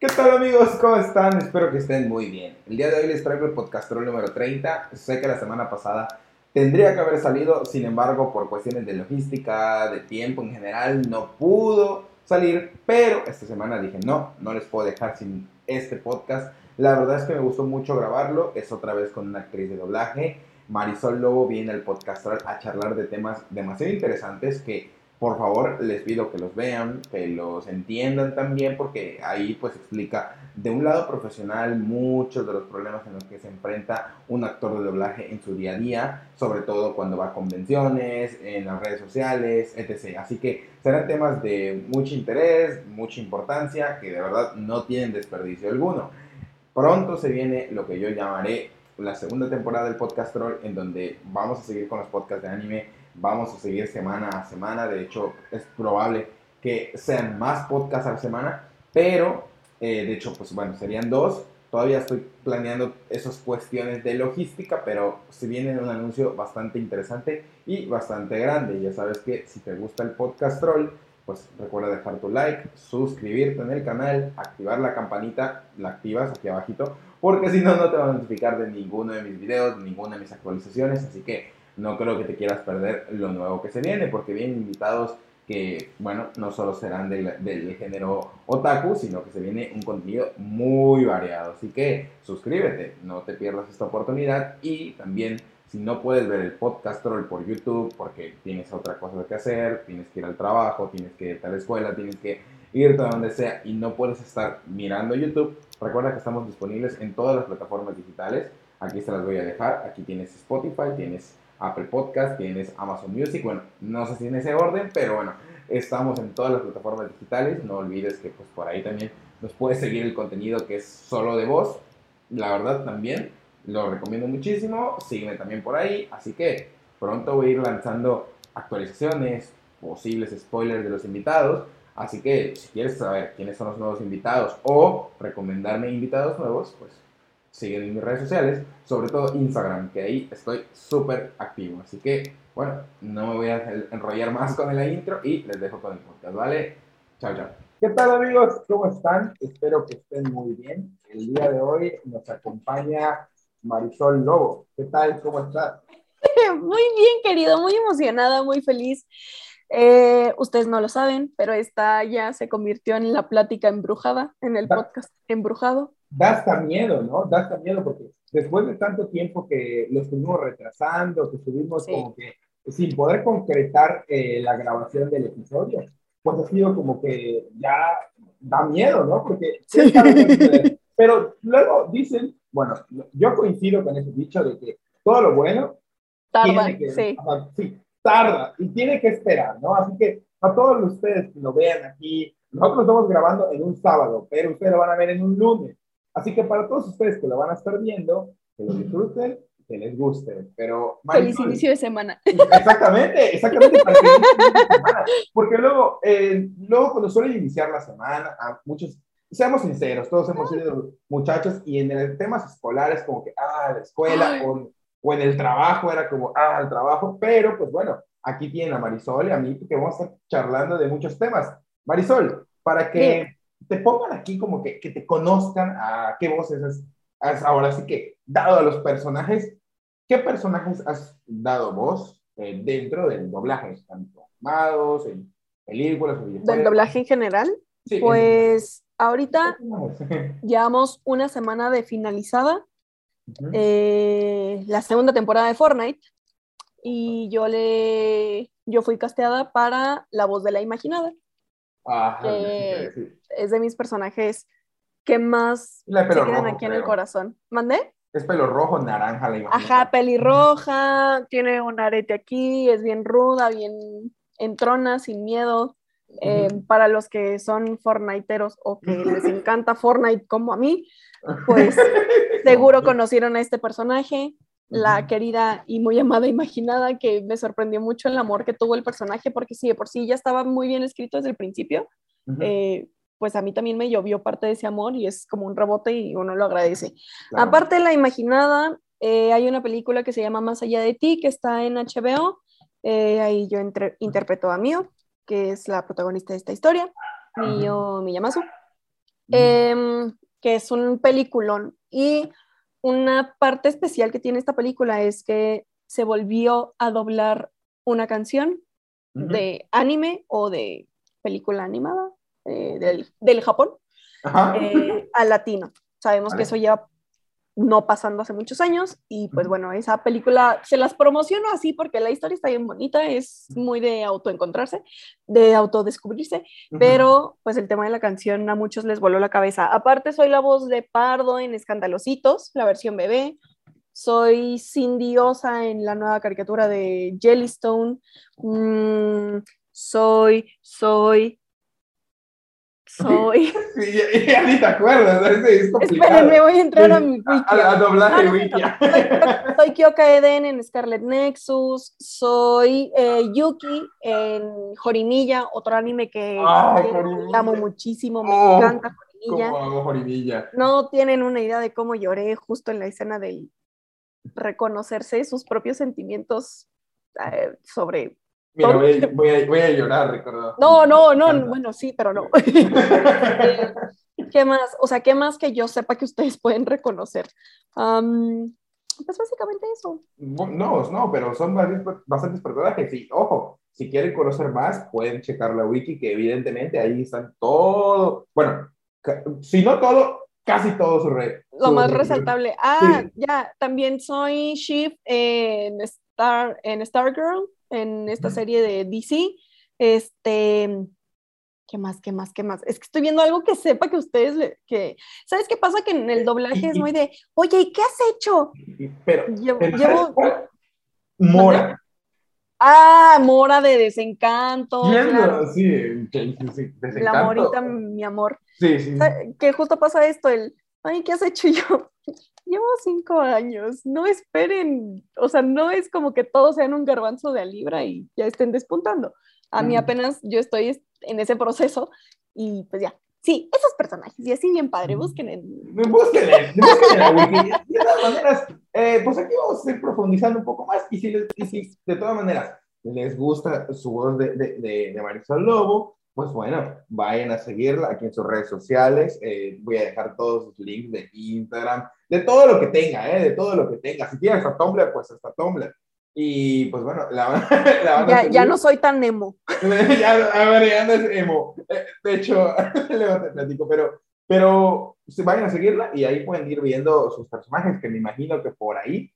¿Qué tal amigos? ¿Cómo están? Espero que estén muy bien. El día de hoy les traigo el podcastrol número 30. Sé que la semana pasada tendría que haber salido, sin embargo, por cuestiones de logística, de tiempo en general, no pudo salir, pero esta semana dije, no, no les puedo dejar sin este podcast. La verdad es que me gustó mucho grabarlo, es otra vez con una actriz de doblaje. Marisol Lobo viene al podcastral a charlar de temas demasiado interesantes que por favor les pido que los vean, que los entiendan también, porque ahí pues explica de un lado profesional muchos de los problemas en los que se enfrenta un actor de doblaje en su día a día, sobre todo cuando va a convenciones, en las redes sociales, etc. Así que serán temas de mucho interés, mucha importancia, que de verdad no tienen desperdicio alguno. Pronto se viene lo que yo llamaré la segunda temporada del Podcast Troll, en donde vamos a seguir con los podcasts de anime Vamos a seguir semana a semana. De hecho, es probable que sean más podcasts a la semana. Pero, eh, de hecho, pues bueno, serían dos. Todavía estoy planeando esas cuestiones de logística, pero se viene un anuncio bastante interesante y bastante grande. Ya sabes que si te gusta el podcast troll, pues recuerda dejar tu like, suscribirte en el canal, activar la campanita, la activas aquí abajito, porque si no, no te va a notificar de ninguno de mis videos, de ninguna de mis actualizaciones. Así que no creo que te quieras perder lo nuevo que se viene, porque vienen invitados que, bueno, no solo serán del, género otaku, sino que se viene un contenido muy variado. Así que suscríbete, no te pierdas esta oportunidad y también si no puedes ver el podcast troll por YouTube porque tienes otra cosa que hacer, tienes que ir al trabajo, tienes que ir a la escuela, tienes que irte a donde sea y no puedes estar mirando YouTube, recuerda que estamos disponibles en todas las plataformas digitales. Aquí se las voy a dejar. Aquí tienes Spotify, tienes Apple Podcast, tienes Amazon Music, bueno, no sé si en ese orden, pero bueno, estamos en todas las plataformas digitales, no olvides que pues por ahí también nos puedes seguir el contenido que es solo de voz, la verdad también lo recomiendo muchísimo, sígueme también por ahí, así que pronto voy a ir lanzando actualizaciones, posibles spoilers de los invitados, así que si quieres saber quiénes son los nuevos invitados o recomendarme invitados nuevos, pues siguen en mis redes sociales, sobre todo Instagram, que ahí estoy súper activo. Así que, bueno, no me voy a enrollar más con el intro y les dejo con el podcast, ¿vale? Chao, chao. ¿Qué tal amigos? ¿Cómo están? Espero que estén muy bien. El día de hoy nos acompaña Marisol Lobo. ¿Qué tal? ¿Cómo estás? Muy bien, querido, muy emocionada, muy feliz. Eh, ustedes no lo saben, pero esta ya se convirtió en la plática embrujada, en el podcast embrujado da hasta miedo, ¿no? Da hasta miedo porque después de tanto tiempo que lo estuvimos retrasando, que estuvimos como que sin poder concretar eh, la grabación del episodio, pues ha sido como que ya da miedo, ¿no? Porque sí. Pero luego dicen, bueno, yo coincido con ese dicho de que todo lo bueno tarda, sí. sí, tarda y tiene que esperar, ¿no? Así que a todos ustedes que lo vean aquí, nosotros estamos grabando en un sábado, pero ustedes lo van a ver en un lunes. Así que para todos ustedes que lo van a estar viendo, que lo disfruten, que les guste. Pero feliz inicio de semana. Exactamente, exactamente. Porque luego, eh, luego cuando suele iniciar la semana, a muchos, seamos sinceros, todos hemos sido muchachos y en el temas escolares como que, ah, la escuela o, o, en el trabajo era como, ah, el trabajo, pero pues bueno, aquí tienen a Marisol y a mí que vamos a estar charlando de muchos temas. Marisol, para que te pongan aquí como que, que te conozcan a qué voces has, ahora sí que dado a los personajes, ¿qué personajes has dado vos eh, dentro del doblaje? Tanto animados, en películas, ¿Del doblaje en general? Sí, pues ahorita llevamos una semana de finalizada eh, la segunda temporada de Fortnite y yo le yo fui casteada para la voz de la imaginada. Ajá, es de mis personajes que más se quedan aquí en el corazón. ¿Mandé? Es pelo rojo, naranja, la Ajá, pelirroja, tiene un arete aquí, es bien ruda, bien entrona, sin miedo. Eh, para los que son Fortniteeros o que les encanta Fortnite como a mí, pues seguro conocieron a este personaje, la querida y muy amada Imaginada, que me sorprendió mucho el amor que tuvo el personaje, porque sí, de por sí ya estaba muy bien escrito desde el principio pues a mí también me llovió parte de ese amor y es como un rebote y uno lo agradece. Aparte de la imaginada, eh, hay una película que se llama Más allá de ti, que está en HBO. Eh, ahí yo interpreto a Mio, que es la protagonista de esta historia, Mio Miyamasu. em, que es un peliculón. Y una parte especial que tiene esta película es que se volvió a doblar una canción de anime o de película animada eh, del, Japón eh, al latino. Sabemos que eso lleva no pasando hace muchos años y pues bueno, esa película se las promociono así porque la historia está bien bonita, es muy de autoencontrarse, de autodescubrirse, pero pues el tema de la canción a muchos les voló la cabeza. Aparte soy la voz de Pardo en Escandalositos, la versión bebé, soy Cindy Osa en la nueva caricatura de Jellystone, mm, soy, soy soy. Sí, ya, ni te acuerdas, es complicado. me voy a entrar a mi wiki. A, doblaje wiki. Soy, Kyoka Eden en Scarlet Nexus, soy eh, Yuki en Jorimilla, otro anime que ah, amo muchísimo, me oh, encanta Jorimilla. amo Jorimilla. No tienen una idea de cómo lloré justo en la escena del reconocerse sus propios sentimientos eh, sobre Mira, voy a, voy, a, llorar, recuerdo. No, no, no, bueno, sí, pero no. ¿Qué más? O sea, ¿qué más que yo sepa que ustedes pueden reconocer? pues básicamente eso. No, no, pero son bastantes personajes y, ojo, si quieren conocer más, pueden checar la wiki, que evidentemente ahí están todo, bueno, si no todo, casi todo su red. Lo más resaltable. Ah, ya, también soy Shift en Star, en Stargirl en esta serie de DC. Este, ¿qué más, qué más, qué más? Es que estoy viendo algo que sepa que ustedes, le, que, ¿sabes qué pasa? Que en el doblaje es muy de, oye, ¿y qué has hecho? Pero, llevo, Mora. Ah, Mora de Desencanto. Sí, sí, La Morita, mi amor. Sí, sí. Que justo pasa esto, el, ay, ¿qué has hecho yo? Llevo cinco años, no esperen, o sea, no es como que todos sean un garbanzo de a libra y ya estén despuntando. A mí apenas yo estoy en ese proceso y pues ya, sí, esos personajes, y así bien padre, busquen en... Busquen en, busquen en. De todas maneras, eh, pues aquí vamos a ir profundizando un poco más y si, y si de todas maneras les gusta su voz de, de, de, de Marisol Lobo, pues bueno, vayan a seguirla aquí en sus redes sociales. Eh, voy a dejar todos sus links de Instagram, de todo lo que tenga, ¿eh? de todo lo que tenga. Si tienes hasta Tumblr, pues hasta Tumblr. Y pues bueno, la, la ya, ya, no soy tan emo. ya, a ver, ya no es emo. Eh, de hecho, luego te platico, pero, pero vayan a seguirla y ahí pueden ir viendo sus personajes, que me imagino que por ahí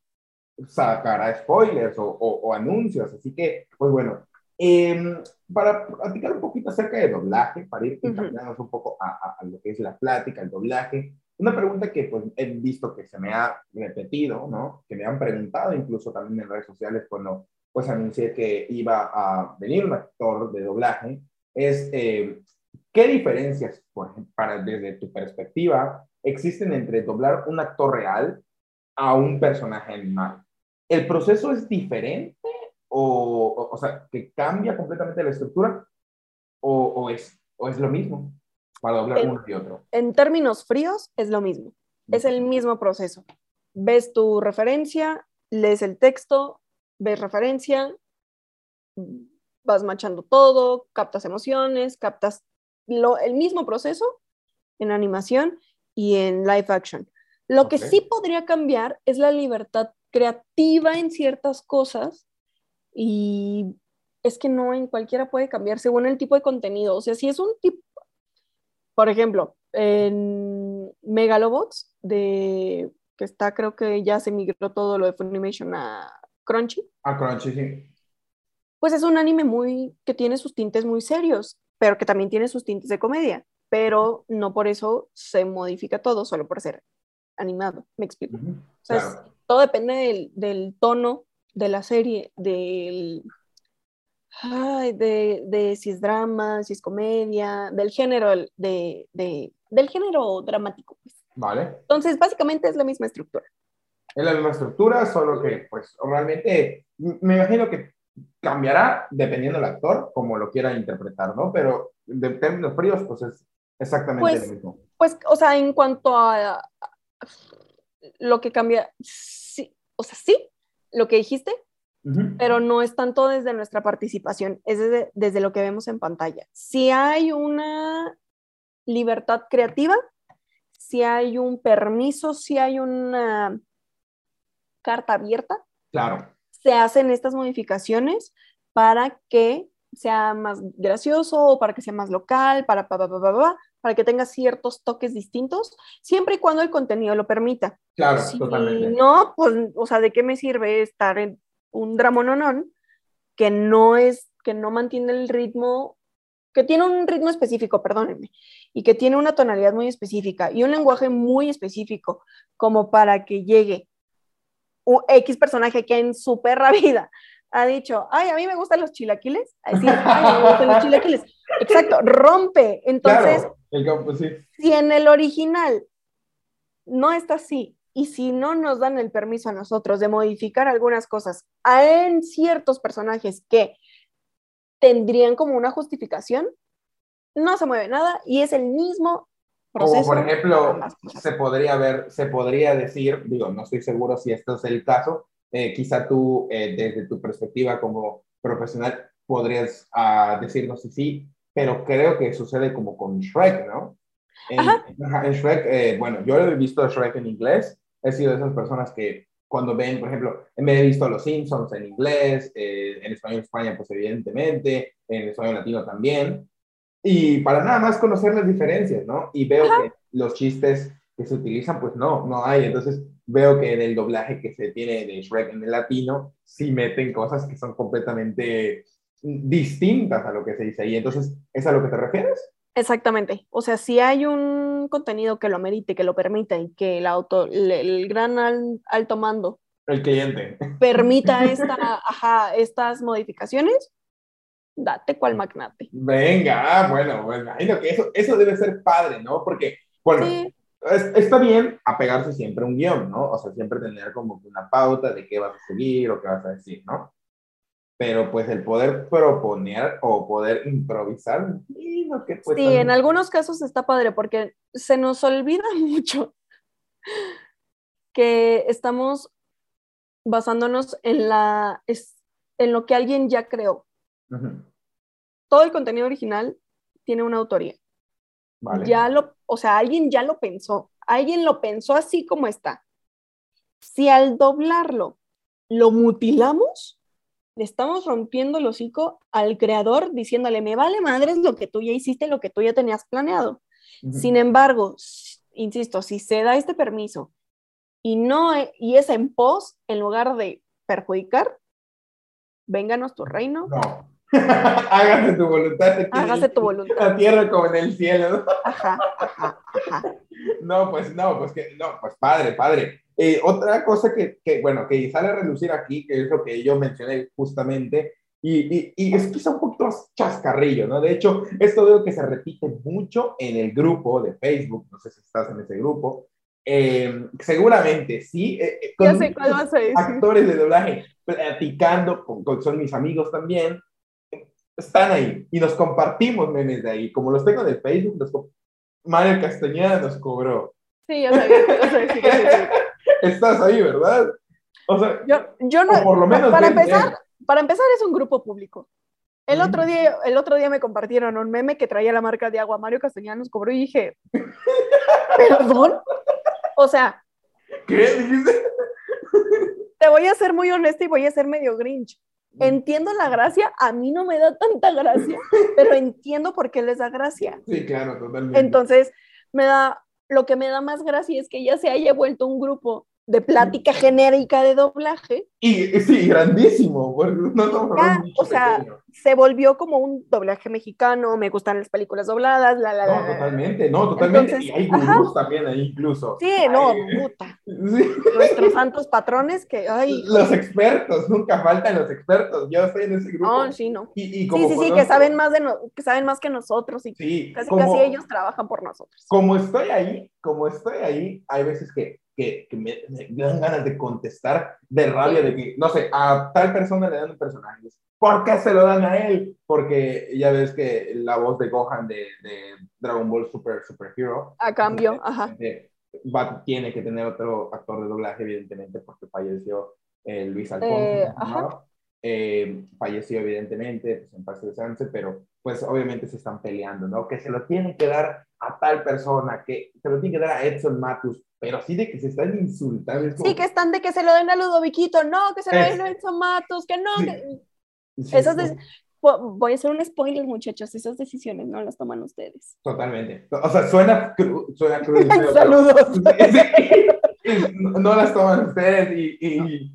sacará spoilers o, o anuncios. Así que, pues bueno, eh, para platicar un poquito acerca de doblaje, para ir encaminándonos un poco a, a, lo que es la plática, el doblaje, una pregunta que pues he visto que se me ha repetido, ¿no? Que me han preguntado incluso también en redes sociales cuando pues anuncié que iba a venir un actor de doblaje, es eh, ¿qué diferencias, por para, desde tu perspectiva, existen entre doblar un actor real a un personaje animal? ¿El proceso es diferente o, o, sea, que cambia completamente la estructura o, o, es, o es lo mismo para doblar uno y otro? En términos fríos, es lo mismo. Es el mismo proceso. Ves tu referencia, lees el texto, ves referencia, vas machando todo, captas emociones, captas lo, el mismo proceso en animación y en live action. Lo que sí podría cambiar es la libertad creativa en ciertas cosas y es que no en cualquiera puede cambiar según el tipo de contenido. O sea, si es un tipo, por ejemplo, en Megalobots, de, que está, creo que ya se migró todo lo de Funimation a Crunchy. A Crunchy, sí. Pues es un anime muy, que tiene sus tintes muy serios, pero que también tiene sus tintes de comedia. Pero no por eso se modifica todo, solo por ser animado. Me explico. o sea, todo depende del, del tono de la serie, del, de, de, si es drama, si es comedia, del género, de, de, del género dramático. Pues. Vale. Entonces, básicamente es la misma estructura. Es la misma estructura, solo que, pues, realmente, me imagino que cambiará dependiendo del actor, como lo quiera interpretar, ¿no? Pero de términos fríos, pues es exactamente pues, lo mismo. Pues, o sea, en cuanto a, a lo que cambia, sí, o sea, sí, lo que dijiste, pero no es tanto desde nuestra participación, es desde, desde, lo que vemos en pantalla. Si hay una libertad creativa, si hay un permiso, si hay una carta abierta. Claro. Se hacen estas modificaciones para que sea más gracioso, para que sea más local, para, para, para, para que tenga ciertos toques distintos, siempre y cuando el contenido lo permita. Claro, si totalmente. no, pues, o sea, ¿de qué me sirve estar en un dramononón que no es, que no mantiene el ritmo, que tiene un ritmo específico, perdónenme, y que tiene una tonalidad muy específica y un lenguaje muy específico, como para que llegue un X personaje que en su perra vida ha dicho, ay, a mí me gustan los chilaquiles, a decir, ay, me gustan los chilaquiles. Exacto, rompe. Entonces, Claro, el campo, sí. si en el original no está así y si no nos dan el permiso a nosotros de modificar algunas cosas en ciertos personajes que tendrían como una justificación, no se mueve nada y es el mismo proceso. Como por ejemplo, se podría ver, se podría decir, digo, no estoy seguro si esto es el caso, eh, quizá tú, eh, desde tu perspectiva como profesional, podrías ah, decirnos si sí, pero creo que sucede como con Shrek, ¿no? En, Shrek, eh, bueno, yo he visto Shrek en inglés, he sido de esas personas que cuando ven, por ejemplo, me he visto a Los Simpsons en inglés, eh, en español España, pues evidentemente, en español latino también, y para nada más conocer las diferencias, ¿no? Y veo Ajá. que los chistes que se utilizan, pues no, no hay. Entonces veo que en el doblaje que se tiene de Shrek en el latino, sí meten cosas que son completamente distintas a lo que se dice ahí. Entonces, ¿es a lo que te refieres? Exactamente. O sea, si hay un contenido que lo amerite, que lo permita y que el, auto, el, el gran al- alto mando El cliente. permita esta, ajá, estas modificaciones, date cual magnate. Venga, ah, bueno, me imagino que eso, eso debe ser padre, ¿no? Porque, bueno, Sí, es- está bien apegarse siempre a un guion, ¿no? O sea, siempre tener como una pauta de qué vas a seguir o qué vas a decir, ¿no? Pero pues el poder proponer o poder improvisar, no que pues sí, también- en algunos casos está padre porque se nos olvida mucho que estamos basándonos en, la, en lo que alguien ya creó. Todo el contenido original tiene una autoría. Vale. Ya lo, o sea, alguien ya lo pensó, alguien lo pensó así como está. Si al doblarlo lo mutilamos, le estamos rompiendo el hocico al creador diciéndole, me vale madres lo que tú ya hiciste, lo que tú ya tenías planeado. Sin embargo, insisto, si se da este permiso y no e- y es en pos, en lugar de perjudicar, vénganos tu reino, No. Hágase tu voluntad. aquí hágase tu voluntad. La tierra como en el cielo. ¿no? Ajá, ajá, ajá. No, pues no, pues que no, pues padre, padre. Eh, otra cosa que, que, bueno, que sale a relucir aquí, que es lo que yo mencioné justamente, y, y, y es quizá un poquito más chascarrillo, ¿no? De hecho, esto veo que se repite mucho en el grupo de Facebook, no sé si estás en ese grupo, eh, seguramente sí. eh, eh, con sé actores de doblaje platicando, con, con- son mis amigos también, están ahí y nos compartimos memes de ahí. Como los tengo en el Facebook, los Mario Castañeda nos cobró. Sí, ya sabía que ibas a decir eso. Estás ahí, ¿verdad? O sea, Yo, yo no, por lo menos para empezar, para empezar es un grupo público. El Ujú. otro, día, el otro día me compartieron un meme que traía la marca de agua. Mario Castañeda nos cobró y dije, ¿perdón? O sea, ¿qué dijiste? te voy a ser muy honesta y voy a ser medio grinch. Entiendo la gracia, a mí no me da tanta gracia, pero entiendo por qué les da gracia. Sí, claro, totalmente. Entonces, me da, lo que me da más gracia es que ya se haya vuelto un grupo de plática genérica de doblaje y sí, grandísimo. No de Ya, o sea, pequeño. se volvió como un doblaje mexicano, me gustan las películas dobladas, la, la, la, No, la, totalmente, no, totalmente. Entonces, y hay gurús también ahí incluso. Sí, no, puta. sí. Nuestros santos patrones que, ay, Los expertos, nunca faltan los expertos. Yo estoy en ese grupo. no, sí, no. Y, y Sí, como sí, sí, que saben más de no- que saben más que nosotros y Sí, casi como, casi ellos trabajan por nosotros. como estoy ahí, como estoy ahí, hay veces que, que, que me, me dan ganas de contestar de rabia de que, no sé, a tal persona le dan un personaje. ¿Por qué se lo dan a él? Porque ya ves que la voz de Gohan de, de Dragon Ball Super Super Hero A cambio, ajá. eh, va, tiene que tener otro actor de doblaje, evidentemente, porque falleció eh, Luis Alfonso. Eh, ¿no? Eh, falleció, evidentemente, pues en paz descanse, pero pues obviamente se están peleando, ¿no? Que se lo tienen que dar a tal persona, que se lo tienen que dar a Edson Matus, pero así de que se están insultando. Sí, que están de que se lo den a Ludoviquito, no, que se lo den a Edson Matus, que no. Que... Esas voy a hacer un spoiler, muchachos, esas decisiones no las toman ustedes. Totalmente. O sea, suena, suena crudo. Saludos. no las toman ustedes y,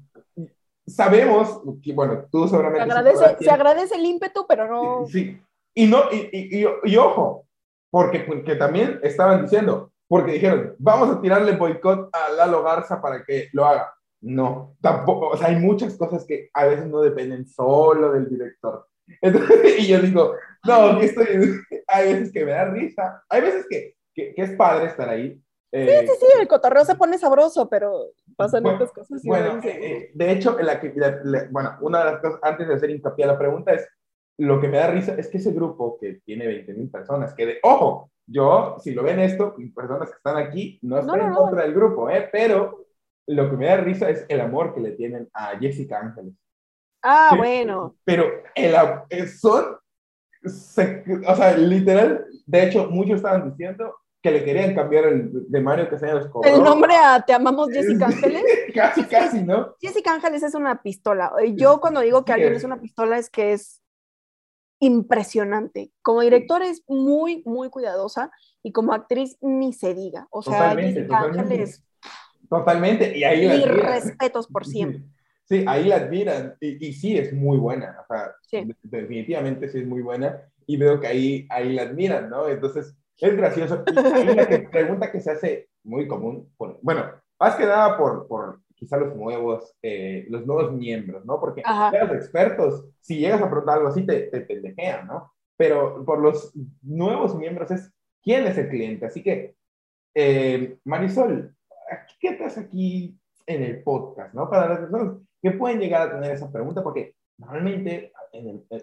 sabemos que, bueno, tú seguramente... Se agradece, se agradece el ímpetu, pero no... Sí, y, no, y, y, ojo, porque, porque también estaban diciendo, porque dijeron, vamos a tirarle boicot a Lalo Garza para que lo haga. No, tampoco, o sea, hay muchas cosas que a veces no dependen solo del director. y yo digo, no, estoy, hay veces que me da risa, hay veces que, que, es padre estar ahí. Eh, sí, sí, sí, el cotorreo se pone sabroso, pero pasan otras cosas. Bueno, eh, eh, de hecho, la que, bueno, una de las cosas, antes de hacer hincapié a la pregunta es, lo que me da risa es que ese grupo que tiene 20 mil personas, que de, ojo, yo, si lo ven esto, personas que están aquí, no están en contra del grupo, ¿eh? pero lo que me da risa es el amor que le tienen a Jessica Ángeles. Ah, bueno. Pero el, eh, son, o sea, literal, de hecho, muchos estaban diciendo que le querían cambiar el de Mario que se llama El nombre a Te amamos Jessica Ángeles. casi, casi, ¿no? Jessica Ángeles es una pistola. Yo cuando digo que alguien es una pistola es que es impresionante. Como directora es muy, muy cuidadosa y como actriz ni se diga. O sea, Ángeles. Totalmente, y ahí Y respetos por siempre. Sí, ahí la admiran y, y, sí es muy buena, o sea, definitivamente sí es muy buena y veo que ahí, ahí la admiran, ¿no? Entonces, es gracioso. Y la pregunta que se hace muy común, bueno, más que nada por, por quizá los nuevos, eh, los nuevos miembros, ¿no? Porque los expertos, si llegas a preguntar algo así, te, te pendejean, ¿no? Pero por los nuevos miembros es, ¿quién es el cliente? Así que, eh, Marisol, ¿qué estás aquí en el podcast, ¿no? Para las personas que pueden llegar a tener esa pregunta, porque normalmente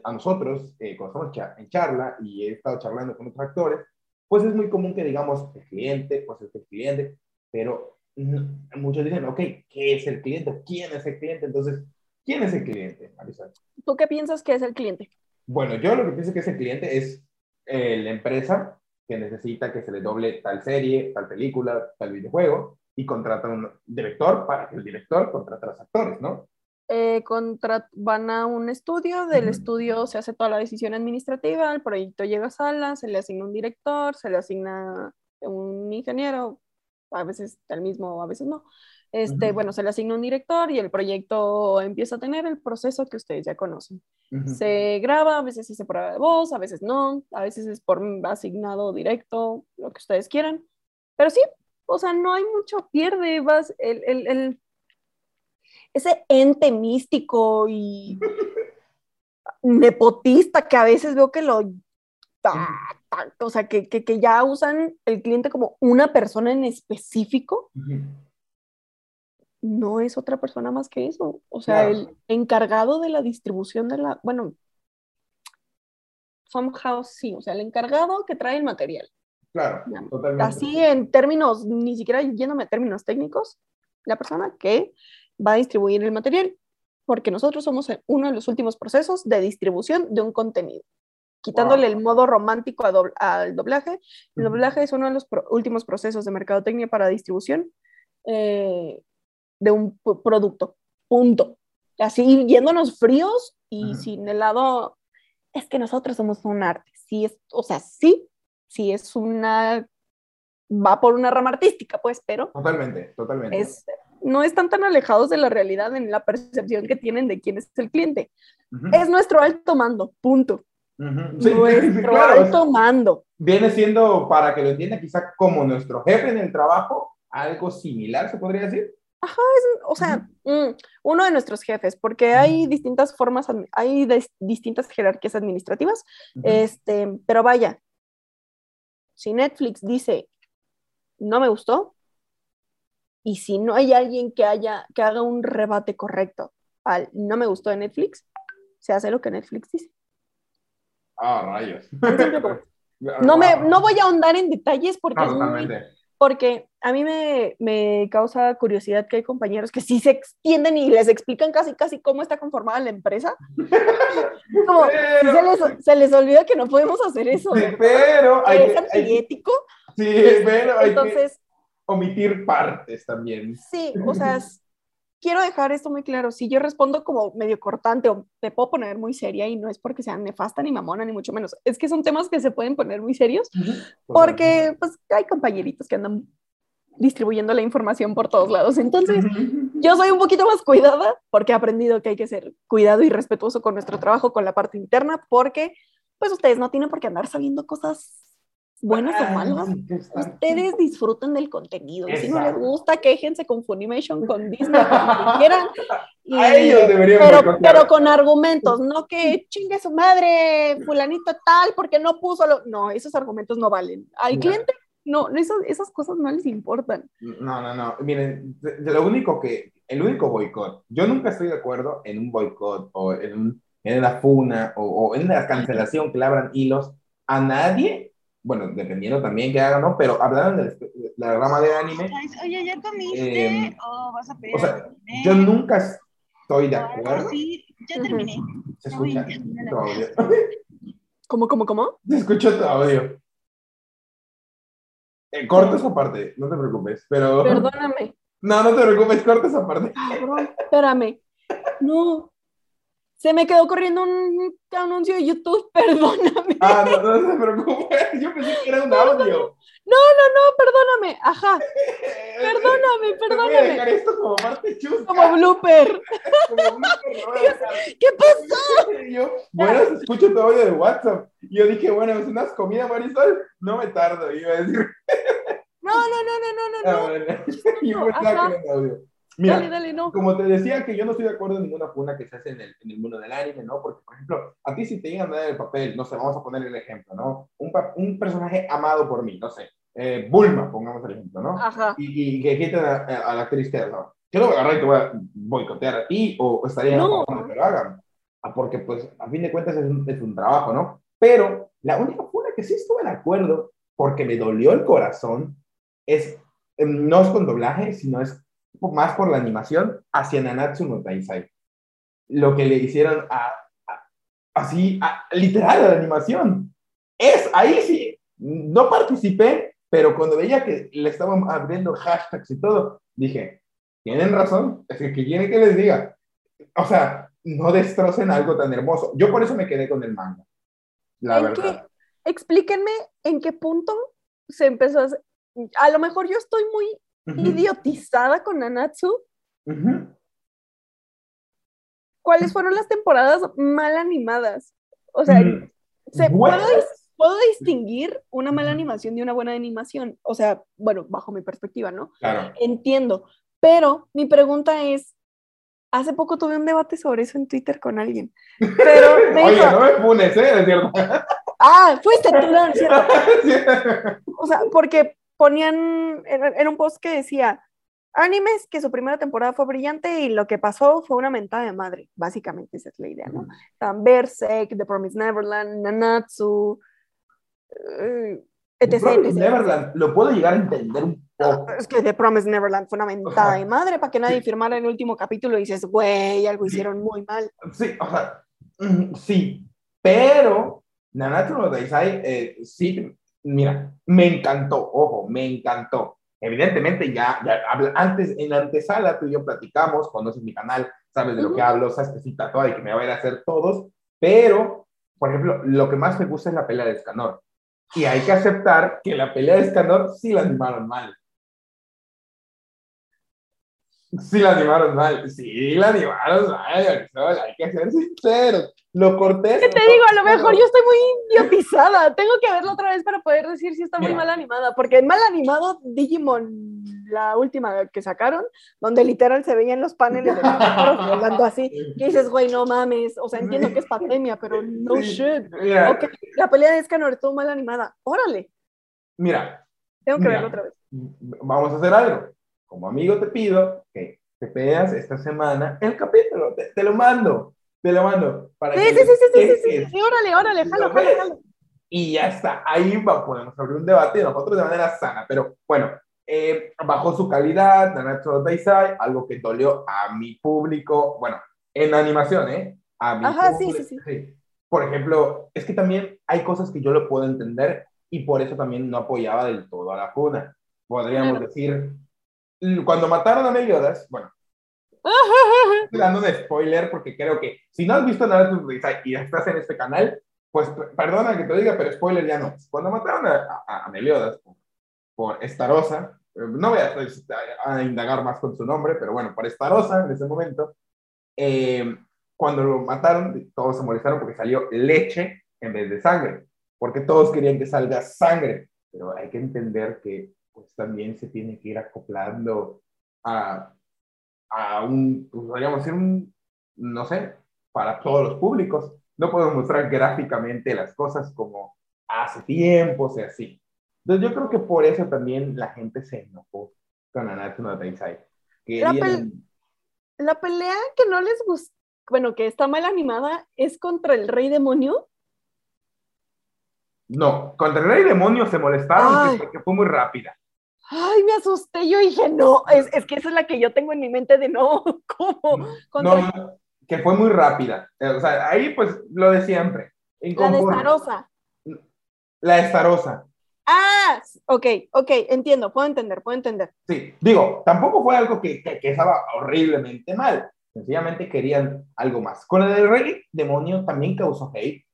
a nosotros, eh, cuando estamos en charla y he estado charlando con otros actores, pues es muy común que digamos el cliente, pues es el cliente, pero muchos dicen, ok, ¿qué es el cliente? ¿Quién es el cliente? Entonces, ¿quién es el cliente, Marisol? ¿Tú qué piensas que es el cliente? Bueno, yo lo que pienso que es el cliente es eh, la empresa que necesita que se le doble tal serie, tal película, tal videojuego, y contrata un director para que el director contrate a los actores, ¿no? Eh, van a un estudio, del estudio se hace toda la decisión administrativa, el proyecto llega a sala, se le asigna un director, se le asigna un ingeniero, a veces el mismo, a veces no. Este, Bueno, se le asigna un director y el proyecto empieza a tener el proceso que ustedes ya conocen. Se graba, a veces se prueba de voz, a veces no, a veces es por asignado directo, lo que ustedes quieran. Pero sí, o sea, no hay mucho pierde, vas, el, el, el, ese ente místico y nepotista que a veces veo que lo, o sea, que, que, que, ya usan el cliente como una persona en específico, no es otra persona más que eso. O sea, el encargado de la distribución de la, bueno, somehow sí, o sea, el encargado que trae el material. Claro, totalmente. Así en términos, ni siquiera yéndome a términos técnicos, la persona que va a distribuir el material, porque nosotros somos uno de los últimos procesos de distribución de un contenido. Quitándole el modo romántico al doblaje, el doblaje es uno de los últimos procesos de mercadotecnia para distribución eh, de un producto. Punto. Así yéndonos fríos y sin el lado, es que nosotros somos un arte. Sí, es, o sea, sí, si es una, va por una rama artística, pues, pero... Totalmente, totalmente. Es, no están tan alejados de la realidad en la percepción que tienen de quién es el cliente. Es nuestro alto mando, punto. Nuestro alto mando. Viene siendo, para que lo entienda, quizá como nuestro jefe en el trabajo, algo similar, se podría decir. Ajá, o sea, mm, uno de nuestros jefes, porque hay distintas formas, hay distintas jerarquías administrativas, este, pero vaya, si Netflix dice, no me gustó, y si no hay alguien que, haya, que haga un rebate correcto al no me gustó de Netflix, se hace lo que Netflix dice. Ah, rayos. No, me, no voy a ahondar en detalles porque, es muy, porque a mí me, me, causa curiosidad que hay compañeros que sí se extienden y les explican casi, casi cómo está conformada la empresa. Como, se, les, se, les, olvida que no podemos hacer eso. pero hay es antiético. Sí, pero hay Entonces, que omitir partes también. Sí, o sea, quiero dejar esto muy claro. Si yo respondo como medio cortante o me puedo poner muy seria y no es porque sea nefasta ni mamona ni mucho menos, es que son temas que se pueden poner muy serios porque pues hay compañeritos que andan distribuyendo la información por todos lados. Entonces, yo soy un poquito más cuidada porque he aprendido que hay que ser cuidado y respetuoso con nuestro trabajo, con la parte interna, porque pues ustedes no tienen por qué andar sabiendo cosas buenas o malas, ustedes disfruten del contenido. Si no les gusta, quéjense con Funimation, con Disney, con quieran. pero, pero, con argumentos, no que chingue su madre, fulanito tal, porque no puso lo... No, esos argumentos no valen. Al cliente, no, eso, esas cosas no les importan. No, no, no. Miren, lo único que, el único boicot, yo nunca estoy de acuerdo en un boicot o en, en una funa o, o en una cancelación que le abran hilos a nadie bueno, dependiendo también que hagan, ¿no? Pero hablaron de la rama de anime. Oye, ¿ya comiste? Em, ¿O vas a pedir? O sea, yo nunca estoy de acuerdo. Sí, ya terminé. Se escucha tu audio. ¿Cómo, cómo, cómo? Se escucha tu audio. Eh, corta esa parte, no te preocupes, pero... Perdóname. No, no te preocupes, corta esa parte. Cabrón, espérame. No, se me quedó corriendo un anuncio de YouTube, perdóname. Ah, no, no se preocupe, yo pensé que era un audio. No, no, no, perdóname, ajá. Perdóname, perdóname. Voy a dejar esto como parte chusca. Como blooper. Como blooper ¿Qué pasó? Yo, bueno, se escucha tu audio de WhatsApp. Y yo dije, bueno, es unas comidas, Marisol, no me tardo, iba a decir. No, no, no, no, no, no. Ah, bueno. yo era un audio. Mira, dale, dale, no. como te decía que yo no estoy de acuerdo en ninguna funa que se hace en el, en el mundo del anime, ¿no? Porque, por ejemplo, a ti si te llegan a dar el papel, no sé, vamos a poner el ejemplo, ¿no? Un, un personaje amado por mí, no sé, eh, Bulma, pongamos el ejemplo, ¿no? Ajá. Y, que quiten a, la actriz ¿no? Yo lo voy a agarrar y te voy a boicotear a ti o estaría no. en que lo hagan. Ah, porque, pues, a fin de cuentas es un, es un trabajo, ¿no? Pero la única funa que sí estuve de acuerdo, porque me dolió el corazón, es, em, no es con doblaje, sino es más por la animación hacia Nanatsu no Taisai. Lo que le hicieron a, así, literal, a la animación. Es, ahí sí, no participé, pero cuando veía que le estaban abriendo hashtags y todo, dije, tienen razón, es que quieren que les diga. O sea, no destrocen algo tan hermoso. Yo por eso me quedé con el manga. La verdad. explíquenme en qué punto se empezó a... A lo mejor yo estoy muy idiotizada con Nanatsu. ¿Cuáles fueron las temporadas mal animadas? O sea, ¿se ¿puedo, distinguir una mala animación de una buena animación? O sea, bueno, bajo mi perspectiva, ¿no? Entiendo. Pero mi pregunta es, hace poco tuve un debate sobre eso en Twitter con alguien. Pero Oye, no me ¿eh? Es cierto. Ah, fuiste tú, ¿no? ¿cierto? O sea, porque ponían en, un post que decía, animes que su primera temporada fue brillante y lo que pasó fue una mentada de madre, básicamente esa es la idea, ¿no? Berserk, The Promised Neverland, Nanatsu, uh, etc. Neverland, lo puedo llegar a entender un poco. Es que The Promised Neverland fue una mentada de madre para que nadie firmara el último capítulo y dices, güey, algo hicieron muy mal. Sí, o sea, mm, sí, pero Nanatsu no Taisai, eh, sí, mira, me encantó, ojo, me encantó. Evidentemente ya, ya antes, en la antesala tú y yo platicamos, conoces mi canal, sabes de lo que hablo, sabes que sí tatuada y que me va a ir a hacer todos, pero, por ejemplo, lo que más me gusta es la pelea de Escanor. Y hay que aceptar que la pelea de Escanor sí la animaron mal. Sí la animaron mal, sí la animaron mal, hay que ser sinceros. Lo cortés. ¿Qué te digo? A lo mejor yo estoy muy idiotizada. Tengo que verlo otra vez para poder decir si está muy mal animada. Porque mal animado, Digimon, la última que sacaron, donde literal se veían los paneles de los volando así. Y dices, güey, no mames. O sea, entiendo que es pandemia, pero no shit. la pelea de Escanor estuvo mal animada. Órale. Mira. Tengo que verlo otra vez. Vamos a hacer algo como amigo te pido que te veas esta semana el capítulo, te, lo mando, te lo mando. Para sí, sí, sí, sí, sí, sí, órale, órale, jalo, jalo, jalo. Y ya está, ahí va, podemos abrir un debate nosotros de manera sana, pero bueno, eh, bajó su calidad, Nanatsu no Taizai, algo que dolió a mi público, bueno, en animación, ¿eh? A mi Ajá, sí, público, sí, sí. Por ejemplo, es que también hay cosas que yo lo puedo entender y por eso también no apoyaba del todo a la cuna. Podríamos Claro. decir, cuando mataron a Meliodas, bueno, estoy dando un spoiler porque creo que si no has visto nada de tu y estás en este canal, pues perdona que te diga, pero spoiler ya no. Cuando mataron a, a, a Meliodas por, por Estarosa, eh, no voy a, pues, a- a indagar más con su nombre, pero bueno, por Estarosa en ese momento, eh, cuando lo mataron, todos se molestaron porque salió leche en vez de sangre, porque todos querían que salga sangre, pero hay que entender que pues también se tiene que ir acoplando a, a un, pues, podríamos decir, un, no sé, para todos los públicos. No podemos mostrar gráficamente las cosas como hace tiempo, o sea, así. Entonces yo creo que por eso también la gente se enojó con Nanatsu no Taizai. La La pelea que no les gusta, bueno, que está mal animada, es contra el rey demonio. No, contra el rey demonio se molestaron Ay. porque fue muy rápida. Ay, me asusté. Yo dije, no, es, es que esa es la que yo tengo en mi mente de no, ¿cómo? No, que fue muy rápida. Eh, O sea, ahí pues lo de siempre. la Inconforme. destarosa. La estarosa. Ah, ok, ok, entiendo, puedo entender, puedo entender. Sí, digo, tampoco fue algo que, que, que estaba horriblemente mal. Sencillamente querían algo más. Con el del rey demonio también causó hate,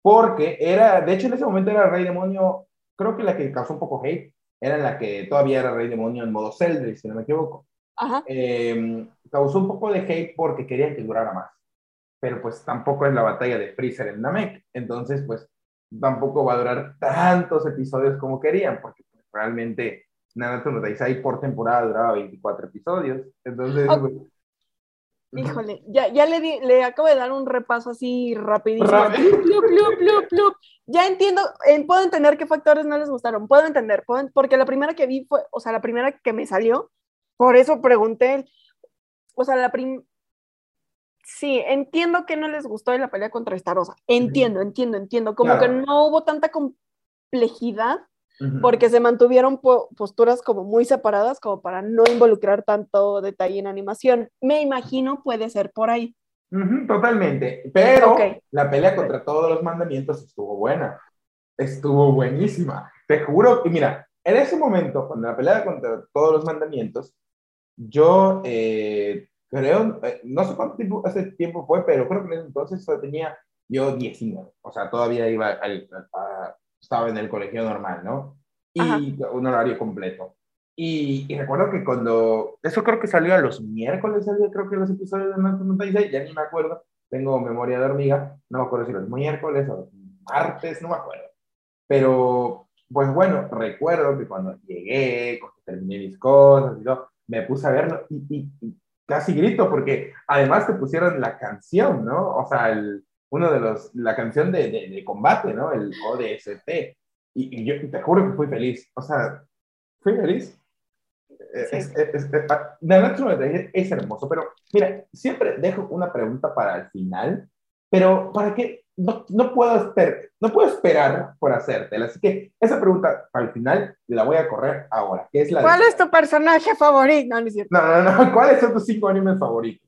porque era, de hecho en ese momento era el rey demonio, creo que la que causó un poco hate, era la que todavía era rey demonio en modo Zelda, si no me equivoco. Ajá. Eh, causó un poco de hate porque querían que durara más. Pero pues tampoco es la batalla de Freezer en Namek. Entonces, pues tampoco va a durar tantos episodios como querían, porque realmente Nanatsu no Taizai por temporada duraba 24 episodios. Entonces, Ok. pues, Híjole, ya, ya le, di- le acabo de dar un repaso así rapidísimo. Rápido. Plup, plup, plup, plup. Ya entiendo, eh, puedo entender qué factores no les gustaron, puedo entender, puedo porque la primera que vi fue, o sea, la primera que me salió, por eso pregunté, o sea, la prim... Sí, entiendo que no les gustó de la pelea contra Estarosa, entiendo, entiendo, entiendo, como Claro. que no hubo tanta complejidad porque se mantuvieron po- posturas como muy separadas como para no involucrar tanto detalle en animación. Me imagino puede ser por ahí. Ujú, totalmente. Pero Ok. la pelea contra todos los mandamientos estuvo buena. Estuvo buenísima. Te juro que, mira, en ese momento, cuando la pelea contra todos los mandamientos, yo eh, creo, eh, no sé cuánto tiempo, hace tiempo fue, pero creo que en ese entonces yo tenía yo 19. O sea, todavía iba al, a- estaba en el colegio normal, ¿no? Ajá. Y un horario completo. Y, y recuerdo que cuando, eso creo que salió a los miércoles, salió creo que los episodios de Nanatsu no Taizai, ya ni me acuerdo, tengo memoria de hormiga, no me acuerdo si los miércoles o los martes, no me acuerdo. Pero, pues bueno, recuerdo que cuando llegué, cuando terminé mis cosas y todo, me puse a verlo y, y- y casi grito porque además te pusieron la canción, ¿no? O sea, el, uno de los, la canción de, de, de combate, ¿no? El ODST. Y, y yo te juro que fui feliz, o sea, fui feliz. Es, Sí. es, es, es- ah, es hermoso, pero mira, siempre dejo una pregunta para el final, pero ¿para qué? No, no, puedo, esper no puedo esperar por hacértela, así que esa pregunta para el final la voy a correr ahora, que es la de- ¿Cuál es tu personaje favorito? No, no, no, no. ¿Cuáles son tus cinco animes favoritos?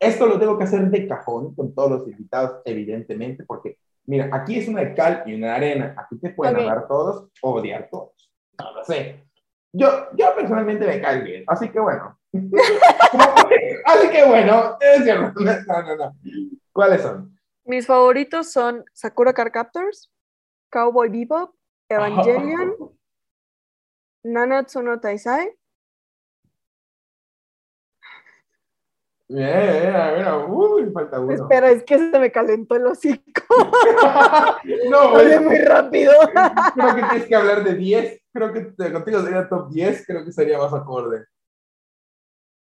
Esto lo tengo que hacer de cajón con todos los invitados, evidentemente, porque, mira, aquí es una cal y una arena. Aquí te pueden Ok. amar todos o odiar todos. No lo sé. Yo, yo personalmente me cae bien, así que bueno. así que bueno, es cierto. No, no, no. ¿Cuáles son? Mis favoritos son Sakura Card Captors, Cowboy Bebop, Evangelion, Nanatsu no Taizai. Mira, mira. Uy, falta uno. Espera, es que se me calentó el hocico. no, Hablé muy rápido. Creo que tienes que hablar de 10. Creo que contigo sería top 10. Creo que sería más acorde.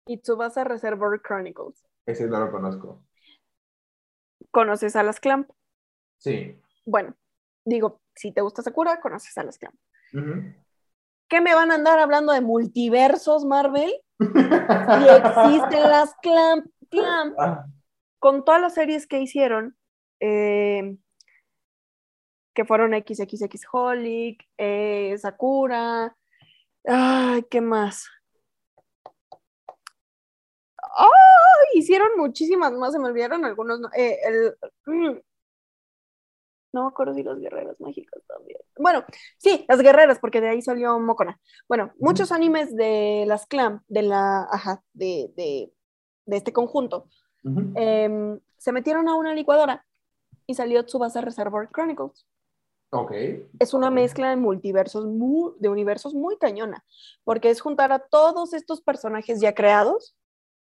y Tsubasa Reservoir Chronicles. Ese no lo conozco. ¿Conoces a las Clamp? Sí. Bueno, digo, si te gusta Sakura, conoces a las Clamp. ¿Qué me van a andar hablando de multiversos, Marvel? Si existen las Clamp, Clamp. Ah, Con todas las series que hicieron, eh, que fueron XXX Holic, eh, Sakura, Ay, ¿qué más? ¡Ay! Hicieron muchísimas más, se me olvidaron algunos. no, eh, el, mm, no me acuerdo si las guerreras mágicas también. Bueno, sí, las guerreras, porque de ahí salió Mokona. Bueno, muchos animes de las clan, de la, ajá, de, de, de este conjunto, em, se metieron a una licuadora y salió Tsubasa Reservoir Chronicles. Ok. Es una mezcla de multiversos, mu- de universos muy cañona, porque es juntar a todos estos personajes ya creados,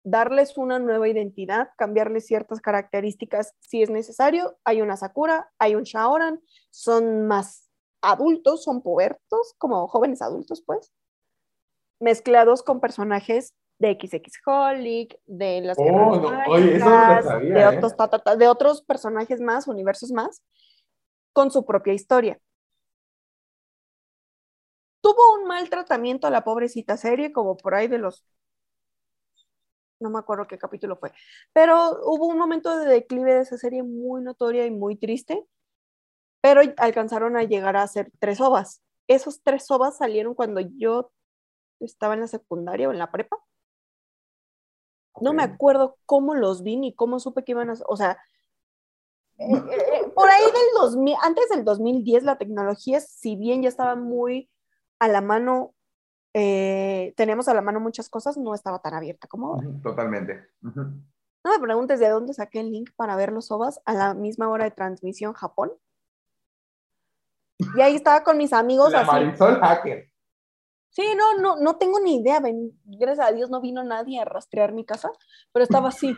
darles una nueva identidad, cambiarles ciertas características si es necesario. Hay una Sakura, hay un Shaoran, son más adultos, son pubertos, como jóvenes adultos, pues, mezclados con personajes de XX Holic, de las Oh, no, oye, eso no sabía, de, ¿eh? otros, ta, ta, ta, de otros personajes más, universos más, con su propia historia. Tuvo un mal tratamiento a la pobrecita serie, como por ahí de los no me acuerdo qué capítulo fue, pero hubo un momento de declive de esa serie muy notoria y muy triste, pero alcanzaron a llegar a hacer tres ovas. Esos tres ovas salieron cuando yo estaba en la secundaria o en la prepa. No me Ok. acuerdo cómo los vi ni cómo supe que iban a, o sea, eh, eh, por ahí del 2000, antes del 2010 la tecnología, si bien ya estaba muy a la mano, eh, teníamos a la mano muchas cosas, no estaba tan abierta como ahora. Totalmente. No me preguntes de dónde saqué el link para ver los OVAs a la misma hora de transmisión Japón. Y ahí estaba con mis amigos La así. Marisol Hacker. Sí, no, no, no tengo ni idea. ven, gracias a Dios no vino nadie a rastrear mi casa, pero estaba así.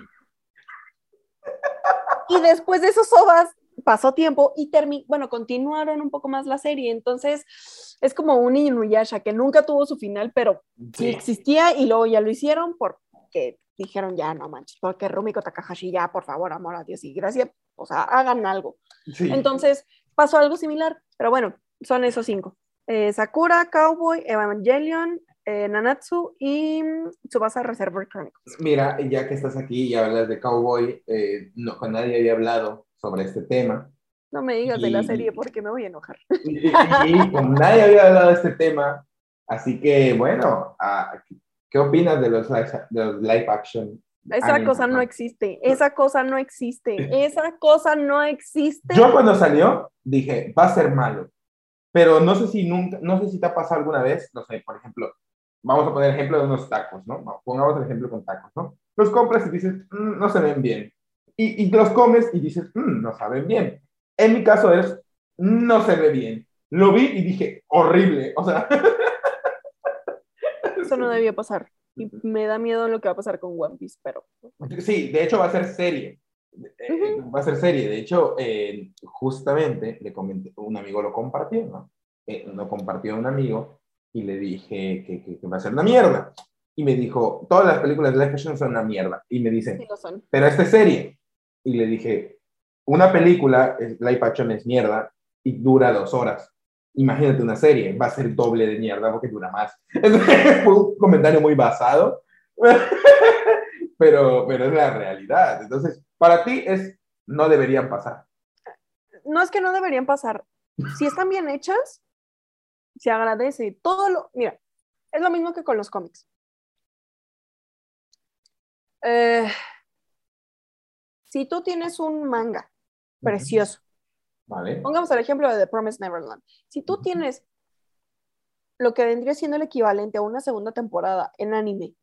Y después de esos ovas pasó tiempo y termi bueno, continuaron un poco más la serie. Entonces es como un Inuyasha que nunca tuvo su final, pero sí existía y luego ya lo hicieron porque dijeron ya no manches, porque Rumiko Takahashi ya, por favor, amor a Dios y gracias, o sea, hagan algo. Sí. Entonces pasó algo similar, pero bueno, son esos cinco. Eh, Sakura, Cowboy, Evangelion, eh, Nanatsu y mm, Tsubasa Reservoir Chronicles. Mira, ya que estás aquí y hablas de Cowboy, eh, no, con nadie había hablado sobre este tema. No me digas de la Y- serie porque me voy a enojar. Y, y- y con nadie había hablado de este tema. Así que, bueno, ah, ¿qué opinas de los live, de los live action? Esa cosa no existe, esa cosa no existe, esa cosa no existe. Yo cuando salió dije, va a ser malo. Pero no sé si nunca, no sé si te ha pasado alguna vez, no sé, por ejemplo, vamos a poner ejemplo de unos tacos, ¿no? No, Pongamos el ejemplo con tacos, ¿no? Los compras y dices, "Mm, no se ven bien. Y, y los comes y dices, "Mm, no saben bien. En mi caso es, no se ve bien. Lo vi y dije, horrible. O sea, Eso no debía pasar. Y me da miedo lo que va a pasar con One Piece, pero Sí, de hecho va a ser serie. Eh, Va a ser serie. De hecho, eh, justamente le comenté, un amigo lo compartió, ¿no? Eh, lo compartió a un amigo y le dije que, que- que va a ser una mierda. Y me dijo, todas las películas de live action son una mierda. Y me dice, sí lo son. pero esta es serie. Y le dije, una película, live action es mierda y dura dos horas. Imagínate una serie, va a ser doble de mierda porque dura más. Fue un comentario muy basado, pero, pero es la realidad. Entonces, para ti es, no deberían pasar. No es que no deberían pasar. Si están bien hechas, se agradece. Todo lo, mira, es lo mismo que con los cómics. Eh, si tú tienes un manga precioso, ¿Vale? pongamos el ejemplo de The Promised Neverland. Si tú tienes lo que vendría siendo el equivalente a una segunda temporada en anime,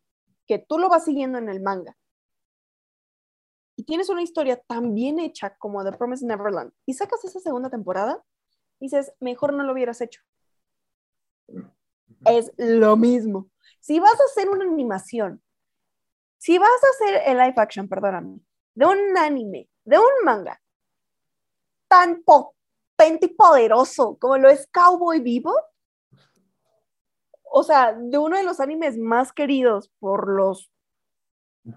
que tú lo vas siguiendo en el manga, y tienes una historia tan bien hecha como The Promised Neverland, y sacas esa segunda temporada, dices, mejor no lo hubieras hecho. Es lo mismo. Si vas a hacer una animación, si vas a hacer el live action, perdóname, de un anime, de un manga, tan potente y poderoso como lo es Cowboy Vivo, o sea, de uno de los animes más queridos por los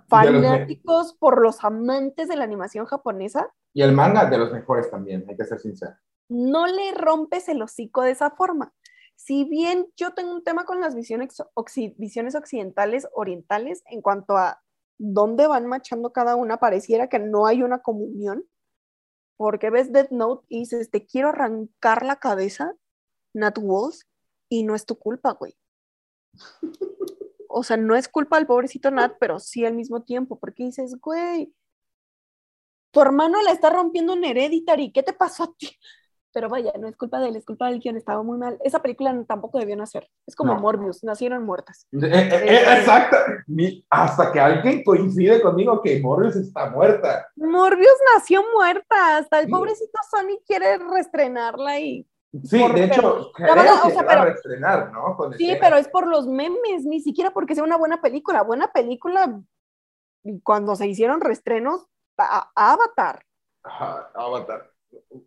fanáticos, por los amantes de la animación japonesa, Y el manga de los mejores también, hay que ser sincero. no le rompes el hocico de esa forma. Si bien yo tengo un tema con las visiones occidentales, orientales, en cuanto a dónde van machando cada una, pareciera que no hay una comunión, porque ves Death Note y dices, te quiero arrancar la cabeza, Nat Walls, y no es tu culpa, güey. O sea, no es culpa del pobrecito Nat, pero sí al mismo tiempo, porque dices, güey, tu hermano le está rompiendo un Hereditary, ¿qué te pasó a ti? Pero vaya, no es culpa de él, es culpa del guion, estaba muy mal. Esa película tampoco debió nacer. Es como No. Morbius, nacieron muertas. Eh, eh, eh, exacto. Ni- hasta que alguien coincide conmigo que Morbius está muerta. Morbius nació muerta, hasta el Sí. pobrecito Sony quiere reestrenarla y Sí, de hecho, creo verdad, que o sea, a pero- reestrenar, ¿no? Con Sí, escenas. pero es por los memes, ni siquiera porque sea una buena película. Buena película, cuando se hicieron reestrenos, a- Avatar. Ajá, Avatar.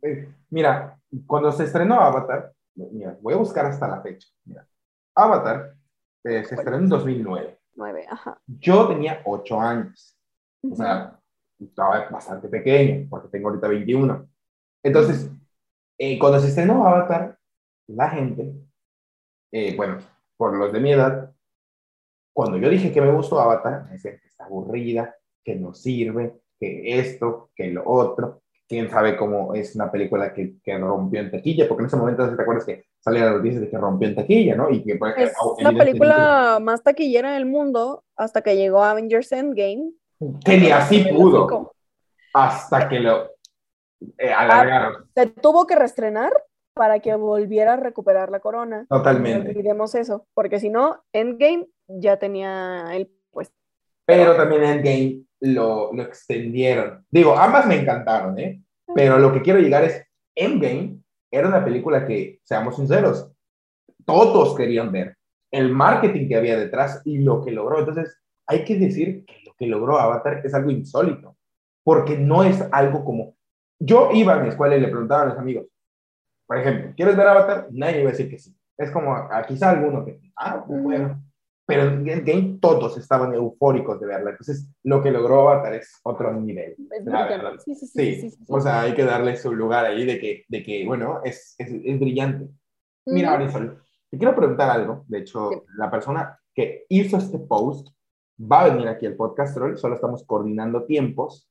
Eh, Mira, cuando se estrenó Avatar, mira, voy a buscar hasta la fecha. Mira, Avatar eh, se estrenó en 2009. Nueve, ajá. Yo tenía 8 años. O sea, estaba bastante pequeño, porque tengo ahorita 21. Entonces, eh, cuando se estrenó Avatar, la gente, eh, bueno, por los de mi edad, cuando yo dije que me gustó Avatar, me decían que está aburrida, que no sirve, que esto, que lo otro. Quién sabe cómo es una película que, que rompió en taquilla, porque en ese momento, ¿te acuerdas que salían las noticias de que rompió en taquilla, ¿no? Y que, pues, Es la película más taquillera del mundo hasta que llegó Avengers Endgame. Que ni así pudo. hasta que lo eh, alargaron. Se tuvo que reestrenar para que volviera a recuperar la corona. No Totalmente. olvidemos eso, porque si no, Endgame ya tenía el. Pero también Endgame lo, lo extendieron. Digo, ambas me encantaron, ¿eh? Pero lo que quiero llegar es, Endgame era una película que, seamos sinceros, todos querían ver. El marketing que había detrás y lo que logró. Entonces, hay que decir que lo que logró Avatar es algo insólito. Porque no es algo como... Yo iba a mi escuela y le preguntaba a los amigos, por ejemplo, ¿quieres ver Avatar? Nadie iba a decir que sí. Es como, a, quizá alguno que, ah, bueno. Pero en Endgame todos estaban eufóricos de verla. Entonces, lo que logró Avatar es otro nivel. Es La verdad. Sí, sí, sí, Sí, o sea, hay que darle su lugar ahí de que, de que bueno, es, es, es brillante. Mira. Marisol, te quiero preguntar algo. De hecho, Sí. la persona que hizo este post va a venir aquí al podcast Troll, solo estamos coordinando tiempos.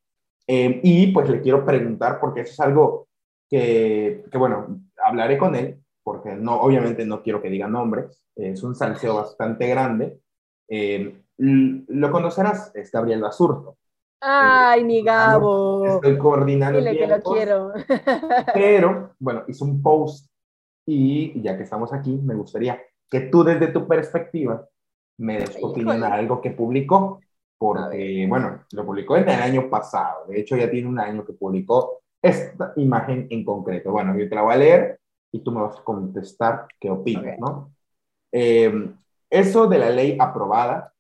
Eh, y pues le quiero preguntar, porque eso es algo que, que, bueno, hablaré con él, porque no, obviamente no quiero que diga nombres, es un salseo bastante grande. Eh, lo conocerás, es Gabriel Basurto. Ay, mi Gabo. Estoy coordinando Dile que lo tiempos. quiero. Pero, bueno, hizo un post y ya que estamos aquí, me gustaría que tú desde tu perspectiva me des opinión a algo que publicó, porque, bueno, lo publicó en el año pasado, de hecho ya tiene un año que publicó esta imagen en concreto. Bueno, yo te la voy a leer y tú me vas a contestar qué opinas, Ok. ¿no? Eh, eso de la ley aprobada,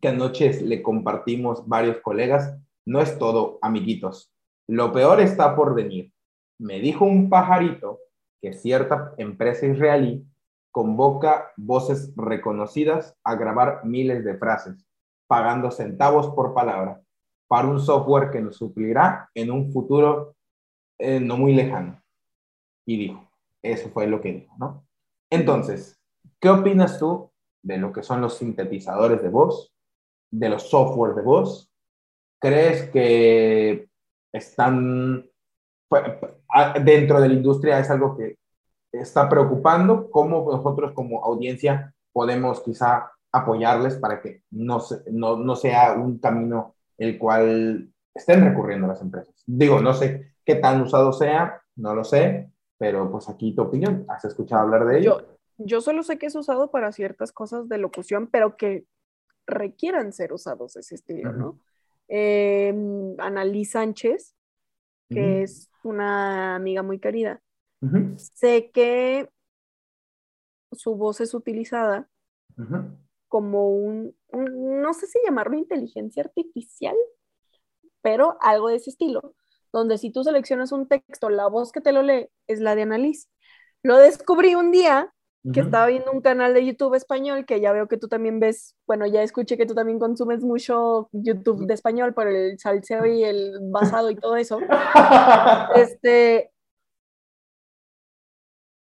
que anoche le compartimos varios colegas, no es todo, amiguitos. Lo peor está por venir. Me dijo un pajarito que cierta empresa israelí convoca voces reconocidas a grabar miles de frases, pagando centavos por palabra, para un software que nos suplirá en un futuro eh, no muy lejano. Y dijo, eso fue lo que dijo, ¿no? Entonces, ¿qué opinas tú de lo que son los sintetizadores de voz, de los software de voz? ¿Crees que están dentro de la industria es algo que está preocupando? ¿Cómo nosotros como audiencia podemos quizá apoyarles para que no, no, no sea un camino el cual estén recurriendo las empresas? Digo, no sé qué tan usado sea, no lo sé, pero pues aquí tu opinión. ¿Has escuchado hablar de ello? Yo, yo solo sé que es usado para ciertas cosas de locución, pero que requieran ser usados ese estilo. ¿no? Eh, Annalí Sánchez, que es una amiga muy querida, sé que su voz es utilizada como un, un- no sé si llamarlo inteligencia artificial, pero algo de ese estilo, donde si tú seleccionas un texto, la voz que te lo lee es la de Annalise. Lo descubrí un día que estaba viendo un canal de YouTube español, que ya veo que tú también ves, bueno, ya escuché que tú también consumes mucho YouTube de español por el salseo y el basado y todo eso. Este,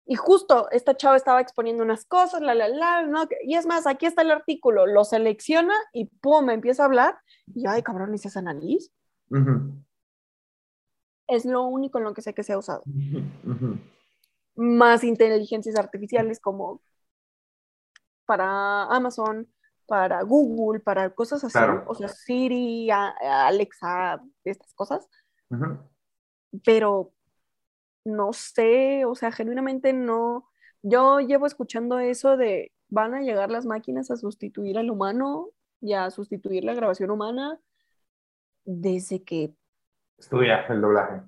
y justo esta chava estaba exponiendo unas cosas, la, la, la, ¿no? Y es más, aquí está el artículo, lo selecciona y pum, me empieza a hablar. Y ay, cabrón, ¿y ese análisis? Ujú, Es lo único en lo que sé que se ha usado. Más inteligencias artificiales como para Amazon, para Google, para cosas así, Claro. o sea, Siri, Alexa, estas cosas, pero no sé, o sea, genuinamente no. Yo llevo escuchando eso de van a llegar las máquinas a sustituir al humano y a sustituir la grabación humana desde que, Estudia el doblaje.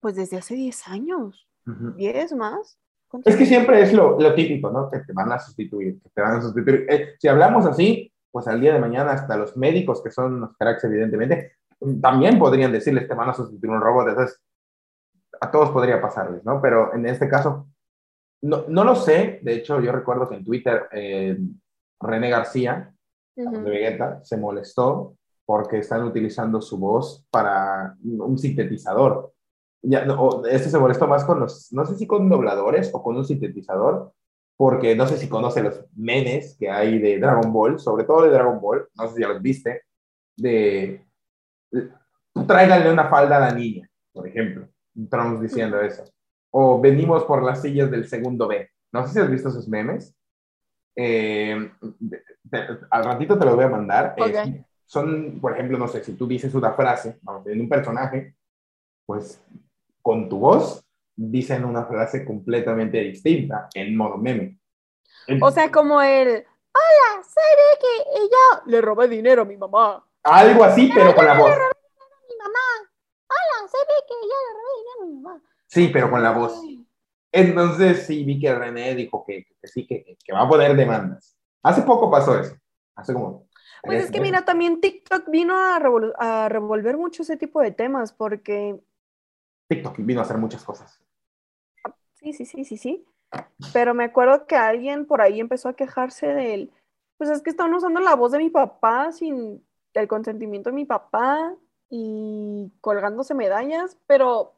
pues desde hace 10 años, Ujú. 10 más. ¿Cuántos Es que siempre es lo, lo típico, ¿no? Que te van a sustituir, que te van a sustituir. Eh, si hablamos así, pues al día de mañana hasta los médicos, que son los cracks evidentemente, también podrían decirles te van a sustituir un robot. Entonces, a todos podría pasarles, ¿no? Pero en este caso, no, no lo sé. De hecho, yo recuerdo que en Twitter, eh, René García, de Vegeta, se molestó porque están utilizando su voz para un sintetizador. Ya, no, esto se molestó más con los, no sé si con dobladores o con un sintetizador, porque no sé si conoce los memes que hay de Dragon Ball, sobre todo de Dragon Ball, no sé si ya los viste, de tráiganle una falda a la niña, por ejemplo, Trunks diciendo eso. O venimos por las sillas del segundo B. No sé si has visto esos memes. Eh, al ratito te lo voy a mandar. Ok. Eh, son, por ejemplo, no sé, si tú dices una frase, vamos, en un personaje, pues con tu voz dicen una frase completamente distinta en modo meme. O sea, como el, hola, soy Vicky y yo le robé dinero a mi mamá. algo así, pero con la voz. Mi mamá, hola, soy Vicky y yo le robé dinero a mi mamá. Sí, pero con la voz. Entonces sí vi que René dijo que, que sí, que, que va a poner demandas. Hace poco pasó eso. Hace como... Pues es que mira, también TikTok vino a, revol- a revolver mucho ese tipo de temas porque TikTok vino a hacer muchas cosas. Sí, sí, sí, sí, sí. Pero me acuerdo que alguien por ahí empezó a quejarse del, pues es que están usando la voz de mi papá sin el consentimiento de mi papá y colgándose medallas, pero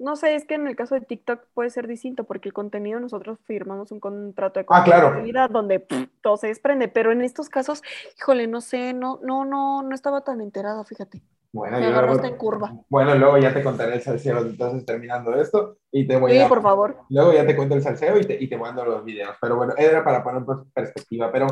no sé, es que en el caso de TikTok puede ser distinto porque el contenido nosotros firmamos un contrato de Ah, claro. confidencialidad donde pff, todo se desprende, pero en estos casos, híjole, no sé, no, no, no, no estaba tan enterada, fíjate. Bueno, Me yo luego- en curva. Bueno, luego ya te contaré el salseo, entonces terminando esto, y te voy Sí, a... por favor. Luego ya te cuento el salseo y te, y te mando los videos. Pero bueno, era para poner perspectiva. Pero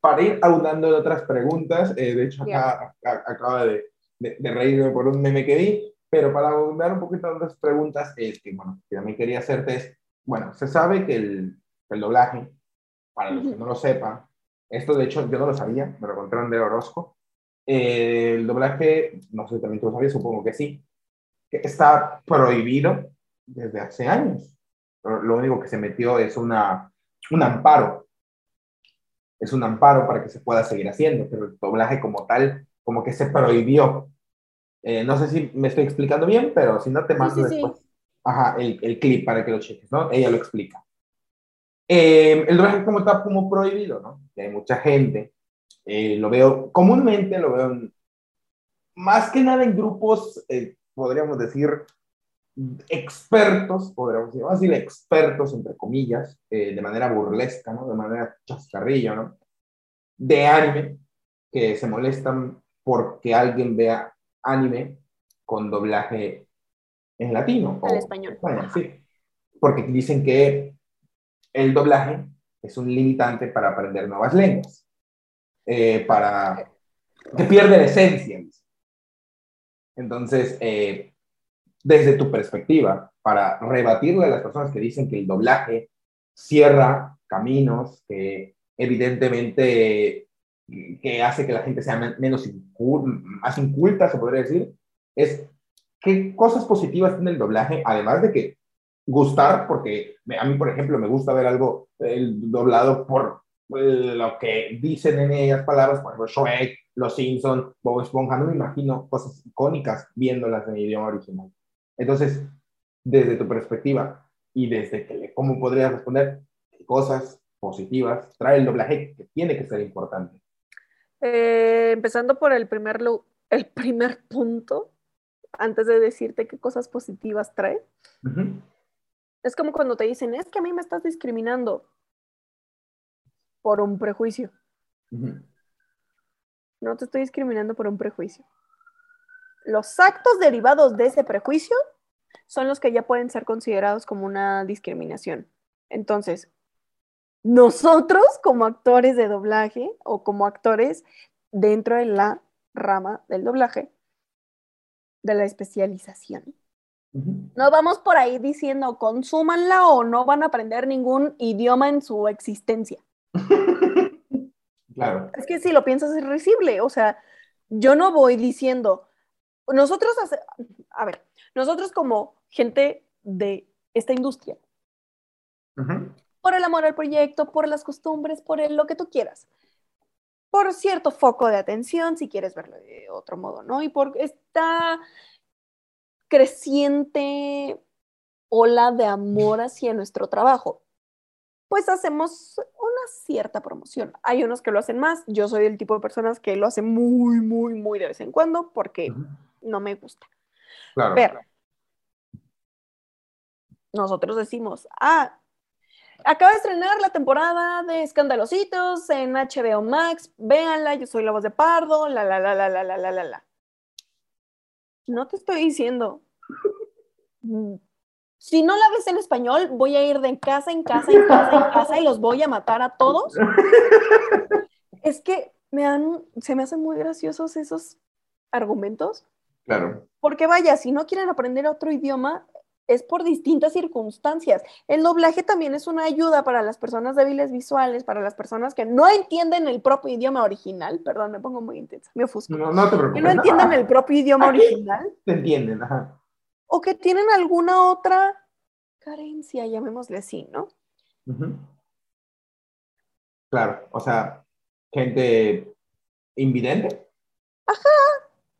para ir aunando en otras preguntas, eh, de hecho acá acaba de, de, de reírme por un meme que vi, pero para ahondar un poquito en otras preguntas, es que, bueno, que también quería hacerte es, bueno, se sabe que el, el doblaje, para los que no lo sepan, esto de hecho yo no lo sabía, me lo contaron de Orozco, eh, el doblaje, no sé si también tú lo sabías, supongo que sí, que está prohibido desde hace años. Lo lo único que se metió es una, un amparo es un amparo para que se pueda seguir haciendo, pero el doblaje como tal, como que se prohibió. Eh, no sé si me estoy explicando bien, pero si no te mando sí, sí. después Ajá, el, el clip para que lo cheques, ¿no? Ella lo explica. Eh, el doblaje como está como prohibido, ¿no? Que hay mucha gente, eh, lo veo, comúnmente lo veo en- más que nada en grupos, eh, podríamos decir, expertos, podríamos decir, vamos a decir expertos, entre comillas, de manera burlesca, ¿no? De manera chascarrillo, ¿no? De anime, que se molestan porque alguien vea anime con doblaje en latino. Al o- español. Sí. Porque dicen que el doblaje es un limitante para aprender nuevas lenguas. Eh, para que pierde la esencia. Entonces, eh, desde tu perspectiva, para rebatirle a las personas que dicen que el doblaje cierra caminos, que evidentemente que hace que la gente sea men- menos incul- más inculta, se podría decir, es qué cosas positivas tiene el doblaje, además de que gustar, porque a mí, por ejemplo, me gusta ver algo el doblado por eh, lo que dicen en ellas palabras, por ejemplo, Shrek, Los Simpson, Bob Esponja, no me imagino cosas icónicas viéndolas en idioma original. Entonces, desde tu perspectiva y desde que, ¿cómo podrías responder? ¿Qué cosas positivas trae el doblaje que tiene que ser importante? Eh, empezando por el primer, el primer punto, antes de decirte qué cosas positivas trae, es como cuando te dicen, es que a mí me estás discriminando por un prejuicio. No te estoy discriminando por un prejuicio. Los actos derivados de ese prejuicio son los que ya pueden ser considerados como una discriminación. Entonces, nosotros como actores de doblaje o como actores dentro de la rama del doblaje, de la especialización. No vamos por ahí diciendo consúmanla o no van a aprender ningún idioma en su existencia. Claro. Es que si lo piensas es risible, o sea, yo no voy diciendo, nosotros, hace- a ver, nosotros como gente de esta industria. Por el amor al proyecto, por las costumbres, por el- lo que tú quieras, por cierto foco de atención, si quieres verlo de otro modo, ¿no? Y por esta creciente ola de amor hacia nuestro trabajo, pues hacemos una cierta promoción. Hay unos que lo hacen más, yo soy el tipo de personas que lo hacen muy, muy, muy de vez en cuando porque no me gusta. Claro. Pero nosotros decimos, ah, acaba de estrenar la temporada de Escandalositos en HBO Max, véanla, yo soy la voz de Pardo, la, la, la, la, la, la, la, la. No te estoy diciendo. mm, Si no la ves en español, voy a ir de casa en casa, en casa, en casa y los voy a matar a todos. Es que me han, se me hacen muy graciosos esos argumentos. Claro. Porque vaya, si no quieren aprender otro idioma, es por distintas circunstancias. El doblaje también es una ayuda para las personas débiles visuales, para las personas que no entienden el propio idioma original. Perdón, me pongo muy intensa, me ofusco. No, no te Que preocupes. no entienden el propio idioma Aquí- original Te entienden, ajá. o que tienen alguna otra carencia, llamémosle así, ¿no? Claro, o sea, gente invidente.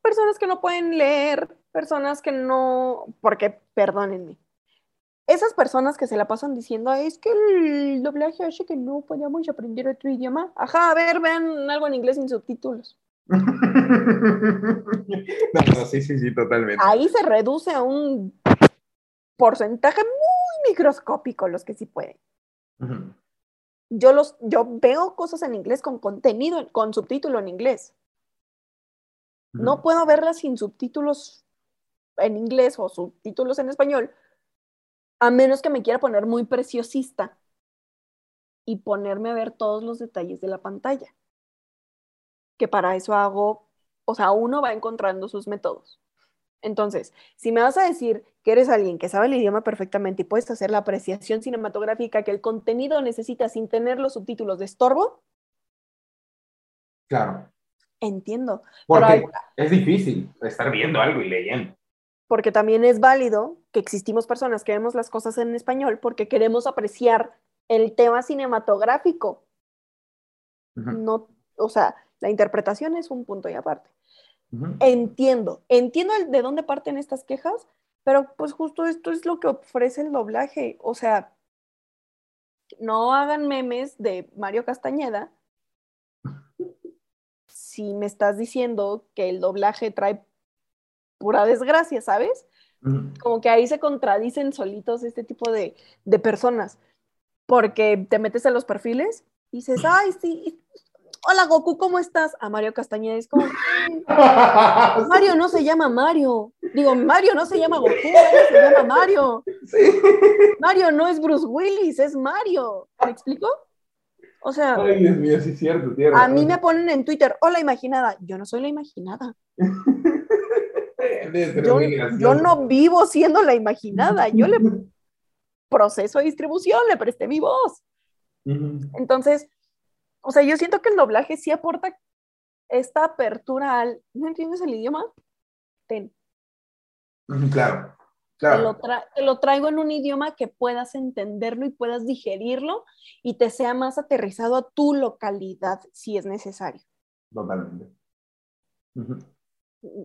Personas que no pueden leer, personas que no, porque, perdónenme, esas personas que se la pasan diciendo, "Ay, es que el doblaje hace que no podamos aprender otro idioma. Ajá, a ver, vean algo en inglés sin subtítulos. no, no, sí, sí, sí, totalmente. Ahí se reduce a un porcentaje muy microscópico los que sí pueden. Yo, los, yo veo cosas en inglés con contenido, con subtítulo en inglés. No puedo verlas sin subtítulos en inglés o subtítulos en español, a menos que me quiera poner muy preciosista y ponerme a ver todos los detalles de la pantalla. Que para eso hago, o sea, uno va encontrando sus métodos. Entonces, si me vas a decir que eres alguien que sabe el idioma perfectamente y puedes hacer la apreciación cinematográfica que el contenido necesita sin tener los subtítulos de estorbo, Claro. entiendo. Porque hay- es difícil estar viendo algo y leyendo. Porque también es válido que existimos personas que vemos las cosas en español porque queremos apreciar el tema cinematográfico. No, o sea, la interpretación es un punto y aparte. ujú. Entiendo, entiendo el- de dónde parten estas quejas, pero pues justo esto es lo que ofrece el doblaje. O sea, no hagan memes de Mario Castañeda si me estás diciendo que el doblaje trae pura desgracia, ¿sabes? Como que ahí se contradicen solitos este tipo de, de personas, porque te metes a los perfiles y dices, ay, sí, hola Goku, ¿cómo estás? A Mario Castañeda es como, "Mm, Mario no se llama Mario, digo, Mario no se llama Goku, Mario se llama Mario, Sí. Mario no es Bruce Willis, es Mario, ¿me explico? O sea, Ay, Dios mío, sí cierto, a mí me ponen en Twitter, hola imaginada, yo no soy la imaginada, yo, no vivo siendo la imaginada, yo le proceso de distribución, le presté mi voz. Entonces, o sea, yo siento que el doblaje sí aporta esta apertura al, ¿no entiendes el idioma? Ten, Claro, te, lo claro. tra- te lo traigo en un idioma que puedas entenderlo y puedas digerirlo y te sea más aterrizado a tu localidad si es necesario. Totalmente. Ujú.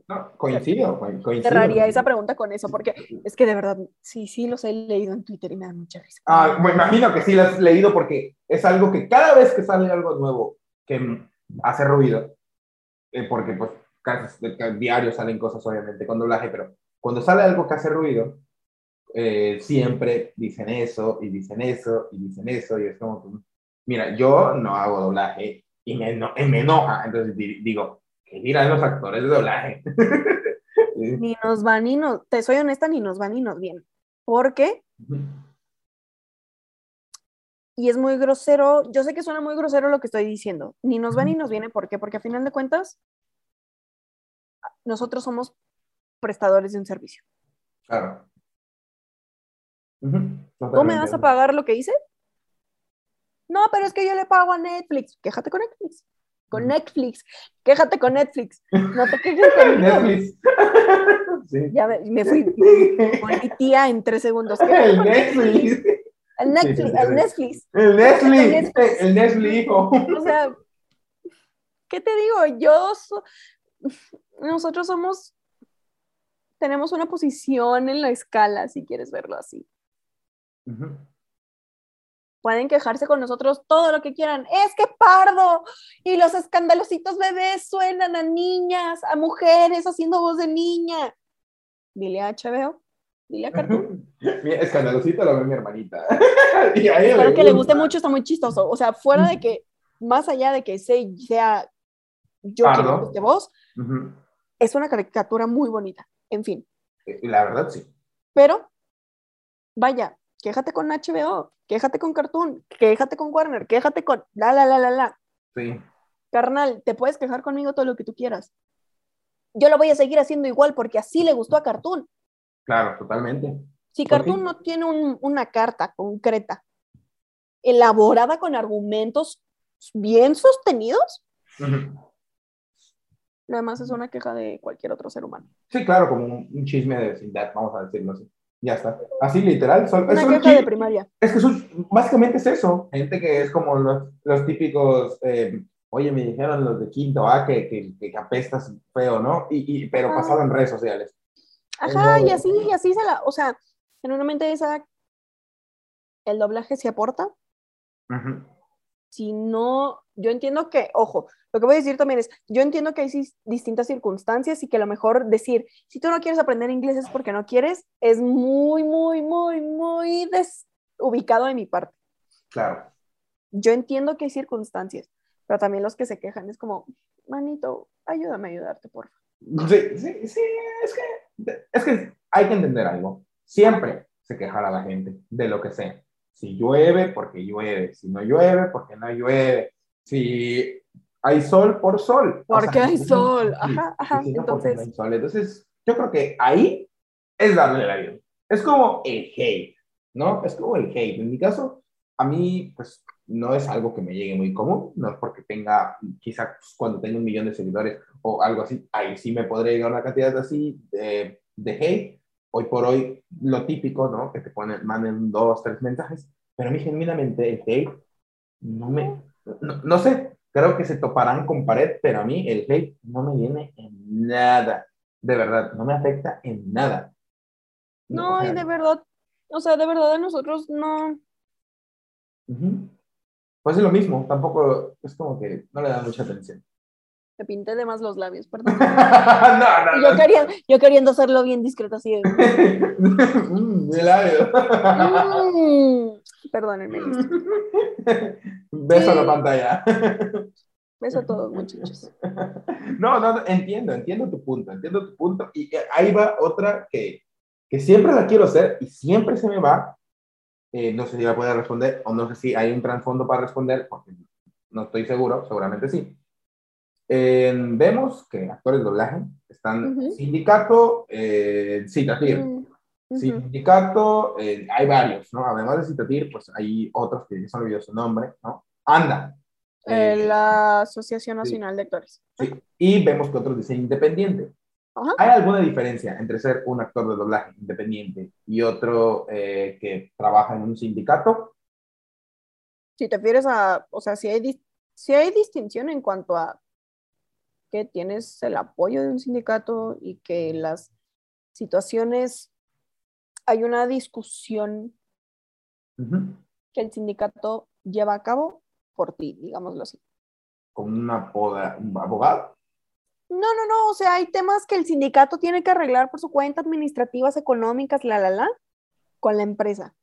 No, coincido, co- coincido. Cerraría esa pregunta con eso, porque es que de verdad, sí, sí los he leído en Twitter y me da mucha risa. Ah, me imagino que sí lo has leído porque es algo que cada vez que sale algo nuevo que hace ruido, eh, porque pues casi diario salen cosas obviamente con doblaje, pero cuando sale algo que hace ruido, eh, siempre dicen eso y dicen eso y dicen eso y es como mira, yo no hago doblaje y me, eno- y me enoja, entonces di- digo, que dirán los actores de doblaje? Ni nos va ni nos, te soy honesta, ni nos va ni nos viene. Porque y es muy grosero. Yo sé que suena muy grosero lo que estoy diciendo. Ni nos va ni nos viene. ¿Por qué? Porque a final de cuentas, nosotros somos prestadores de un servicio. Claro. ¿Tú me vas a pagar lo que hice? No, pero es que yo le pago a Netflix. Quéjate con Netflix. Con. Netflix. Quéjate con Netflix. No te quejes conmigo. Netflix. sí. Ya me, me fui con mi tía en tres segundos. El Netflix. El Netflix, el. Netflix. El Netflix. El Netflix, hijo. O sea, ¿qué te digo? Yo, so- nosotros somos, tenemos una posición en la escala, si quieres verlo así. Ujú. Pueden quejarse con nosotros todo lo que quieran. Es que pardo y los escandalositos bebés suenan a niñas, a mujeres haciendo voz de niña. Dile a HBO, dile a Cartoon. Escandalosito lo ve mi hermanita. y a Espero que le guste mucho, está muy chistoso. O sea, fuera de que, más allá de que sea, yo quien Pardo. le guste voz, Ujú. es una caricatura muy bonita. En fin. Eh, La verdad, sí. Pero, vaya, quéjate con HBO, quéjate con Cartoon, quéjate con Warner, quéjate con la, la, la, la, la. Sí. Carnal, te puedes quejar conmigo todo lo que tú quieras. Yo lo voy a seguir haciendo igual porque así le gustó a Cartoon. Claro, totalmente. Si ¿Por Cartoon qué? no tiene un- una carta concreta, elaborada con argumentos bien sostenidos, lo demás es una queja de cualquier otro ser humano. Sí, claro, como un, un chisme de vecindad, vamos a decirlo así. Ya está. Así literal. son- Una de primaria. Es que eso- básicamente es eso. Gente que es como los, los típicos, eh, oye, me dijeron los de quinto A que, que, que apestas feo, ¿no? Y, y, pero Ah. pasado en redes sociales. Ajá, y así, y así se la, o sea, genuinamente esa, el doblaje se aporta, Ujú. Si no, yo entiendo que, ojo, lo que voy a decir también es, yo entiendo que hay distintas circunstancias y que a lo mejor decir, si tú no quieres aprender inglés es porque no quieres, es muy, muy, muy, muy desubicado de mi parte. Claro. Yo entiendo que hay circunstancias, pero también los que se quejan es como, manito, ayúdame a ayudarte, por favor. Sí, sí, sí, es que, es que hay que entender algo. Siempre se quejará la gente de lo que sea. Si llueve, porque llueve. Si no llueve, porque no llueve. Si hay sol, por sol. O Porque sea, hay sol. Ajá, ajá. Si no, porque no Entonces, hay sol. Entonces, yo creo que ahí es darle la vida. Es como el hate, ¿no? Es como el hate. En mi caso, a mí, pues, no es algo que me llegue muy común. No es porque tenga, quizá pues, cuando tenga un millón de seguidores o algo así, ahí sí me podría llegar una cantidad así de, de hate. Hoy por hoy, lo típico, ¿no? Que te ponen, manden dos, tres mensajes. Pero a mí, genuinamente, el hate no me. No, no sé, creo que se toparán con pared, pero a mí el hate no me viene en nada. De verdad, no me afecta en nada. no, o sea, y de verdad, o sea, de verdad a nosotros no. Pues es lo mismo, tampoco es como que no le dan mucha atención. Te pinté de más los labios, perdón. no, no, yo, quería, yo queriendo hacerlo bien discreto así de... Mm, mi labio. Mm, perdónenme. Beso a la pantalla. Beso a todos, muchachos. No, no, no, entiendo, entiendo tu punto, entiendo tu punto. Y eh, ahí va otra que, que siempre la quiero hacer y siempre se me va. Eh, no sé si la puede responder o no sé si hay un trasfondo para responder, porque no estoy seguro, seguramente sí. Eh, vemos que actores de doblaje están Ujú. sindicato, eh, Citatir. Mm. Sindicato, eh, hay varios, ¿no? Además de Citatir, pues hay otros que ya se olvidó su nombre, ¿no? Anda. Eh, Eh, la Asociación Nacional de Actores. Sí, y vemos que otros dicen independiente. ¿Hay alguna diferencia entre ser un actor de doblaje independiente y otro que trabaja en un sindicato? Si te refieres a, o sea, si hay, si hay distinción en cuanto a que tienes el apoyo de un sindicato y que las situaciones, hay una discusión Ujú. que el sindicato lleva a cabo por ti, digámoslo así. Con una poda, un abogado. No, no, no, o sea, hay temas que el sindicato tiene que arreglar por su cuenta, administrativas, económicas, la, la, la, con la empresa.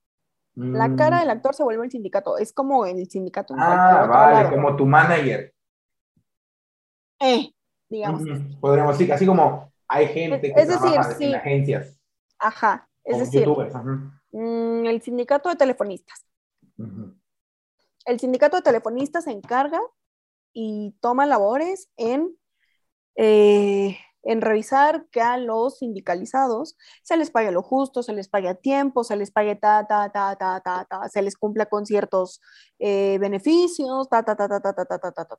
La Mm. cara del actor se vuelve el sindicato, es como el sindicato Ah, vale, como tu manager. Eh, digamos. Podríamos decir, así como hay gente que es decir, trabaja sí. en agencias. Ajá, es decir, mm, el sindicato de telefonistas. El sindicato de telefonistas se encarga y toma labores en, eh, en revisar que a los sindicalizados se les pague lo justo, se les pague a tiempo, se les pague ta, ta, ta, ta, ta, ta, se les cumpla con ciertos eh, beneficios, ta, ta, ta, ta, ta, ta, ta, ta, ta, ta.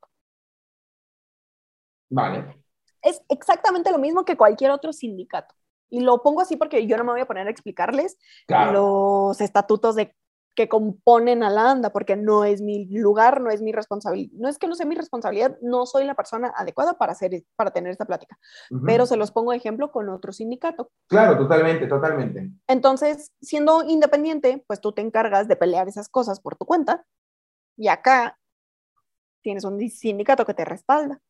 Vale. Es exactamente lo mismo que cualquier otro sindicato. Y lo pongo así porque yo no me voy a poner a explicarles Claro. los estatutos de que componen a la ANDA, porque no es mi lugar, no es mi responsabilidad, no es que no sea mi responsabilidad, no soy la persona adecuada para, hacer, para tener esta plática, pero se los pongo de ejemplo con otro sindicato. Claro, totalmente, totalmente. Entonces, siendo independiente, pues tú te encargas de pelear esas cosas por tu cuenta, y acá tienes un sindicato que te respalda.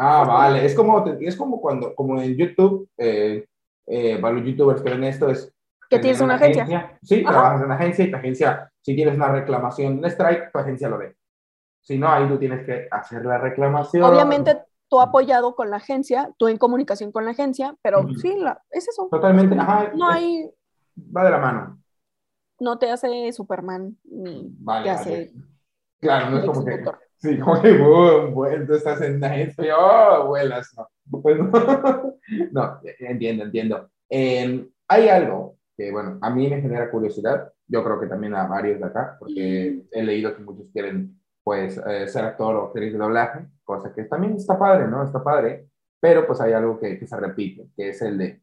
Ah, vale. Es como, es como cuando, como en YouTube, eh, eh, para los youtubers que ven esto, es Que tienes una agencia. Sí, Ajá. trabajas en una agencia y tu agencia, si tienes una reclamación, un strike, tu agencia lo ve. Si no, ahí tú tienes que hacer la reclamación. Obviamente, tú apoyado con la agencia, tú en comunicación con la agencia, pero sí, la- es eso. Totalmente, ajá. No es- hay, Va de la mano. no te hace Superman ni Vale, te vale. hace Claro, no es como que. Sí, como que, boom, bueno, tú estás en y, oh, vuelas, no. Pues no, no, entiendo, entiendo. Eh, hay algo que, bueno, a mí me genera curiosidad, yo creo que también a varios de acá, porque he leído que muchos quieren, pues, eh, ser actor o actriz de doblaje, cosa que también está padre, ¿no? Está padre, pero pues hay algo que, que se repite, que es el de,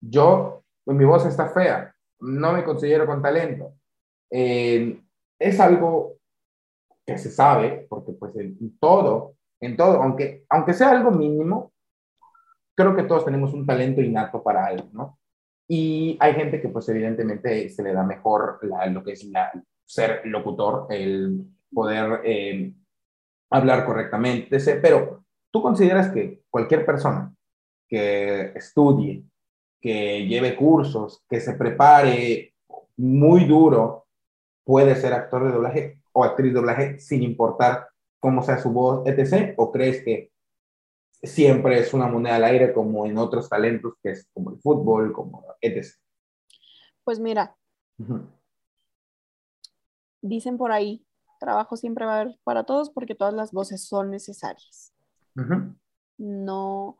yo, mi voz está fea, no me considero con talento. Eh, es algo que se sabe, porque pues en todo, en todo, aunque, aunque sea algo mínimo, creo que todos tenemos un talento innato para algo, ¿no? Y hay gente que pues evidentemente se le da mejor lo que es ser locutor, el poder eh, hablar correctamente, pero tú consideras que cualquier persona que estudie, que lleve cursos, que se prepare muy duro, puede ser actor de doblaje o actriz de doblaje sin importar cómo sea su voz, etc. ¿O crees que siempre es una moneda al aire como en otros talentos, que es como el fútbol, como etc. Pues mira, dicen por ahí, trabajo siempre va a haber para todos porque todas las voces son necesarias. No,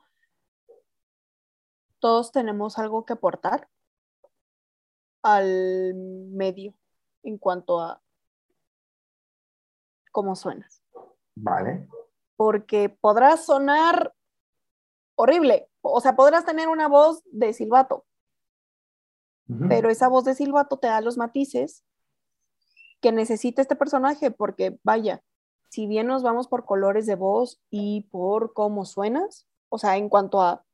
todos tenemos algo que aportar al medio en cuanto a cómo suenas. Vale. Porque podrás sonar horrible, o sea, podrás tener una voz de silbato, pero esa voz de silbato te da los matices que necesita este personaje, porque vaya, si bien nos vamos por colores de voz y por cómo suenas, o sea, en cuanto a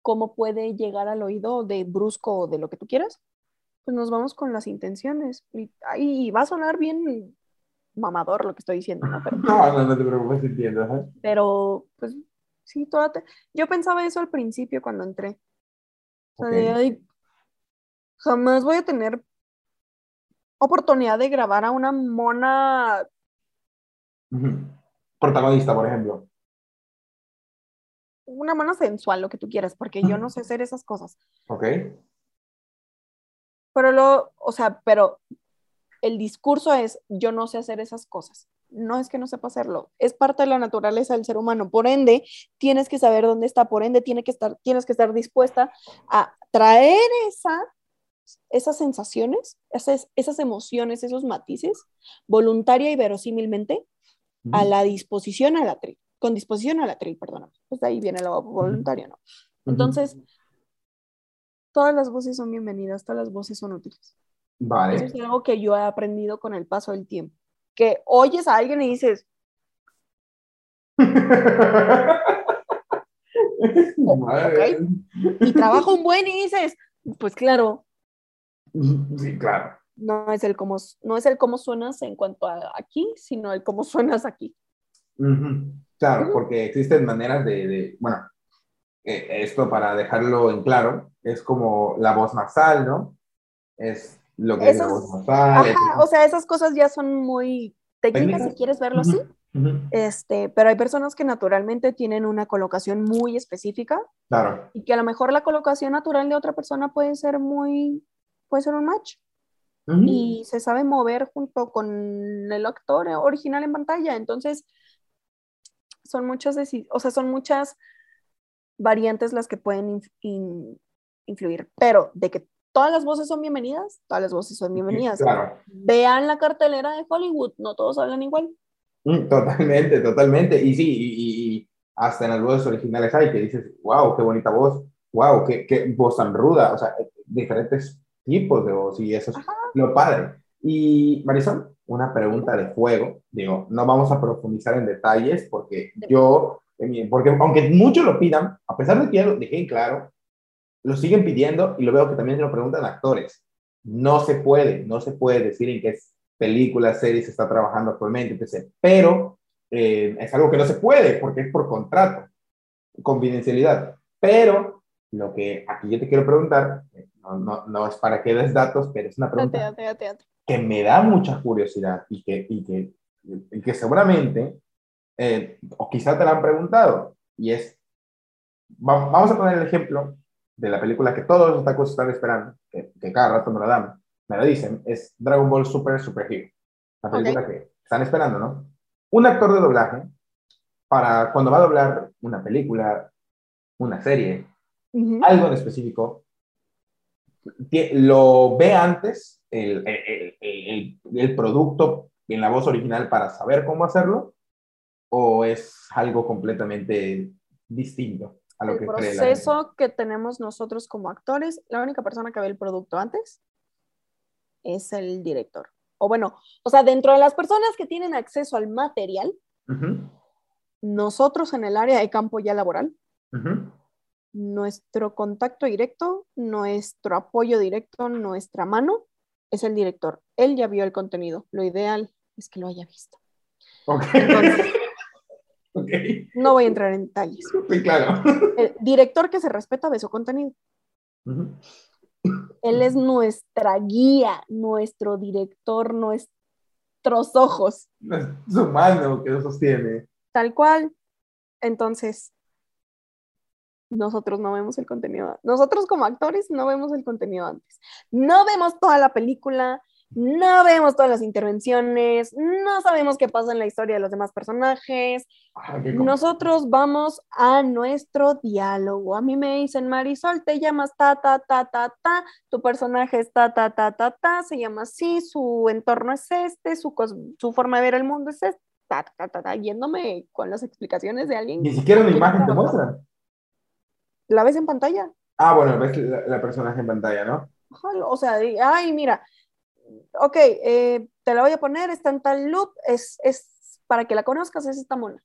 cómo puede llegar al oído de brusco o de lo que tú quieras, pues nos vamos con las intenciones. Y, ay, va a sonar bien mamador lo que estoy diciendo, ¿no? Pero, No, no, no te preocupes, entiendo. ajá. pero, pues sí, toda te- yo pensaba eso al principio cuando entré. O sea, de, ay, jamás voy a tener oportunidad de grabar a una mona. Protagonista, por ejemplo. una mona sensual, lo que tú quieras, porque yo no sé hacer esas cosas. Ok. Pero lo, o sea, pero el discurso es, yo no sé hacer esas cosas. No es que no sepa hacerlo, es parte de la naturaleza del ser humano. Por ende, tienes que saber dónde está, por ende, tiene que estar, tienes que estar dispuesta a traer esa, esas sensaciones, esas, esas emociones, esos matices, voluntaria y verosímilmente, a la disposición a la tri, con disposición a la tri, perdóname. Pues de ahí viene lo voluntario, ¿no? Entonces, todas las voces son bienvenidas, todas las voces son útiles. Eso Vale. es algo que yo he aprendido con el paso del tiempo. Que oyes a alguien y dices, Madre. y trabajo un buen y dices, pues claro, Sí, claro. no es el cómo, no es el cómo suenas en cuanto a aquí, sino el cómo suenas aquí. Ujú. Claro, Ujú. porque existen maneras de, de- bueno, eh, esto para dejarlo en claro, es como la voz nasal, ¿no? Es lo que es voz nasal. Ajá, o sea, esas cosas ya son muy técnicas, si quieres verlo así. Ujú, ujú. Este, pero hay personas que naturalmente tienen una colocación muy específica Claro. y que a lo mejor la colocación natural de otra persona puede ser muy, puede ser un match. y se sabe mover junto con el actor original en pantalla. Entonces, son muchas, o sea, son muchas variantes las que pueden influir, pero de que todas las voces son bienvenidas, todas las voces son bienvenidas. Vean la cartelera de Hollywood, no todos hablan igual. Mm, totalmente, totalmente. Y sí, y, hasta en las voces originales hay que dices, wow, qué bonita voz, wow, qué, qué voz tan ruda, o sea, diferentes tipos de voz y eso es lo padre. Y Marisol, una pregunta de fuego, digo, no vamos a profundizar en detalles porque yo, porque aunque muchos lo pidan, a pesar de que ya lo dejé claro, lo siguen pidiendo y lo veo que también se lo preguntan actores. No se puede, no se puede decir en qué película, serie se está trabajando actualmente, etc. Pero eh, es algo que no se puede porque es por contrato, confidencialidad. Pero lo que aquí yo te quiero preguntar, no, no, no es para que des datos, pero es una pregunta que me da mucha curiosidad y que, y que, y que seguramente, eh, o quizá te la han preguntado, y es, vamos a poner el ejemplo de la película que todos los tacos están esperando, que, que, cada rato me lo dan, me lo dicen, es Dragon Ball Super Super Hero. La película que están esperando, ¿no? Un actor de doblaje, para cuando va a doblar una película, una serie, algo en específico, lo ve antes el, el, el, el, producto en la voz original para saber cómo hacerlo o es algo completamente distinto a lo el que proceso que tenemos nosotros como actores, la única persona que ve el producto antes es el director. O bueno, o sea, dentro de las personas que tienen acceso al material, nosotros en el área de campo ya laboral, nuestro contacto directo, nuestro apoyo directo, nuestra mano es el director. Él ya vio el contenido. Lo ideal es que lo haya visto. No voy a entrar en detalles. claro. El director que se respeta ve su contenido. Él es nuestra guía, nuestro director, nuestros ojos. Su mano que lo sostiene. Tal cual. Entonces, nosotros no vemos el contenido. Nosotros como actores no vemos el contenido antes. No vemos toda la película, no vemos todas las intervenciones, no sabemos qué pasa en la historia de los demás personajes. Ah, nosotros vamos a nuestro diálogo. A mí me dicen, Marisol, te llamas ta, ta, ta, ta, ta, tu personaje es ta, ta, ta, ta, ta, se llama así, su entorno es este, su, su forma de ver el mundo es este, ta, ta, ta, ta, yéndome con las explicaciones de alguien. Ni siquiera una imagen te muestran la ves en pantalla. Ah, bueno, ves la, personaje en pantalla, ¿no? O sea, ay, mira, ok, eh, te la voy a poner, está en tal loop, es, es para que la conozcas, es esta mona.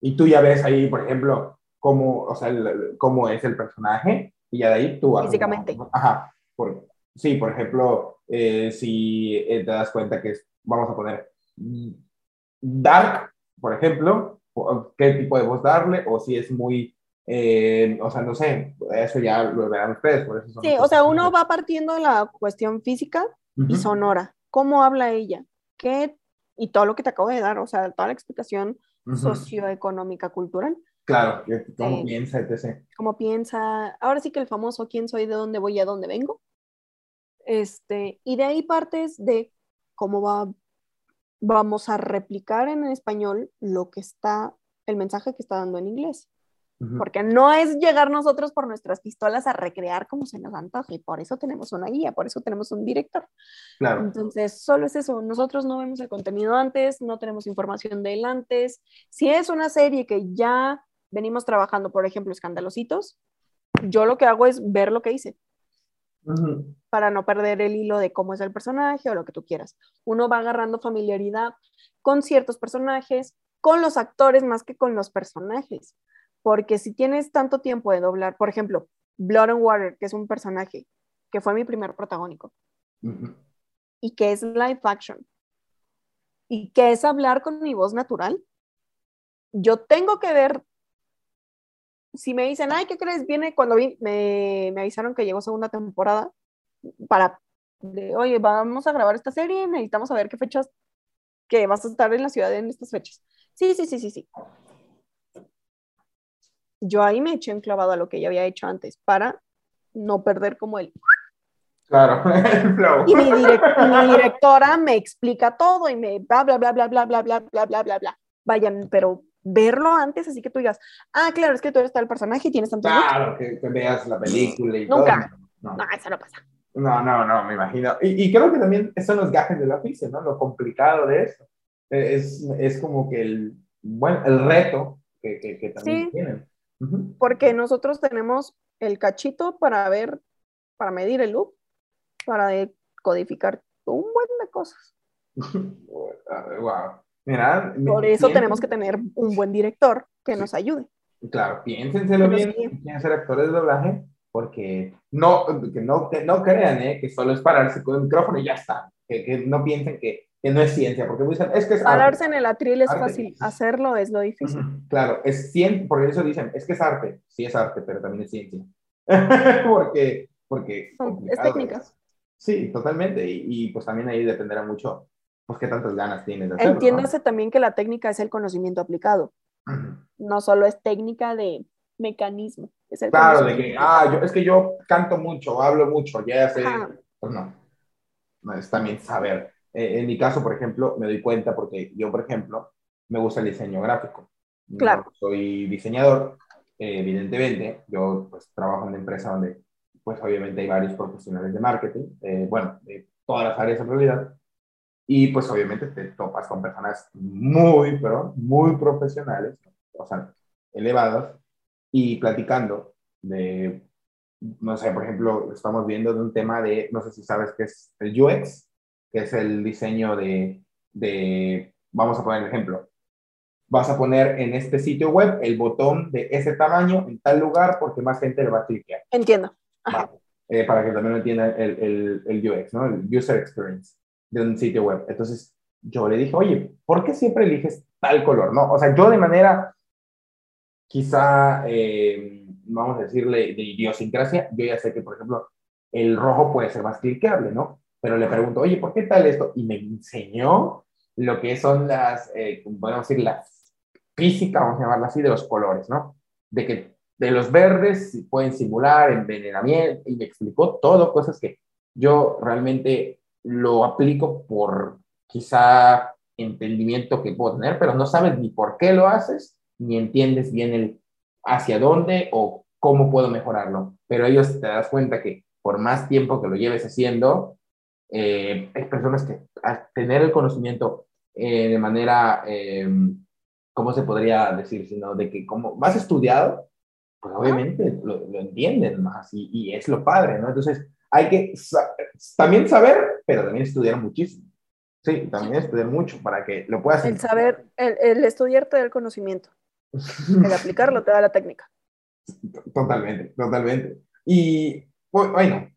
Y tú ya ves ahí, por ejemplo, cómo, o sea, cómo es el personaje, y ya de ahí tú... Físicamente. Ajá, por, sí, por ejemplo, eh, si eh, te das cuenta que es, vamos a poner dark, por ejemplo, qué tipo de voz darle, o si es muy eh, o sea, no sé, eso ya lo verán ustedes. Por eso sí, o sea, uno va partiendo de la cuestión física y sonora. ¿Cómo habla ella? ¿Qué? Y todo lo que te acabo de dar, o sea, toda la explicación socioeconómica, cultural. Claro, cómo piensa, etc. Cómo piensa. Ahora sí que el famoso quién soy, de dónde voy, a dónde vengo. Este, y de ahí partes de cómo va, vamos a replicar en español lo que está, el mensaje que está dando en inglés porque no es llegar nosotros por nuestras pistolas a recrear como se nos antoje, por eso tenemos una guía, por eso tenemos un director. Claro. Entonces, solo es eso, nosotros no vemos el contenido antes, no tenemos información de él antes. Si es una serie que ya venimos trabajando, por ejemplo, Escandalositos, yo lo que hago es ver lo que hice. Para no perder el hilo de cómo es el personaje o lo que tú quieras. Uno va agarrando familiaridad con ciertos personajes, con los actores más que con los personajes porque si tienes tanto tiempo de doblar, por ejemplo, Blood and Water, que es un personaje que fue mi primer protagónico, y que es live action, y que es hablar con mi voz natural, yo tengo que ver, si me dicen, ay, ¿qué crees? Viene cuando vi, me, me avisaron que llegó segunda temporada, para, oye, vamos a grabar esta serie, necesitamos saber qué fechas, que vas a estar en la ciudad en estas fechas. Sí, sí, sí, sí, sí yo ahí me eché enclavado a lo que ya había hecho antes para no perder como el Claro, el flow. Y mi, direc- mi directora me explica todo y me bla, bla, bla, bla, bla, bla, bla, bla, bla, bla, bla. Vayan, pero verlo antes, así que tú digas, ah, claro, es que tú eres tal personaje y tienes gustos". Claro, que, que veas la película y Nunca. todo. No, No, eso no pasa. no, no, no, me imagino. Y, y creo que también son los gajes del oficio, ¿no? Lo complicado de eso. Es, es como que el, bueno, el reto que, que, que también Sí. tienen. Porque nosotros tenemos el cachito para ver, para medir el loop, para decodificar un buen de cosas. wow. Mira, Por eso piensen- tenemos que tener un buen director que nos ayude. Claro, piénsenselo bien, quieren ser actores de doblaje, porque no, que no, que no crean ¿eh? que solo es pararse con el micrófono y ya está. Que, que no piensen que, que no es ciencia, porque dicen, es que es arte. Pararse en el atril es Arte. fácil, hacerlo es lo difícil. Claro, es ciencia, por eso dicen, es que es arte. Sí es arte, pero también es ciencia. porque, porque Son- es técnica. Sí, totalmente. Y, y, pues también ahí dependerá mucho, pues qué tantas ganas tienes de hacerlo. ¿no? Entiéndase también que la técnica es el conocimiento aplicado, no solo es técnica de mecanismo. Es el Claro, de que, ah, yo, es que yo canto mucho, hablo mucho, ya sé. Ajá. Pues no. No, es también saber. Eh, en mi caso, por ejemplo, me doy cuenta porque yo, por ejemplo, me gusta el diseño gráfico. Claro. Yo soy diseñador, eh, evidentemente. Yo, pues, trabajo en una empresa donde, pues, obviamente hay varios profesionales de marketing, eh, bueno, de todas las áreas en realidad. Y, pues, obviamente te topas con personas muy, pero muy profesionales, o sea, elevadas, y platicando de, no sé, por ejemplo, estamos viendo de un tema de, no sé si sabes qué es el UX, que es el diseño de, de, vamos a poner el ejemplo, vas a poner en este sitio web el botón de ese tamaño en tal lugar porque más gente le va a clicar. Entiendo. Ajá. Eh, para que también lo entiendan el, el, el UX, ¿no? El User Experience de un sitio web. Entonces, yo le dije, oye, ¿por qué siempre eliges tal color? No, o sea, yo de manera quizá, eh, vamos a decirle, de idiosincrasia, yo ya sé que, por ejemplo, el rojo puede ser más cliqueable, ¿no? Pero le pregunto, oye, ¿por qué tal esto? Y me enseñó lo que son las, eh, podemos decir, las físicas, vamos a llamarla así, de los colores, ¿no? De que de los verdes pueden simular envenenamiento y me explicó todo, cosas que yo realmente lo aplico por quizá entendimiento que puedo tener, pero no sabes ni por qué lo haces, ni entiendes bien el hacia dónde o cómo puedo mejorarlo. Pero ellos te das cuenta que por más tiempo que lo lleves haciendo, eh, hay personas que al tener el conocimiento eh, de manera, eh, ¿cómo se podría decir? Sino de que como más estudiado, pues obviamente lo, lo entienden más y, y, es lo padre, ¿no? Entonces hay que sa también saber, pero también estudiar muchísimo. Sí, también estudiar mucho para que lo puedas El saber, el, el estudiar te da el conocimiento, el aplicarlo te da la técnica. Totalmente, totalmente. Y bueno,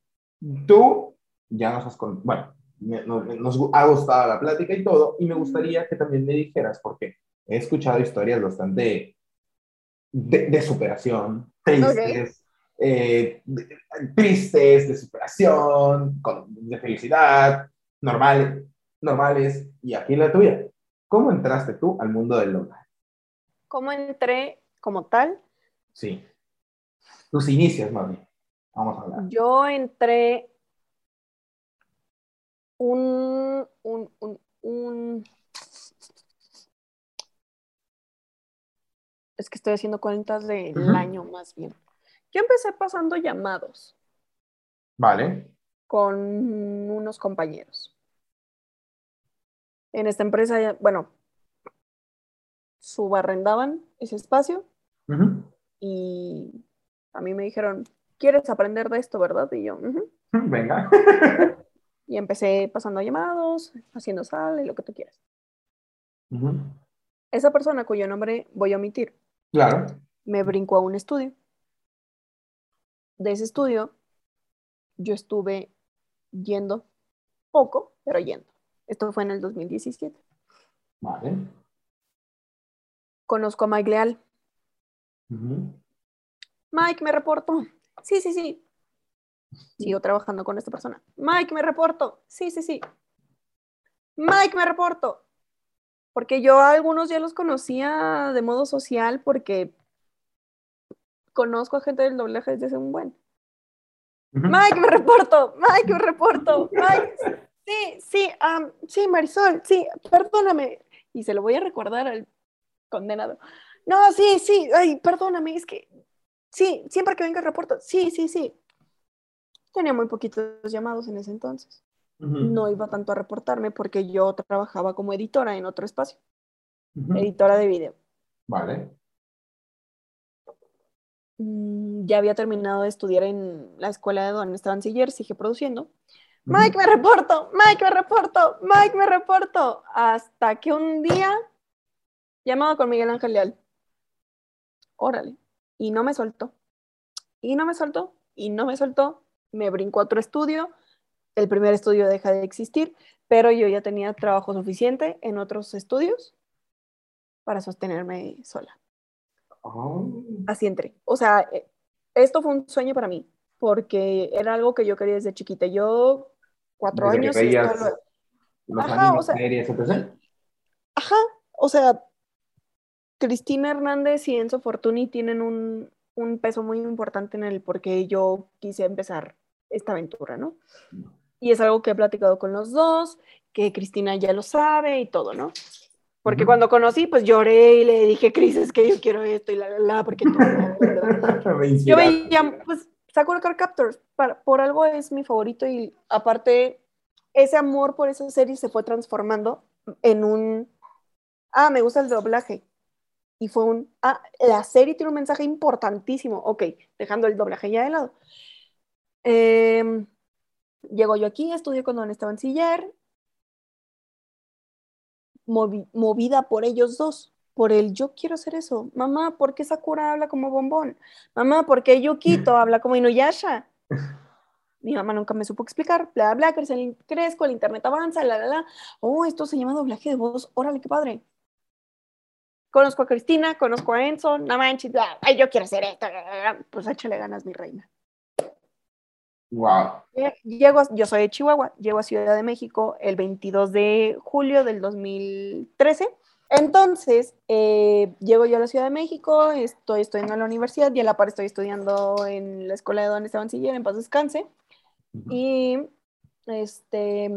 tú ya nos has con... bueno, nos, nos, ha gustado la plática y todo, y me gustaría que también me dijeras, porque he escuchado historias bastante de, de superación, tristes, okay. eh, de, tristes, de superación, con, de felicidad, normales, normales, y aquí la tuya. ¿Cómo entraste tú al mundo del doblaje? ¿Cómo entré como tal? Sí. Tus inicios, mami. Vamos a hablar. Yo entré un, un, un, un, es que estoy haciendo cuentas del uh -huh. año más bien. Yo empecé pasando llamados. Vale. Con unos compañeros. En esta empresa, bueno, subarrendaban ese espacio uh -huh. y a mí me dijeron, ¿quieres aprender de esto, verdad? Y yo, uh -huh. venga. y empecé pasando llamados, haciendo sal y lo que tú quieras. Uh -huh. Esa persona cuyo nombre voy a omitir, claro. me brincó a un estudio. De ese estudio, yo estuve yendo poco, pero yendo. Esto fue en el 2017. Vale. Conozco a Mike Leal. Uh -huh. Mike, me reporto. Sí, sí, sí. Sigo trabajando con esta persona. Mike, me reporto. Sí, sí, sí. Mike, me reporto. Porque yo a algunos ya los conocía de modo social porque conozco a gente del doblaje desde hace un buen. Mike, me reporto, Mike, me reporto, Mike. Sí, sí, sí, Marisol, sí, perdóname. Y se lo voy a recordar al condenado. No, sí, sí, ay, perdóname, es que sí, siempre que venga el reporto, sí, sí, sí. Tenía muy poquitos llamados en ese entonces. No iba tanto a reportarme porque yo trabajaba como editora en otro espacio, editora de video. Vale. Mm, ya había terminado de estudiar en la escuela de donde estaba en sigue produciendo. Mike, me reporto, Mike, me reporto, Mike, me reporto. Hasta que un día, llamado con Miguel Ángel Leal. Órale. Y no me soltó. Y no me soltó. Y no me soltó. Me brincó a otro estudio. El primer estudio deja de existir, pero yo ya tenía trabajo suficiente en otros estudios para sostenerme sola. Oh. Así entré. O sea, eh, esto fue un sueño para mí, porque era algo que yo quería desde chiquita. Yo, cuatro años. ajá, o sea, Ajá, o sea, Cristina Hernández y Enzo Fortuni tienen un, un peso muy importante en el por qué yo quise empezar esta aventura, ¿no? Y es algo que he platicado con los dos, que Cristina ya lo sabe y todo, ¿no? Porque cuando conocí, pues lloré y le dije, Cris, es que yo quiero esto y la, la, la, porque tú... yo veía, pues, Sakura Car Captors, por algo es mi favorito y aparte, ese amor por esa serie se fue transformando en un, ah, me gusta el doblaje. Y fue un, ah, la serie tiene un mensaje importantísimo. Ok, dejando el doblaje ya de lado. Eh, llego yo aquí, estudio con Don Esteban Siller, movida por ellos dos, por el yo quiero hacer eso. Mamá, ¿por qué Sakura habla como bombón? Mamá, ¿por qué Yukito habla como Inuyasha? Mi mamá nunca me supo explicar, bla, bla, crezco, el internet avanza, la, la, la. Oh, esto se llama doblaje de voz, órale, qué padre. Conozco a Cristina, conozco a Enzo, no manches, ay, yo quiero hacer esto. Pues échale ganas, mi reina. Wow. Llego, yo soy de Chihuahua, llego a Ciudad de México el 22 de julio del 2013. Entonces, eh, llego yo a la Ciudad de México, estoy estudiando en la universidad y a la par estoy estudiando en la escuela de Don Esteban Siller, en Paz Descanse. Y este,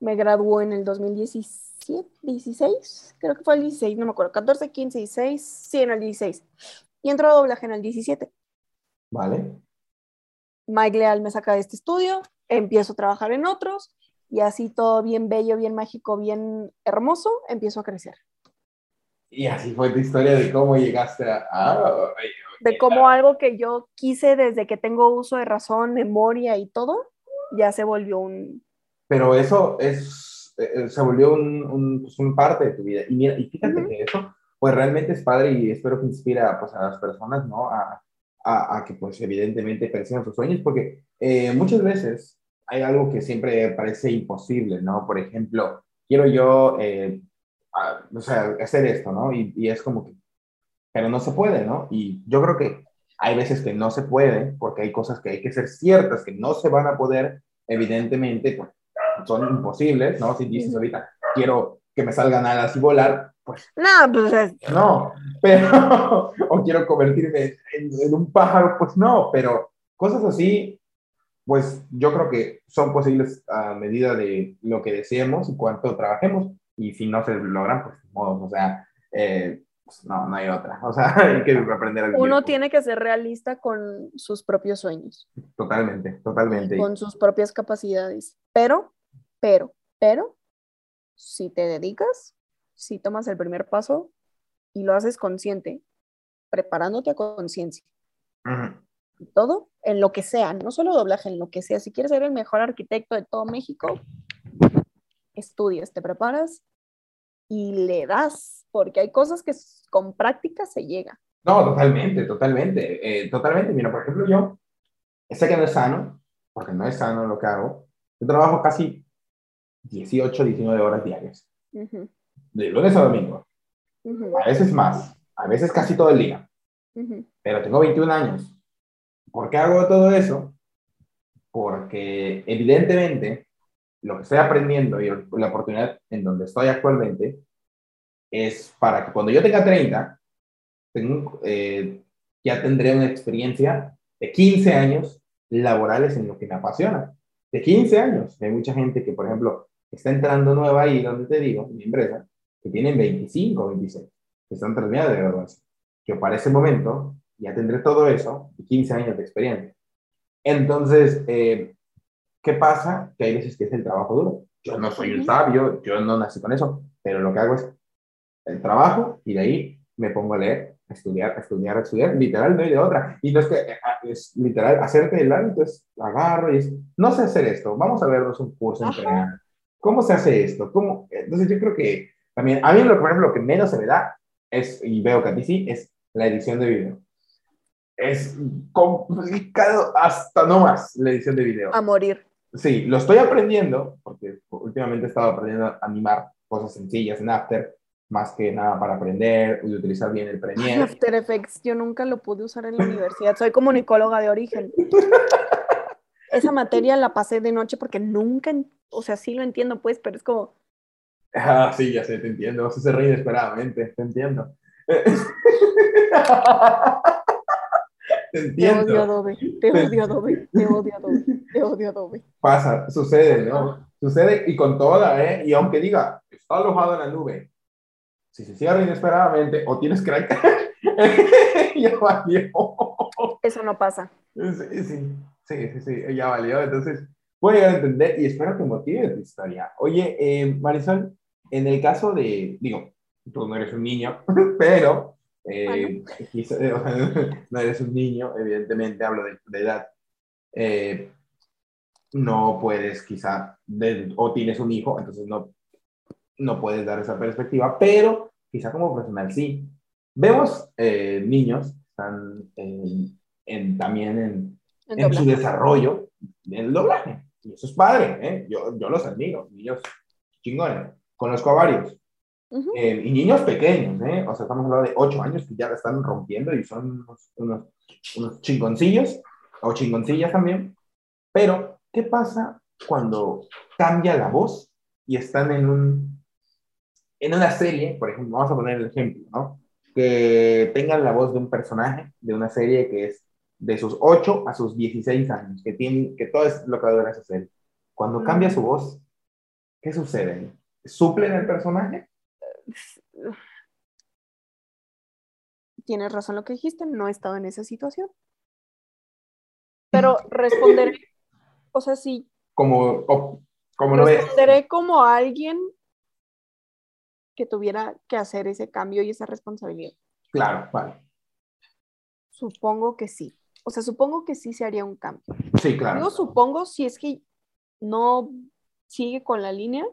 me graduó en el 2017, 16, creo que fue el 16, no me acuerdo, 14, 15, 16, sí, en el 16. Y entro a doblaje en el 17. Vale. Mike Leal me saca de este estudio, empiezo a trabajar en otros y así todo bien bello, bien mágico, bien hermoso, empiezo a crecer. Y así fue tu historia de cómo llegaste a... de cómo algo que yo quise desde que tengo uso de razón, memoria y todo, ya se volvió un... Pero eso es, eh, se volvió un, pues, un, parte de tu vida. Y mira, y fíjate que eso, pues realmente es padre y espero que inspira pues, a las personas, ¿no? A, a, que pues evidentemente persigan sus sueños, porque eh, muchas veces hay algo que siempre parece imposible, ¿no? Por ejemplo, quiero yo, eh, o sea, hacer esto, ¿no? Y, y, es como que, pero no se puede, ¿no? Y yo creo que hay veces que no se puede, porque hay cosas que hay que ser ciertas, que no se van a poder, evidentemente, pues, son imposibles, ¿no? Si dices ahorita, quiero que me salgan alas y volar, pues... No, pues... No, pero... o quiero convertirme en, un pájaro, pues no, pero cosas así, pues yo creo que son posibles a medida de lo que deseemos y cuánto trabajemos, y si no se logran, pues modo, o sea... Eh, pues, no, no hay otra. O sea, hay que aprender a Uno tiene que ser realista con sus propios sueños. Totalmente, totalmente. Con sus propias capacidades. Pero, pero, pero, si te dedicas, si tomas el primer paso y lo haces consciente, preparándote a conciencia. Todo, en lo que sea, no solo doblaje, en lo que sea. Si quieres ser el mejor arquitecto de todo México, estudias, te preparas y le das, porque hay cosas que con práctica se llega. No, totalmente, totalmente, eh, totalmente. Mira, por ejemplo, yo sé que no es sano, porque no es sano lo que hago. Yo trabajo casi 18, 19 horas diarias de lunes a domingo. A veces más, a veces casi todo el día. Pero tengo 21 años. ¿Por qué hago todo eso? Porque evidentemente lo que estoy aprendiendo y la oportunidad en donde estoy actualmente es para que cuando yo tenga 30, tengo, eh, ya tendré una experiencia de 15 años laborales en lo que me apasiona. De 15 años. Hay mucha gente que, por ejemplo, está entrando nueva ahí, donde te digo, mi empresa, que tienen 25, 26, que están terminando de graduarse. Que para ese momento ya tendré todo eso y 15 años de experiencia. Entonces, eh, ¿qué pasa? Que hay veces que es el trabajo duro. Yo no soy un sabio, yo no nací con eso, pero lo que hago es el trabajo y de ahí me pongo a leer, a estudiar, a estudiar, a estudiar, literal, no hay de otra. Y no es que eh, ah, es literal, hacerte el hábito es agarro y es, no sé hacer esto, vamos a vernos un curso en ¿Cómo se hace esto? ¿Cómo? Entonces yo creo que también, a mí lo, por ejemplo, lo que menos se me da es, y veo que a ti sí, es la edición de video. Es complicado hasta no más la edición de video. A morir. Sí, lo estoy aprendiendo, porque últimamente he estado aprendiendo a animar cosas sencillas en After, más que nada para aprender y utilizar bien el Premiere. After Effects, yo nunca lo pude usar en la universidad, soy comunicóloga de origen. Esa materia la pasé de noche porque nunca, o sea, sí lo entiendo, pues, pero es como... Ah, sí, ya sé, te entiendo, vas a ser inesperadamente, te entiendo. Te entiendo. Te odio Adobe, te odio Adobe, te odio Adobe, te odio Adobe. Pasa, sucede, ¿no? Sucede y con toda, ¿eh? Y aunque diga, está alojado en la nube, si se cierra inesperadamente o tienes que ya valió. Eso no pasa. Sí, sí, sí, sí, ya valió. Entonces, voy a entender y espero que motive tu historia. Oye, eh, Marisol, en el caso de, digo, tú no eres un niño, pero eh, no eres un niño, evidentemente, hablo de, edad. Eh, no puedes quizá, o tienes un hijo, entonces no, no puedes dar esa perspectiva, pero quizá como profesional sí. Vemos eh, niños están en, también en, en, su desarrollo en el doblaje. Y eso es padre, ¿eh? yo, yo los admiro, niños chingones. Conozco a varios. Eh, y niños pequeños, ¿eh? O sea, estamos hablando de 8 años que ya la están rompiendo y son unos, unos, chingoncillos o chingoncillas también. Pero, ¿qué pasa cuando cambia la voz y están en, un, en una serie? Por ejemplo, vamos a poner el ejemplo, ¿no? Que tengan la voz de un personaje de una serie que es de sus 8 a sus 16 años, que, tienen, que todo es lo que va a esa serie. Cuando cambia su voz, ¿qué sucede? ¿Suplen el personaje? Tienes razón lo que dijiste, no he estado en esa situación. Pero responderé, o sea, sí. Como, como lo Responderé como alguien que tuviera que hacer ese cambio y esa responsabilidad. Claro, vale. Supongo que sí. O sea, supongo que sí se haría un cambio. Sí, claro. Yo supongo si es que no sigue con la línea,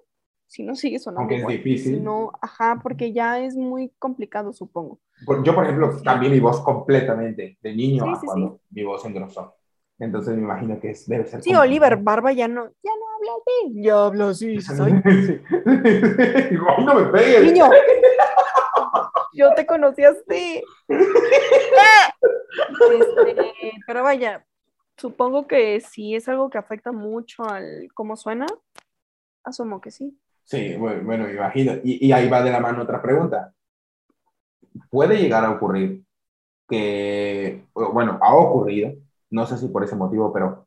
si no sigue sonando. Aunque es difícil. No, ajá, porque ya es muy complicado, supongo. Yo, por ejemplo, cambié mi voz completamente de niño a cuando mi voz engrosó. Entonces me imagino que es, debe ser. Sí, Oliver Barba ya no, ya no habla así. Ya habla así, pegues. Niño, yo te conocí así. Este, pero vaya, supongo que si es algo que afecta mucho al cómo suena, asumo que sí. Sí, bueno, imagino. Y, ahí va de la mano otra pregunta. ¿Puede llegar a ocurrir que, bueno, ha ocurrido, no sé si por ese motivo, pero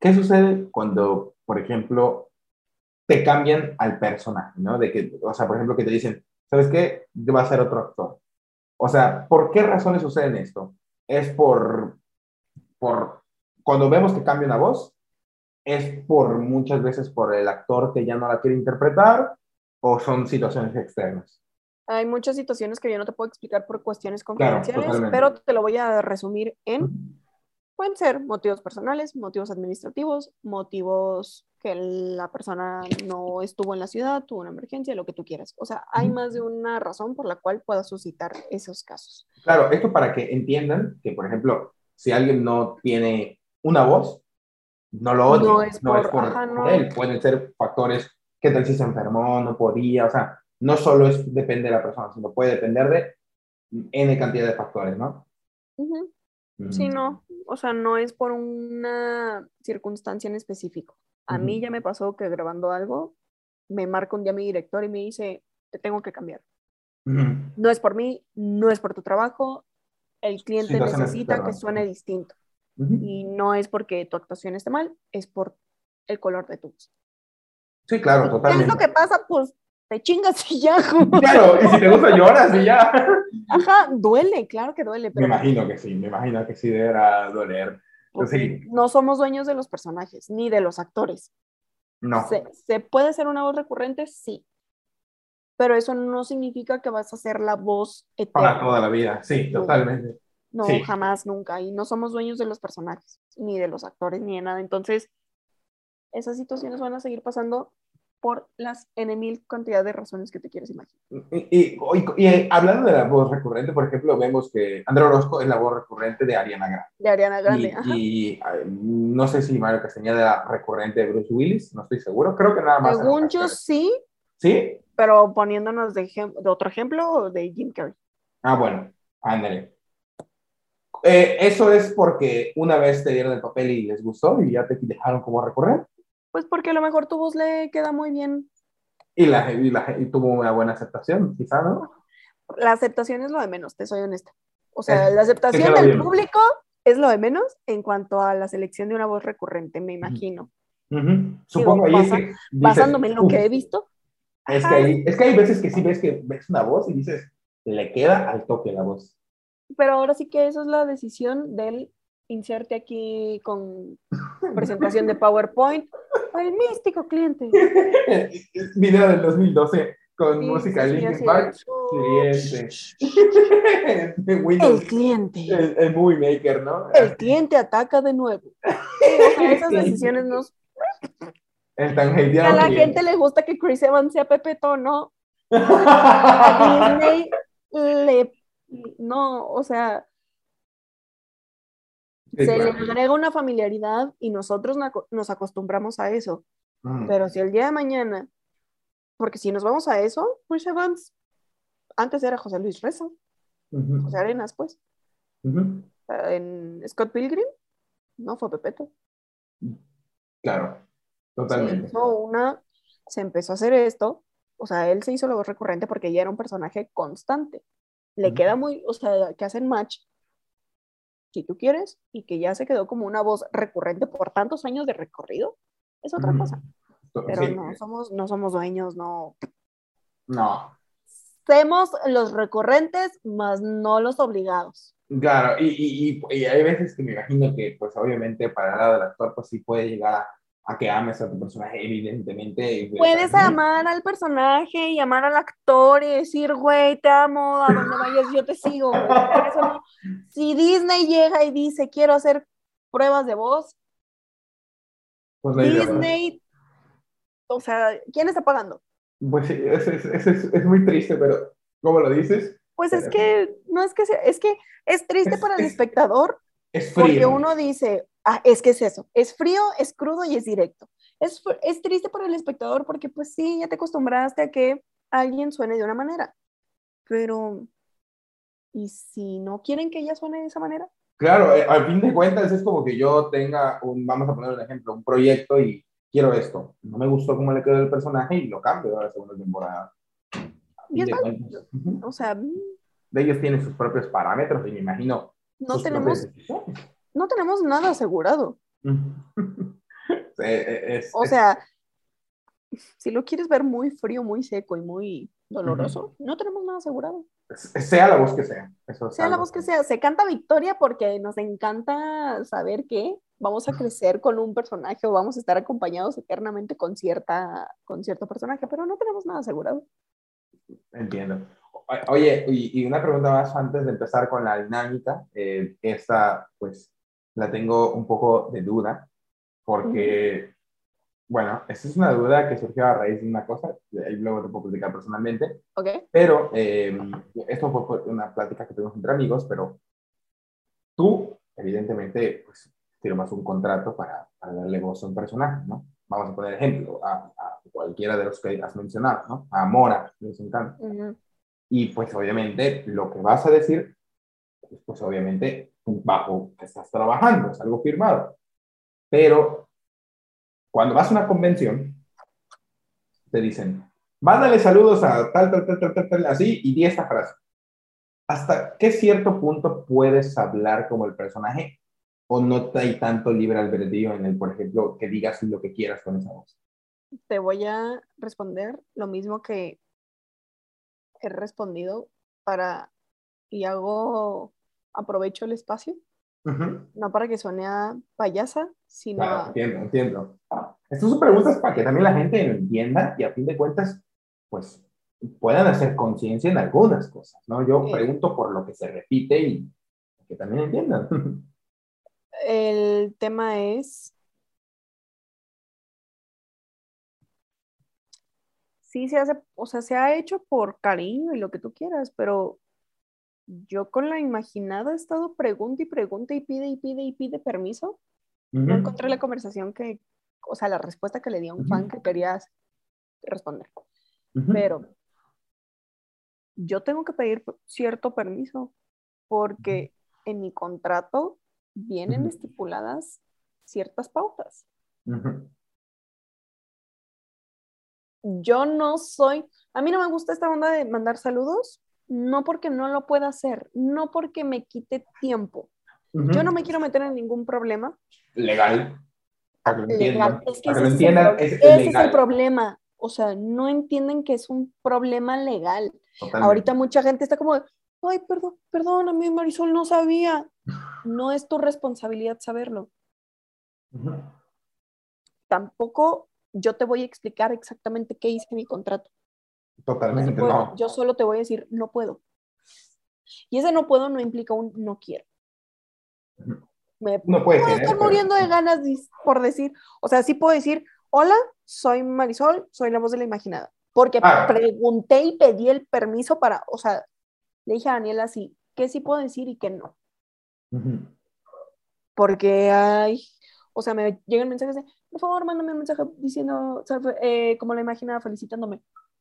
¿qué sucede cuando, por ejemplo, te cambian al personaje, ¿no? De que, o sea, por ejemplo, que te dicen, ¿sabes qué? Va a ser otro actor. O sea, ¿por qué razones suceden esto? Es por, por, cuando vemos que cambia una voz, es por muchas veces por el actor que ya no la quiere interpretar o son situaciones externas. Hay muchas situaciones que yo no te puedo explicar por cuestiones confidenciales, pero te lo voy a resumir en, pueden ser motivos personales, motivos administrativos, motivos que la persona no estuvo en la ciudad, tuvo una emergencia, lo que tú quieras. O sea, hay más de una razón por la cual pueda suscitar esos casos. Claro, esto para que entiendan que, por ejemplo, si alguien no tiene una voz, no lo odio, no es por, él, pueden ser factores, que tal si se enfermó, no podía, o sea, no solo es, depende de la persona, sino puede depender de N cantidad de factores, ¿no? Sí, no, o sea, no es por una circunstancia en específico. A mí ya me pasó que grabando algo, me marca un día mi director y me dice, te tengo que cambiar. No es por mí, no es por tu trabajo, el cliente necesita que suene distinto. Ujú. Y no es porque tu actuación esté mal, es por el color de tu voz. Sí, claro, ¿Qué es totalmente. lo que pasa? Pues te chingas y ya. Claro, y si te gusta lloras y ya. Ajá, duele, claro que duele, Me pero imagino que sí, me imagino que sí deberá doler. porque sí. no somos dueños de los personajes ni de los actores. No. ¿Se, se puede ser una voz recurrente? Sí. Pero eso no significa que vas a ser la voz Para eterna. toda la vida, sí, totalmente. No, sí. jamás, nunca. Y no somos dueños de los personajes, ni de los actores, ni de nada. Entonces, esas situaciones van a seguir pasando por las N mil cantidad de razones que te quieres imaginar. Y, y- y- y hablando de la voz recurrente, por ejemplo, vemos que Andrea Orozco es la voz recurrente de Ariana Grande. De Ariana Grande. Y, ajá. y, ay, no sé si Mario Castañeda era recurrente de Bruce Willis, no estoy seguro. Creo que nada más. Según yo sí, ¿Sí? pero poniéndonos de, de otro ejemplo, de Jim Carrey. Ah, bueno, ándale. Eh, eso es porque una vez te dieron el papel y les gustó y ya te dejaron como recurrente. Pues porque a lo mejor tu voz le queda muy bien. Y, la, y, la- y tuvo una buena aceptación, quizá, ¿no? La aceptación es lo de menos, te soy honesta. O sea, Es- la aceptación del bien. público es lo de menos en cuanto a la selección de una voz recurrente, me imagino. Supongo ahí basa- es que dices, Basándome en lo "Uf, que he visto, Es que, hay, es que hay veces que sí ves que ves una voz y dices, le queda al toque la voz. Pero ahora sí que eso es la decisión del inserte aquí con presentación de PowerPoint. El místico cliente. Video del 2012 con Sí, música sí, Linkin Park. Cliente. El cliente. El, el Movie Maker, ¿no? El cliente ataca de nuevo. Esas decisiones no. El tan A la cliente. gente le gusta que Chris Evans sea Pepe Tono. A Disney le. No, o sea, Sí, se le agrega una familiaridad y nosotros nos acostumbramos a eso. Pero si el día de mañana, porque si nos vamos a eso, Chris Evans, antes era José Luis Reza. José Arenas, pues, en Scott Pilgrim, no fue Pepeto. Claro, Se totalmente. hizo una, se empezó a hacer esto, o sea, él se hizo voz recurrente porque ya era un personaje constante. Le Ujú. queda muy, o sea, que hacen match, si tú quieres, y que ya se quedó como una voz recurrente por tantos años de recorrido, es otra Ujú. cosa. Pero Sí. no somos, no somos dueños, no. No, Somos los recurrentes, más no los obligados. Claro, y, y, y, y hay veces que me imagino que, pues obviamente, para el lado del actor, pues sí puede llegar a, a que ames a tu personaje, evidentemente. y- Puedes amar al personaje y amar al actor y decir, güey, te amo, a donde vayas yo te sigo. eso no- Si Disney llega y dice, quiero hacer pruebas de voz, Pues. Disney, o sea, ¿quién está pagando? Pues sí, es, es, es, es, muy triste, pero ¿cómo lo dices? Pues es que, no es que sea, es que es triste para el es espectador Es porque uno dice, ah, es que es eso, es frío, es crudo y es directo. Es, es triste para el espectador porque pues sí, ya te acostumbraste a que alguien suene de una manera, pero ¿y si no quieren que ella suene de esa manera? Claro, eh, al fin de cuentas es como que yo tenga un, vamos a poner un ejemplo, un proyecto y quiero esto. No me gustó cómo le quedó el personaje y lo cambio a la segunda temporada. Y es. O sea, mm, ellos tienen sus propios parámetros y me imagino. no tenemos. No tenemos nada asegurado. Es- O sea, si lo quieres ver muy frío, muy seco y muy doloroso, no tenemos nada asegurado. sea la voz que sea. Eso es Sea la voz que sea, se canta victoria porque nos encanta saber que vamos a crecer con un personaje o vamos a estar acompañados eternamente con, cierta, con cierto personaje, pero no tenemos nada asegurado. Entiendo. Oye, y, y una pregunta más antes de empezar con la dinámica. Eh, esta, pues, la tengo un poco de duda, porque, bueno, esta es una duda que surgió a raíz de una cosa, y luego te puedo platicar personalmente, ¿Ok? pero eh, esto fue una plática que tuvimos entre amigos, pero tú, evidentemente, pues, firmas un contrato para, para darle voz a un personaje, ¿no? Vamos a poner ejemplo, a, a cualquiera de los que has mencionado, ¿no? A Mora, les encanta. Ujú. Y pues obviamente lo que vas a decir, pues obviamente bajo estás trabajando, es algo firmado. Pero cuando vas a una convención, te dicen, mándale saludos a tal, tal, tal, tal, tal, así, y di esta frase. ¿Hasta qué cierto punto puedes hablar como el personaje o no hay tanto libre albedrío en el, por ejemplo, que digas lo que quieras con esa voz? Te voy a responder lo mismo que he respondido para, y hago, aprovecho el espacio, Ujú. no para que suene a payasa, sino Claro, a- entiendo, entiendo. Estas son preguntas para que también la gente entienda y a fin de cuentas, pues, puedan hacer conciencia en algunas cosas, ¿no? Yo Eh. pregunto por lo que se repite y que también entiendan. el tema es, sí se hace, o sea, se ha hecho por cariño y lo que tú quieras, pero yo con la imaginada he estado pregunta y pregunta y pide y pide y pide permiso. No Ujú. encontré la conversación que, o sea, la respuesta que le di a un fan que querías responder. Pero yo tengo que pedir cierto permiso porque en mi contrato vienen estipuladas ciertas pautas. Yo no soy, a mí no me gusta esta onda de mandar saludos, no porque no lo pueda hacer, no porque me quite tiempo. Yo no me quiero meter en ningún problema Legal. Legal. Es que ese, es el, entiendan, es ese es el problema. O sea, no entienden que es un problema legal. Totalmente. Ahorita mucha gente está como, ay, perdón, perdóname, Marisol, no sabía. No es tu responsabilidad saberlo. Tampoco yo te voy a explicar exactamente qué hice en mi contrato. Totalmente no. Yo solo te voy a decir, no puedo. Y ese no puedo no implica un no quiero. Me No puede puedo ser. estar pero- muriendo de ganas por decir, o sea, sí puedo decir, hola, soy Marisol, soy la voz de la imaginada. Porque Ah. pregunté y pedí el permiso para, o sea, le dije a Daniela así, ¿qué sí puedo decir y qué no? Porque hay, o sea, me llegan mensajes de, por favor, mándame un mensaje diciendo, eh, como la imaginada, felicitándome.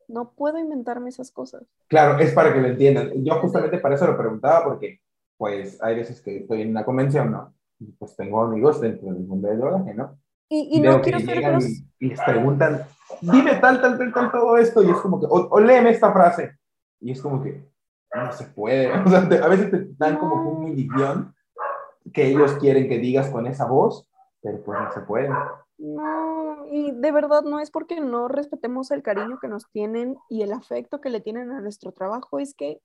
No puedo inventarme esas cosas. Claro, es para que lo entiendan. Yo justamente para eso lo preguntaba porque, pues, hay veces que estoy en una convención, ¿no? Y pues tengo amigos dentro del mundo del doblaje, ¿no? Y, y no que quiero ser gros- y, y les preguntan, dime tal, tal, tal, tal, todo esto, y es como que, o, o léeme esta frase, y es como que no se puede, o sea, te- a veces te dan como un guion que ellos quieren que digas con esa voz, pero pues no se puede. No, y de verdad no es porque no respetemos el cariño que nos tienen y el afecto que le tienen a nuestro trabajo, es que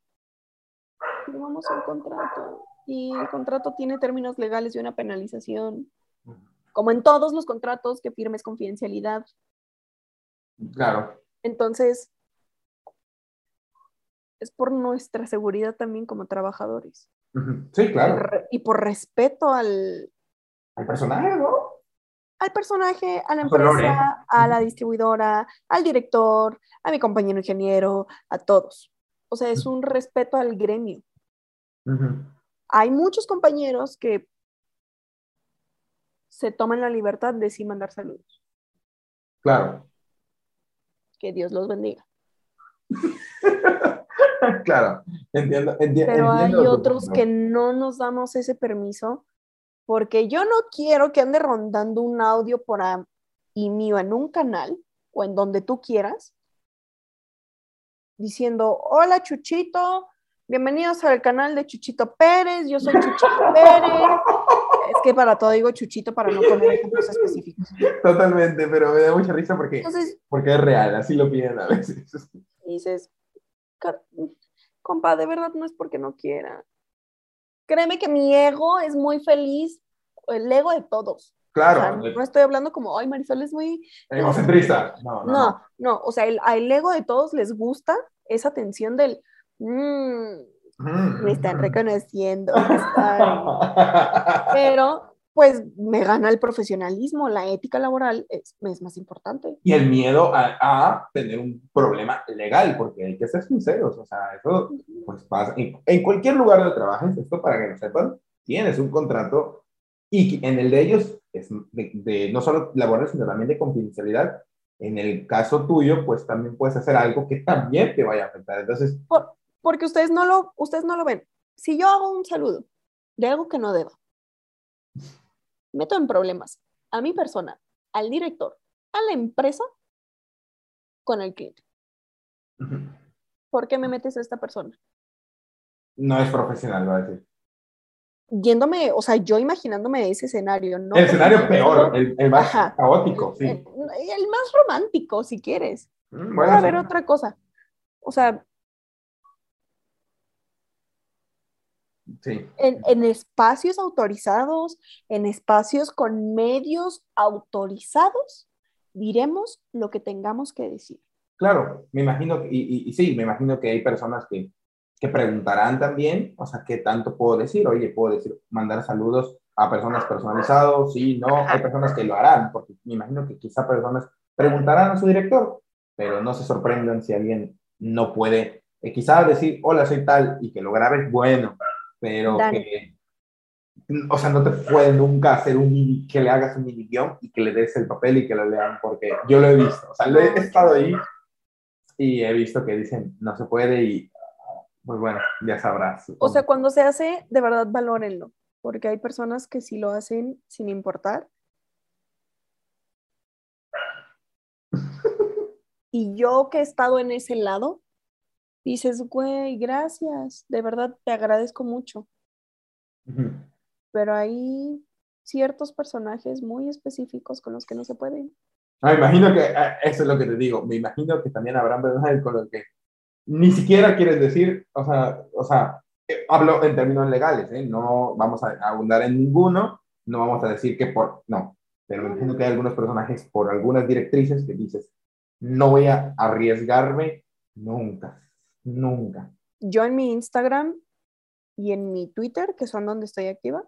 firmamos un contrato y el contrato tiene términos legales y una penalización. Como en todos los contratos que firmes confidencialidad. Claro. Entonces, es por nuestra seguridad también como trabajadores. Sí, claro. Y por respeto al, Al personaje, ¿no? Al personaje, a la empresa, a la distribuidora, al director, a mi compañero ingeniero, a todos. O sea, es un respeto al gremio. Hay muchos compañeros que se toman la libertad de sí mandar saludos. Claro. Que Dios los bendiga. claro. Entiendo, enti- Pero hay entiendo otros que no nos damos ese permiso porque yo no quiero que ande rondando un audio por ahí mío en un canal o en donde tú quieras diciendo, hola Chuchito, bienvenidos al canal de Chuchito Pérez, yo soy Chuchito Pérez. Es que para todo digo Chuchito para no poner ejemplos específicos. Totalmente, pero me da mucha risa porque, Entonces porque es real, así lo piden a veces. dices, "Car- compa, de verdad no es porque no quiera. Créeme que mi ego es muy feliz, el ego de todos. O sea, Claro, no estoy hablando como, ay, Marisol es muy... egocentrista. No, no, no. No, o sea, el, al ego de todos les gusta esa tensión del, "Mm, Mm. me están reconociendo. ay". Pero, pues, me gana el profesionalismo, la ética laboral es, es más importante. Y el miedo a, a tener un problema legal, porque hay que ser sinceros, o sea, eso pues pasa. En, en cualquier lugar donde trabajes, esto para que lo sepan, tienes un contrato y en el de ellos es de, de no solo laboral, sino también de confidencialidad. En el caso tuyo, pues también puedes hacer algo que también te vaya a afectar. Entonces, Por- porque ustedes no, lo, ustedes no lo ven. Si yo hago un saludo de algo que no debo, meto en problemas a mi persona, al director, a la empresa, con el cliente. ¿Por qué me metes a esta persona? no es profesional, va a decir. yéndome, o sea, yo imaginándome ese escenario, ¿no? El escenario peor, el, el más Ajá. caótico, sí. El, el más romántico, si quieres. Mm, Puede haber otra cosa. O sea, Sí. en, en espacios autorizados, en espacios con medios autorizados, diremos lo que tengamos que decir. Claro, me imagino, y, y- y sí, me imagino que hay personas que, que preguntarán también, o sea, ¿qué tanto puedo decir? Oye, puedo decir, mandar saludos a personas personalizados, sí, no, hay personas que lo harán, porque me imagino que quizá personas preguntarán a su director, pero no se sorprendan si alguien no puede, eh, quizá decir, hola, soy tal, y que lo grabes, bueno, pero que, o sea, no te puede nunca hacer un mini, que le hagas un mini guion y que le des el papel y que lo lean, porque yo lo he visto, o sea, lo he he estado ahí y he visto que dicen no se puede y pues bueno, ya sabrás. O sea, cuando se hace, de verdad valórenlo, porque hay personas que sí lo hacen sin importar. Y yo que he estado en ese lado, dices, güey, gracias, de verdad te agradezco mucho. Ujú. Pero hay ciertos personajes muy específicos con los que no se pueden. No, me imagino que eh, eso es lo que te digo, me imagino que también habrán personas con los que ni siquiera quieres decir, o sea, o sea, eh, hablo en términos legales, ¿eh? no vamos a abundar en ninguno, no vamos a decir que por, no, pero me imagino que hay algunos personajes por algunas directrices que dices, no voy a arriesgarme nunca, nunca. Yo en mi Instagram y en mi Twitter, que son donde estoy activa,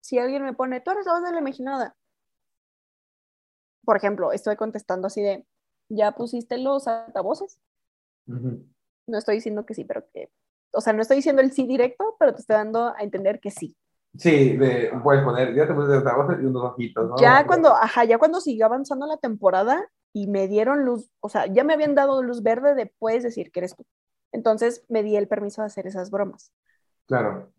si alguien me pone, tú eres la voz de la imaginada. Por ejemplo, estoy contestando así de, ¿ya pusiste los altavoces? No estoy diciendo que sí, pero que, o sea, no estoy diciendo el sí directo, pero te estoy dando a entender que sí. Sí, de, puedes poner, ya te puse de voces y unos ojitos, ¿no? Ya cuando, ajá, ya cuando siguió avanzando la temporada y me dieron luz, o sea, ya me habían dado luz verde de puedes decir que eres tú. Entonces me di el permiso de hacer esas bromas. Claro,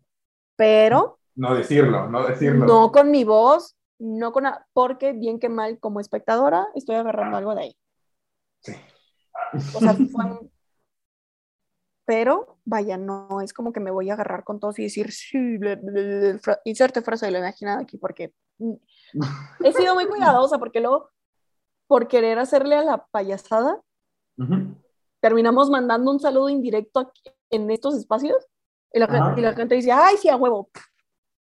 Pero no decirlo, no decirlo. no con mi voz, no con, porque bien que mal como espectadora estoy agarrando algo de ahí. Sí. O sea, fue un- Pero, vaya, no es como que me voy a agarrar con todos y decir, sí, fra- inserte frase de la imaginada aquí, porque mm, he sido muy cuidadosa, porque luego, por querer hacerle a la payasada, Ujú. terminamos mandando un saludo indirecto aquí, en estos espacios, y la, gen- Ajá. y la gente dice, ay, sí, a huevo.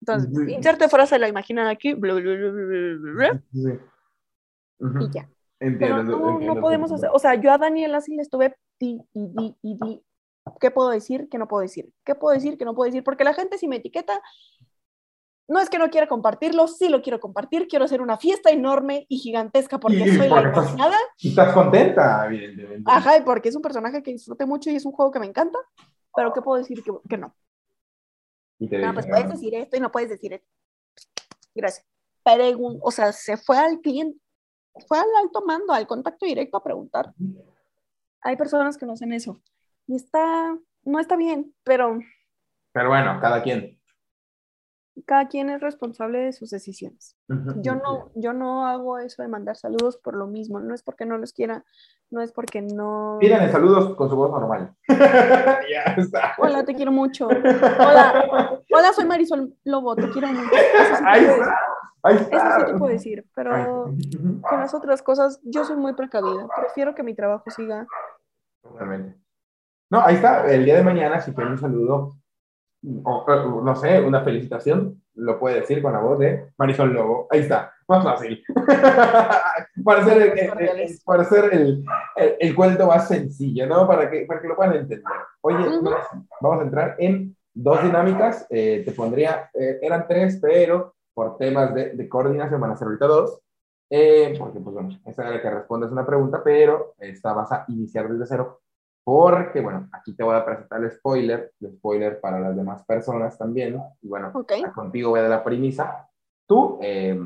Entonces, Sí. inserte frase la imaginada aquí, bla, bla, bla, Sí. Ujú. y ya. Entiendo, Pero no, entiendo no podemos tu hacer, o sea, yo a Daniela sí le estuve di y di y di. ¿Qué puedo decir? ¿Qué no puedo decir? ¿Qué puedo decir? ¿Qué no puedo decir? Porque la gente si me etiqueta, no es que no quiera compartirlo, sí lo quiero compartir, quiero hacer una fiesta enorme y gigantesca porque Y soy porque la estás- imaginada, Y estás contenta, evidentemente. ajá, y porque es un personaje que disfrute mucho y es un juego que me encanta, pero ¿qué puedo decir que, que no? Y te No, pues puedes decir esto y no puedes decir esto. Gracias. Pregun- o sea, se fue al cliente, fue al alto mando, al contacto directo a preguntar. Hay personas que no hacen eso. Y está, no está bien, pero Pero bueno, cada quien. Cada quien es responsable de sus decisiones. Yo no, yo no hago eso de mandar saludos por lo mismo. No es porque no los quiera, no es porque no. Pídanle saludos con su voz normal. ya está. Hola, te quiero mucho. Hola, hola, soy Marisol Lobo, te quiero mucho. Eso sí te Ahí puedo está. decir. Ahí Eso está. sí te puedo decir, pero con las otras cosas yo soy muy precavida. Prefiero que mi trabajo siga. Totalmente. No, ahí está. El día de mañana, si quieren un saludo, o, o, no sé, una felicitación, lo puede decir con la voz de Marisol Lobo. Ahí está. Más fácil. para hacer, el, el- el- para hacer el, cuento más sencillo, ¿no? Para que, para que lo puedan entender. Oye, vamos a entrar en dos dinámicas. Eh, te pondría, eh, eran tres, pero por temas de, de coordinación van a ser ahorita dos. Eh, porque, pues bueno, esa era la que respondes una pregunta, pero esta vas a iniciar desde cero. Porque, bueno, aquí te voy a presentar el spoiler, el spoiler para las demás personas también. Y bueno, Ok. contigo voy a dar la premisa. Tú, eh,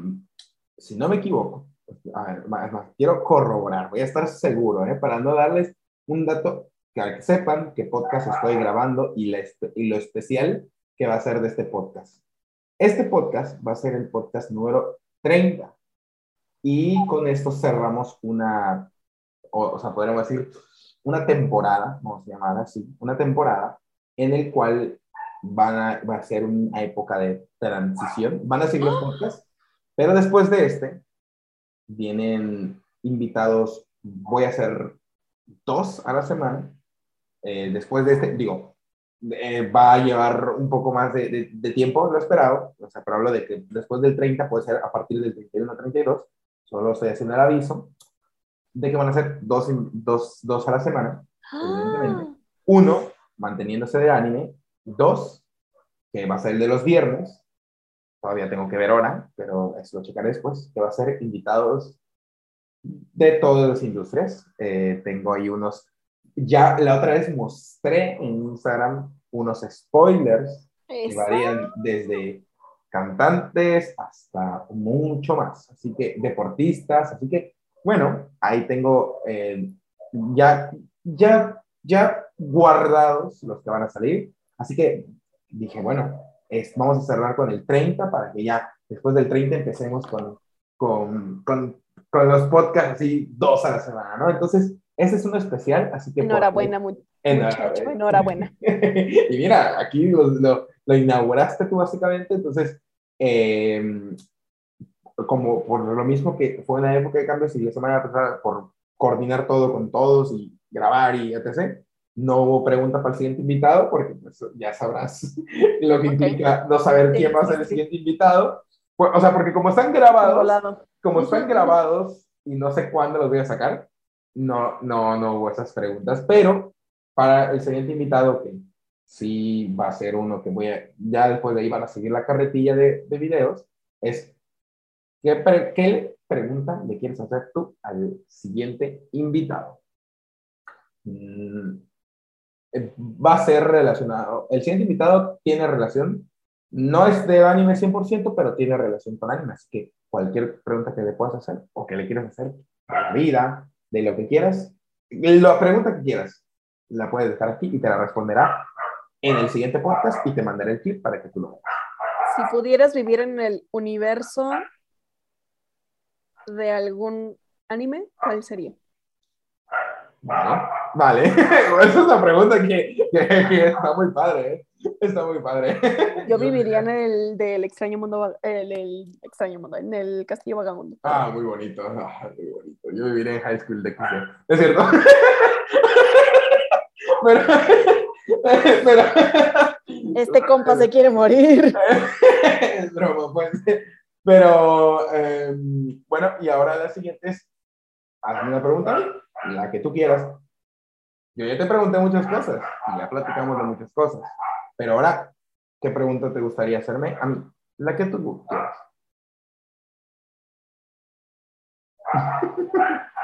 si no me equivoco, a ver, más, más, quiero corroborar, voy a estar seguro, ¿eh? para no darles un dato que, que sepan qué podcast estoy grabando y, la y lo especial que va a ser de este podcast. Este podcast va a ser el podcast número 30. Y con esto cerramos una, o, o sea, podríamos decir, una temporada, vamos a llamar así, una temporada en el cual van a, va a ser una época de transición. Van a seguir los podcasts, pero después de este vienen invitados. Voy a hacer dos a la semana. Eh, después de este, digo, eh, va a llevar un poco más de, de, de, tiempo lo esperado. O sea, pero hablo de que después del 30 puede ser a partir del 31 a 32. Solo estoy haciendo el aviso de que van a ser dos, dos, dos a la semana. Ah, Uno, manteniéndose de anime. Dos, que va a ser el de los viernes. Todavía tengo que ver hora, pero eso lo checaré después. Que va a ser invitados de todas las industrias. Eh, tengo ahí unos. Ya la otra vez mostré en Instagram unos spoilers que varían desde cantantes hasta mucho más. Así que deportistas. Así que, bueno, ahí tengo eh, ya, ya, ya guardados los que van a salir. Así que dije, bueno, es, vamos a cerrar con el 30 para que ya después del 30 empecemos con, con, con, con los podcasts así dos a la semana, ¿no? Entonces, ese es uno especial, así que... por- Enhorabuena, mu- muchacho, enhorabuena. y mira, aquí lo, lo, lo inauguraste tú básicamente, entonces, eh, como por lo mismo que fue una época de cambios y la semana pasada por coordinar todo con todos y grabar y etc., no hubo pregunta para el siguiente invitado porque pues, ya sabrás lo que Ok. implica no saber quién va a ser el siguiente invitado. O sea, porque como están grabados, como están grabados y no sé cuándo los voy a sacar, no, no, no hubo esas preguntas. Pero para el siguiente invitado, que sí va a ser uno que voy a, ya después de ahí van a seguir la carretilla de, de videos, es ¿qué, pre- ¿qué pregunta le quieres hacer tú al siguiente invitado? Mm, eh, va a ser relacionado. El siguiente invitado tiene relación, no es de anime 100%, pero tiene relación con anime. Así que cualquier pregunta que le puedas hacer o que le quieras hacer de la vida, de lo que quieras, la pregunta que quieras, la puedes dejar aquí y te la responderá en el siguiente podcast y te mandaré el clip para que tú lo veas. Si pudieras vivir en el universo de algún anime, ¿cuál sería? Vale, vale. Esa es una pregunta que, que, que está muy padre, ¿eh? Está muy padre. Yo viviría en el del extraño mundo, va- el, el extraño mundo, en el castillo vagabundo. Ah, muy bonito. Ah, muy bonito. Yo viviré en High School de XD. ¿Es cierto? pero, pero, Este compa se quiere morir. es broma, pues. Pero, eh, bueno, y ahora la siguiente es, hazme una pregunta, la que tú quieras. Yo ya te pregunté muchas cosas y ya platicamos de muchas cosas. Pero ahora, ¿qué pregunta te gustaría hacerme a mí? La que tú quieras.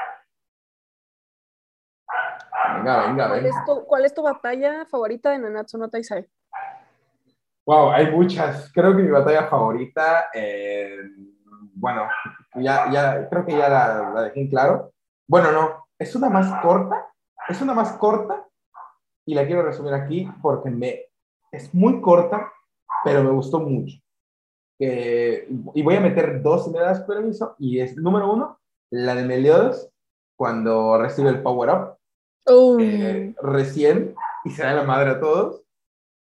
Venga, venga, ¿Cuál venga. es tu, cuál es tu batalla favorita de Nanatsu no? Wow, hay muchas. Creo que mi batalla favorita, eh, bueno, ya, ya, creo que ya la, la dejé en claro. Bueno, no, es una más corta, es una más corta y la quiero resumir aquí porque me, es muy corta, pero me gustó mucho. Eh, y voy a meter dos si me das permiso y es número uno, la de Meliodas cuando recibe el power up Uh, eh, recién y se da la madre a todos.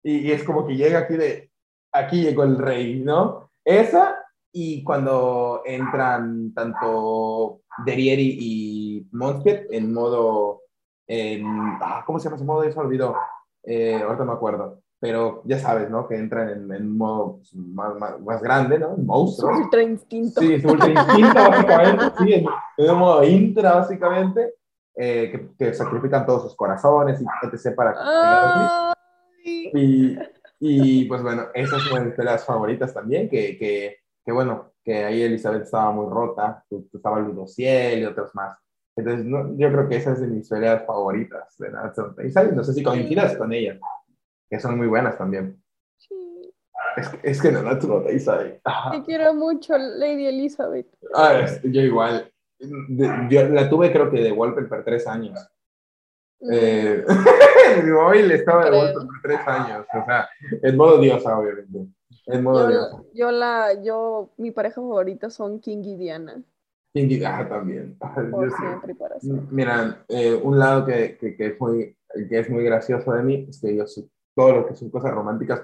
Y, y es como que llega aquí de, aquí llegó el rey, ¿no? Esa y cuando entran tanto Derieri y Monsket en modo, en, ah, ¿cómo se llama ese modo? Ya se olvidó, eh, ahorita me acuerdo. Pero ya sabes, ¿no? Que entran en, en modo más, más, más grande, ¿no? Monstruos. ultra instinto. Sí, su ultra instinto, básicamente. Sí, en, en un modo intra, básicamente. eh, que, que sacrifican todos sus corazones y etc. para Ah. Y, y pues bueno, esa es una de mis peleas favoritas también, que, que, que bueno, que ahí Elizabeth estaba muy rota, estaba Ludociel y otros más. Entonces, no, yo creo que esa es de mis peleas favoritas de Natsu no Taizai. No sé si coincidas con ellas, que son muy buenas también. Sí, Es que, es que no Taizai. ah, Te quiero mucho, Lady Elizabeth. Ah, yo igual. Yo la tuve creo que de Wallpaper por tres años. Eh, mi móvil estaba de. Wallpaper por tres años. O sea, en modo diosa, obviamente. En modo diosa. yo, yo la, yo, mi pareja favorita son King y Diana, King ah, también. Ah, por yo sí. siempre y para siempre. Mira, eh, un lado que, que, que es muy, que es muy gracioso de mí es que yo soy todo lo que son cosas románticas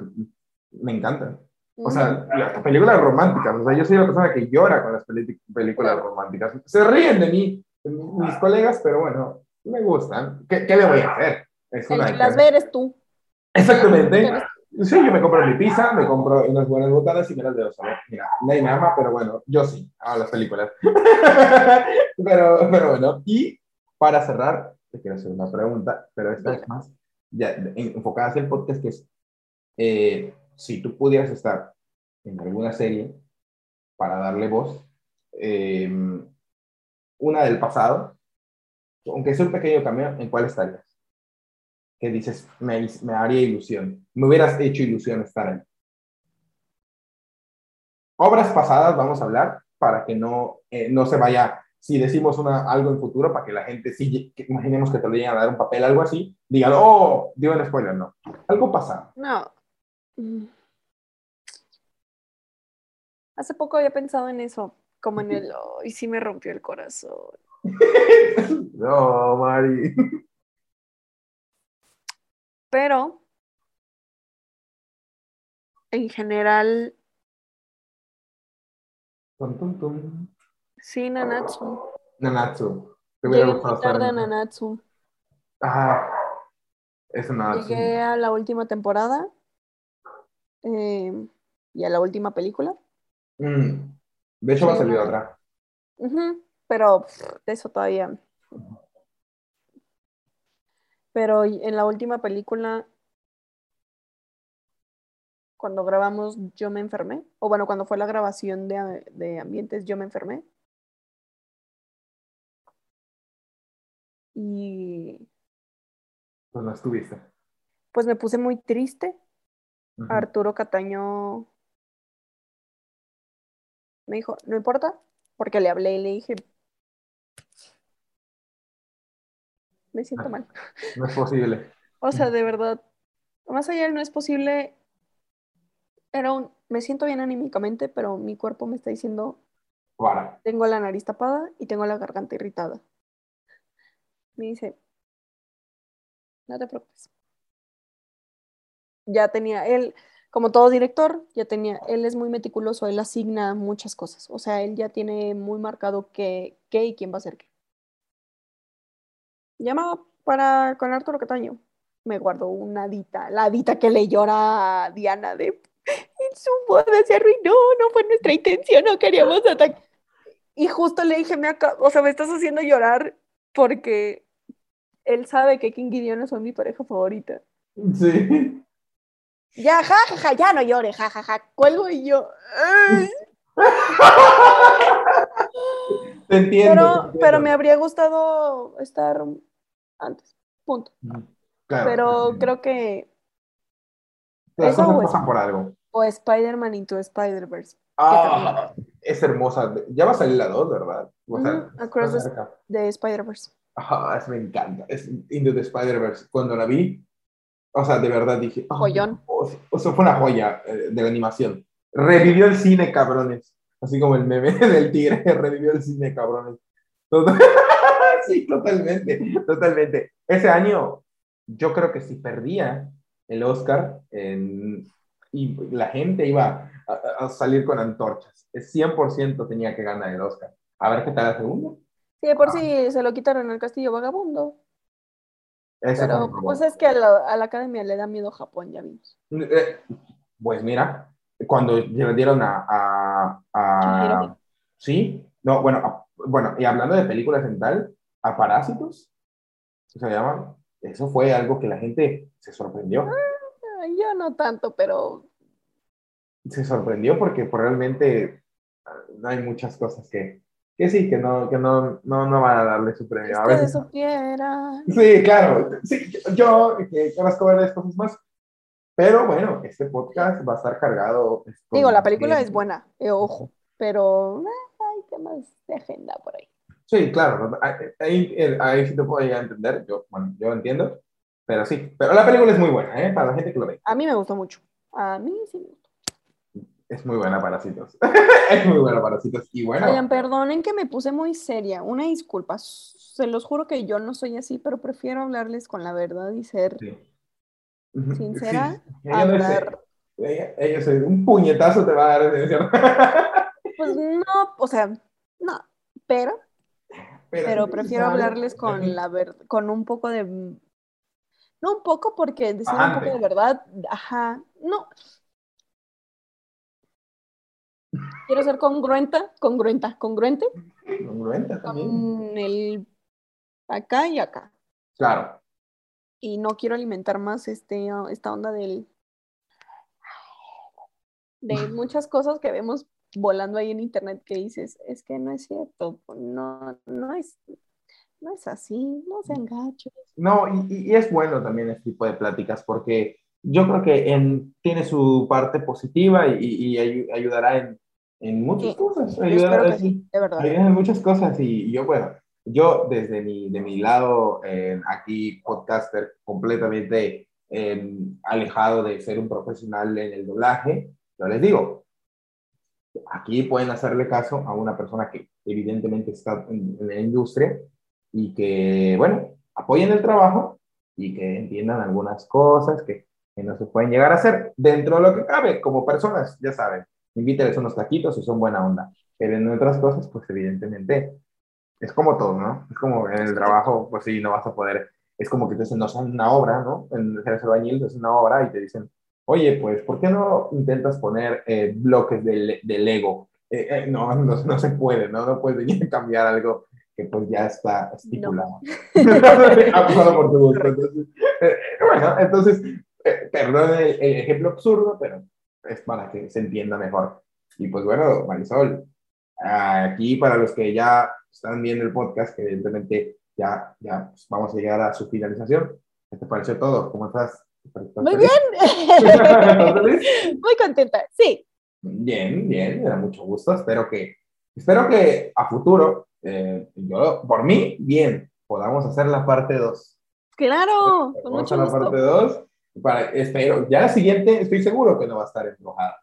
me encantan. O sea, las películas románticas, o sea, yo soy la persona que llora con las películas románticas. Se ríen de mí, mis colegas, pero bueno, me gustan. ¿Qué, qué le voy a hacer? Es una El que las eres tú. Exactamente. Sí, yo me compro mi pizza, me compro unas buenas botanas y me las debo saber. Mira, nadie me ama, pero bueno, yo sí, a las películas. pero, pero bueno, y para cerrar, te quiero hacer una pregunta, pero esta es más ya, enfocada hacia el podcast, que es, eh, si tú pudieras estar en alguna serie para darle voz, eh, una del pasado, aunque sea un pequeño cambio, ¿en cuál estarías? que dices, me, me haría ilusión, me hubieras hecho ilusión estar ahí. Obras pasadas vamos a hablar para que no, eh, no se vaya, si decimos una, algo en futuro, para que la gente, si imaginemos que te lo lleguen a dar un papel, algo así, digan, oh, digo en spoiler, no. Algo pasado. No. Mm. Hace poco había pensado en eso, como en el, y sí me rompió el corazón. no, Mari. Pero en general. Sí, Nanatsu. Nanatsu. Te Llegué muy tarde a Nanatsu. Ajá. Es Nanatsu. Llegué a la última temporada. Eh, y a la última película. Mm. De hecho, va a salir otra. Pero de eso todavía pero en la última película, cuando grabamos, yo me enfermé. O bueno, cuando fue la grabación de, de ambientes, yo me enfermé. Y... Pues no estuviste. Pues me puse muy triste. Arturo Cataño me dijo, no importa, porque le hablé y le dije, me siento mal. No es posible. o sea, de verdad, más allá del no es posible, era un, me siento bien anímicamente, pero mi cuerpo me está diciendo, tengo la nariz tapada y tengo la garganta irritada. Me dice, no te preocupes. Ya tenía él, como todo director, ya tenía, él es muy meticuloso, él asigna muchas cosas. O sea, él ya tiene muy marcado qué, qué y quién va a hacer qué. Llamaba para con Arturo Cataño. Me guardó una dita, la dita que le llora a Diana de en su boda se arruinó, no fue nuestra intención, no queríamos atacar. Y justo le dije, me o sea, me estás haciendo llorar porque él sabe que King Gideon son mi pareja favorita. Sí. Ya, jajaja, ya no llore, jajaja. Cuelgo y yo. Te entiendo, pero, pero me habría gustado estar antes. Punto. Pero creo que. Las cosas pasan por algo. O Spider-Man into Spider-Verse. Ah, es hermosa. Ya va a salir la 2, ¿verdad? O sea, Across the, Spider-Verse. Ajá, es, me encanta. Es Into the Spider-Verse. Cuando la vi, o sea, de verdad dije. Oh, Joyón. O, sea, fue una joya eh, de la animación. Revivió el cine, cabrones. Así como el meme del tigre, revivió el cine, cabrones. sí, totalmente, totalmente. Ese año, yo creo que si perdía el Oscar y la gente iba a, salir con antorchas, 100% tenía que ganar el Oscar. A ver qué tal la segunda. Sí, por si ah. se lo quitaron al Castillo Vagabundo. Pero pues es que a la, academia le da miedo Japón, ya vimos. Eh, pues mira, cuando le dieron a, a, sí, no, bueno, bueno, y hablando de películas en tal, a Parásitos, se llama, eso fue algo que la gente se sorprendió. Ah, yo no tanto, pero... Se sorprendió porque pues, realmente ah, hay muchas cosas que, que sí, que no, que no, no, no van a darle su premio. a veces... supiera. Sí, claro. Sí, yo que conozco varias cosas más. Pero bueno, este podcast va a estar cargado. Digo, la película es buena, eh, ojo, pero eh, hay temas de agenda por ahí. Sí, claro, ahí, ahí, sí te puedo llegar a entender, yo, bueno, yo entiendo, pero sí, pero la película es muy buena, ¿eh? Para la gente que lo ve. A mí me gustó mucho, a mí sí me gustó. Es muy buena Parásitos, es muy buena Parásitos, y bueno. Oigan, perdonen que me puse muy seria, una disculpa, se los juro que yo no soy así, pero prefiero hablarles con la verdad y ser sincera, Sí, no es- hablar. ella- ella es un puñetazo te va a dar. Pues no, o sea, no, pero, pero prefiero hablarles con la ver con un poco de, no un poco porque decir un poco de verdad, ajá, no. Quiero ser congruenta, congruenta, congruente Congruente también. con el acá y acá. Claro. Y no quiero alimentar más este, esta onda del de muchas cosas que vemos volando ahí en internet que dices, es que no es cierto, no, no es, no es así, no se engachen. No, y, y- y es bueno también este tipo de pláticas porque yo creo que en- tiene su parte positiva y, y ayu- ayudará en, en muchas Sí, cosas. Ayudará, sí, de verdad. en muchas cosas y yo, bueno, yo desde mi, de mi lado, eh, aquí podcaster completamente eh, alejado de ser un profesional en el doblaje, yo les digo, aquí pueden hacerle caso a una persona que evidentemente está en, la industria y que, bueno, apoyen el trabajo y que entiendan algunas cosas que, no se pueden llegar a hacer dentro de lo que cabe, como personas, ya saben, invítenles unos taquitos y son buena onda, pero en otras cosas, pues evidentemente, es como todo, ¿no? Es como en el trabajo, pues sí, no vas a poder, es como que te dicen, no son una obra, ¿no? En el albañil es una obra y te dicen, oye, pues, ¿por qué no intentas poner eh, bloques de, de Lego? Eh, eh, no, no, no se puede, ¿no? No puedes venir a cambiar algo que pues ya está estipulado. pasado por tu gusto. Entonces, eh, bueno, entonces, eh, perdón el, el ejemplo absurdo, pero es para que se entienda mejor. Y pues bueno, Marisol, aquí para los que ya están viendo el podcast, que evidentemente ya, ya pues, vamos a llegar a su finalización. ¿Qué te pareció todo? ¿Cómo estás? ¿Estás Muy feliz? Muy contenta, sí. Bien, bien, me da mucho gusto. Espero que, espero que a futuro, eh, yo, por mí, bien, podamos hacer la parte 2. Claro, con Vamos mucho a la parte gusto. 2. Para, espero, ya la siguiente, estoy seguro que no va a estar embrujada.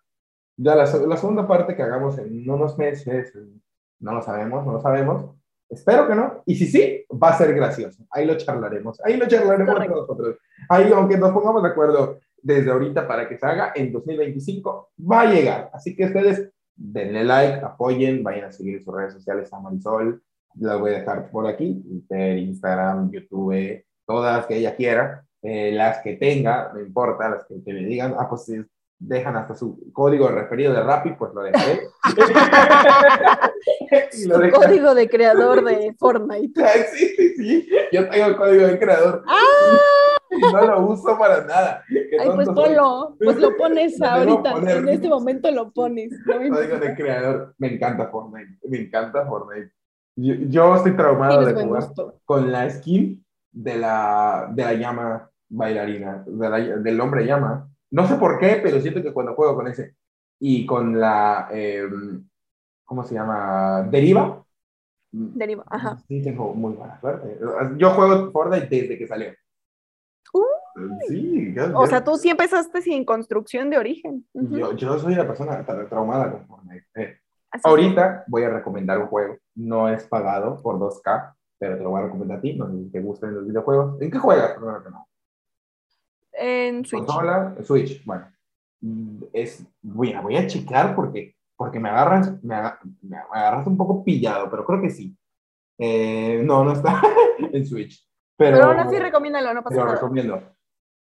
Ya la, la segunda parte que hagamos en unos meses, no lo sabemos, no lo sabemos. Espero que no. Y si sí, va a ser gracioso. Ahí lo charlaremos. Ahí lo charlaremos Correcto. nosotros. Ahí, aunque nos pongamos de acuerdo desde ahorita para que se haga, en 2025 va a llegar. Así que ustedes denle like, apoyen, vayan a seguir sus redes sociales a Marisol. Las voy a dejar por aquí: Twitter, Instagram, YouTube, todas que ella quiera. Eh, las que tenga, no importa, las que, que le digan, ah, pues si dejan hasta su código referido de Rappi, pues lo dejaré. Y lo código de creador de Fortnite. Sí, sí, sí. Yo tengo el código de creador. Y no lo uso para nada. ¡Ah! Ay, pues soy. ponlo, pues lo pones Lo ahorita, poner. en este momento lo pones. no me Código de creador. Me encanta Fortnite. Me encanta Fortnite. Yo, yo estoy traumado de jugar gusto. con la skin de la, de la llama bailarina, de la- del hombre llama. No sé por qué, pero siento que cuando juego con ese y con la, eh, ¿cómo se llama? Deriva. Deriva, ajá. Sí, tengo muy buena suerte. Yo juego Fortnite desde que salió. Uy. Sí, yo, O yo- sea, tú sí empezaste sin construcción de origen. Ujú. yo, yo soy la persona tra- traumada con Fortnite. Eh, ahorita voy a recomendar un juego. No es pagado por 2K, pero te lo voy a recomendar a ti. No sé si te gustan los videojuegos. ¿En qué juegas? Primero que nada. En Switch. Consola, Switch. Bueno, es, voy, a, voy a checar porque, porque me, agarras, me, aga- me agarras un poco pillado, pero creo que sí. Eh, no, no está en Switch. Pero, Pero aún así recomiéndalo, no pasa lo nada. recomiendo.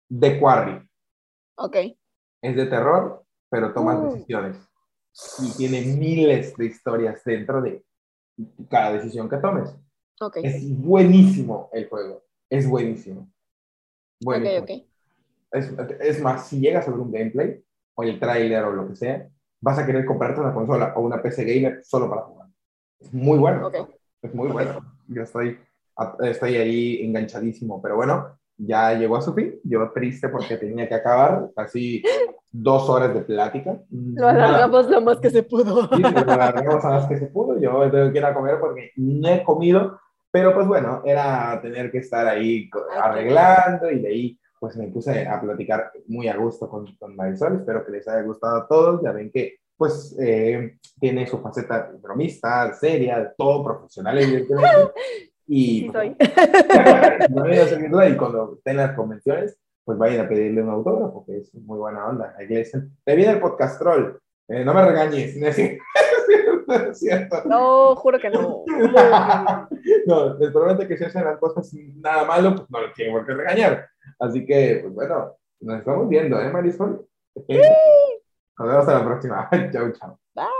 The Quarry. Ok. Es de terror, pero tomas Uh. decisiones. Y tiene miles de historias dentro de cada decisión que tomes. Ok. Es buenísimo el juego. Es buenísimo. Ok, Buenísimo. ok. Es, es más, si llegas a ver un gameplay o el tráiler o lo que sea, vas a querer comprarte una consola o una PC gamer solo para jugar. Es muy bueno. Es muy bueno. Yo estoy, estoy ahí enganchadísimo, pero bueno, ya llegó a su fin. Yo triste porque tenía que acabar así dos horas de plática. Lo alargamos lo más que se pudo. Sí, lo alargamos a las que se pudo. Yo tengo que ir a comer porque no he comido, pero pues bueno, era tener que estar ahí arreglando y de ahí pues me puse a platicar muy a gusto con, con Marisol. Espero que les haya gustado a todos. Ya ven que pues eh, tiene su faceta bromista, seria, todo profesional, evidentemente. Y Sí, pues, soy. no voy a seguirla y cuando estén las convenciones, pues vayan a pedirle un autógrafo, que es muy buena onda. Ahí le dicen, te viene el podcastrol, eh, no me regañes, no no es cierto. No, juro que no. no, les prometo que si hacen las cosas nada malo, pues no lo tienen por qué regañar. Así que, pues bueno, nos estamos viendo, ¿eh, Marisol? Nos vemos hasta la próxima. chau, chau. Bye.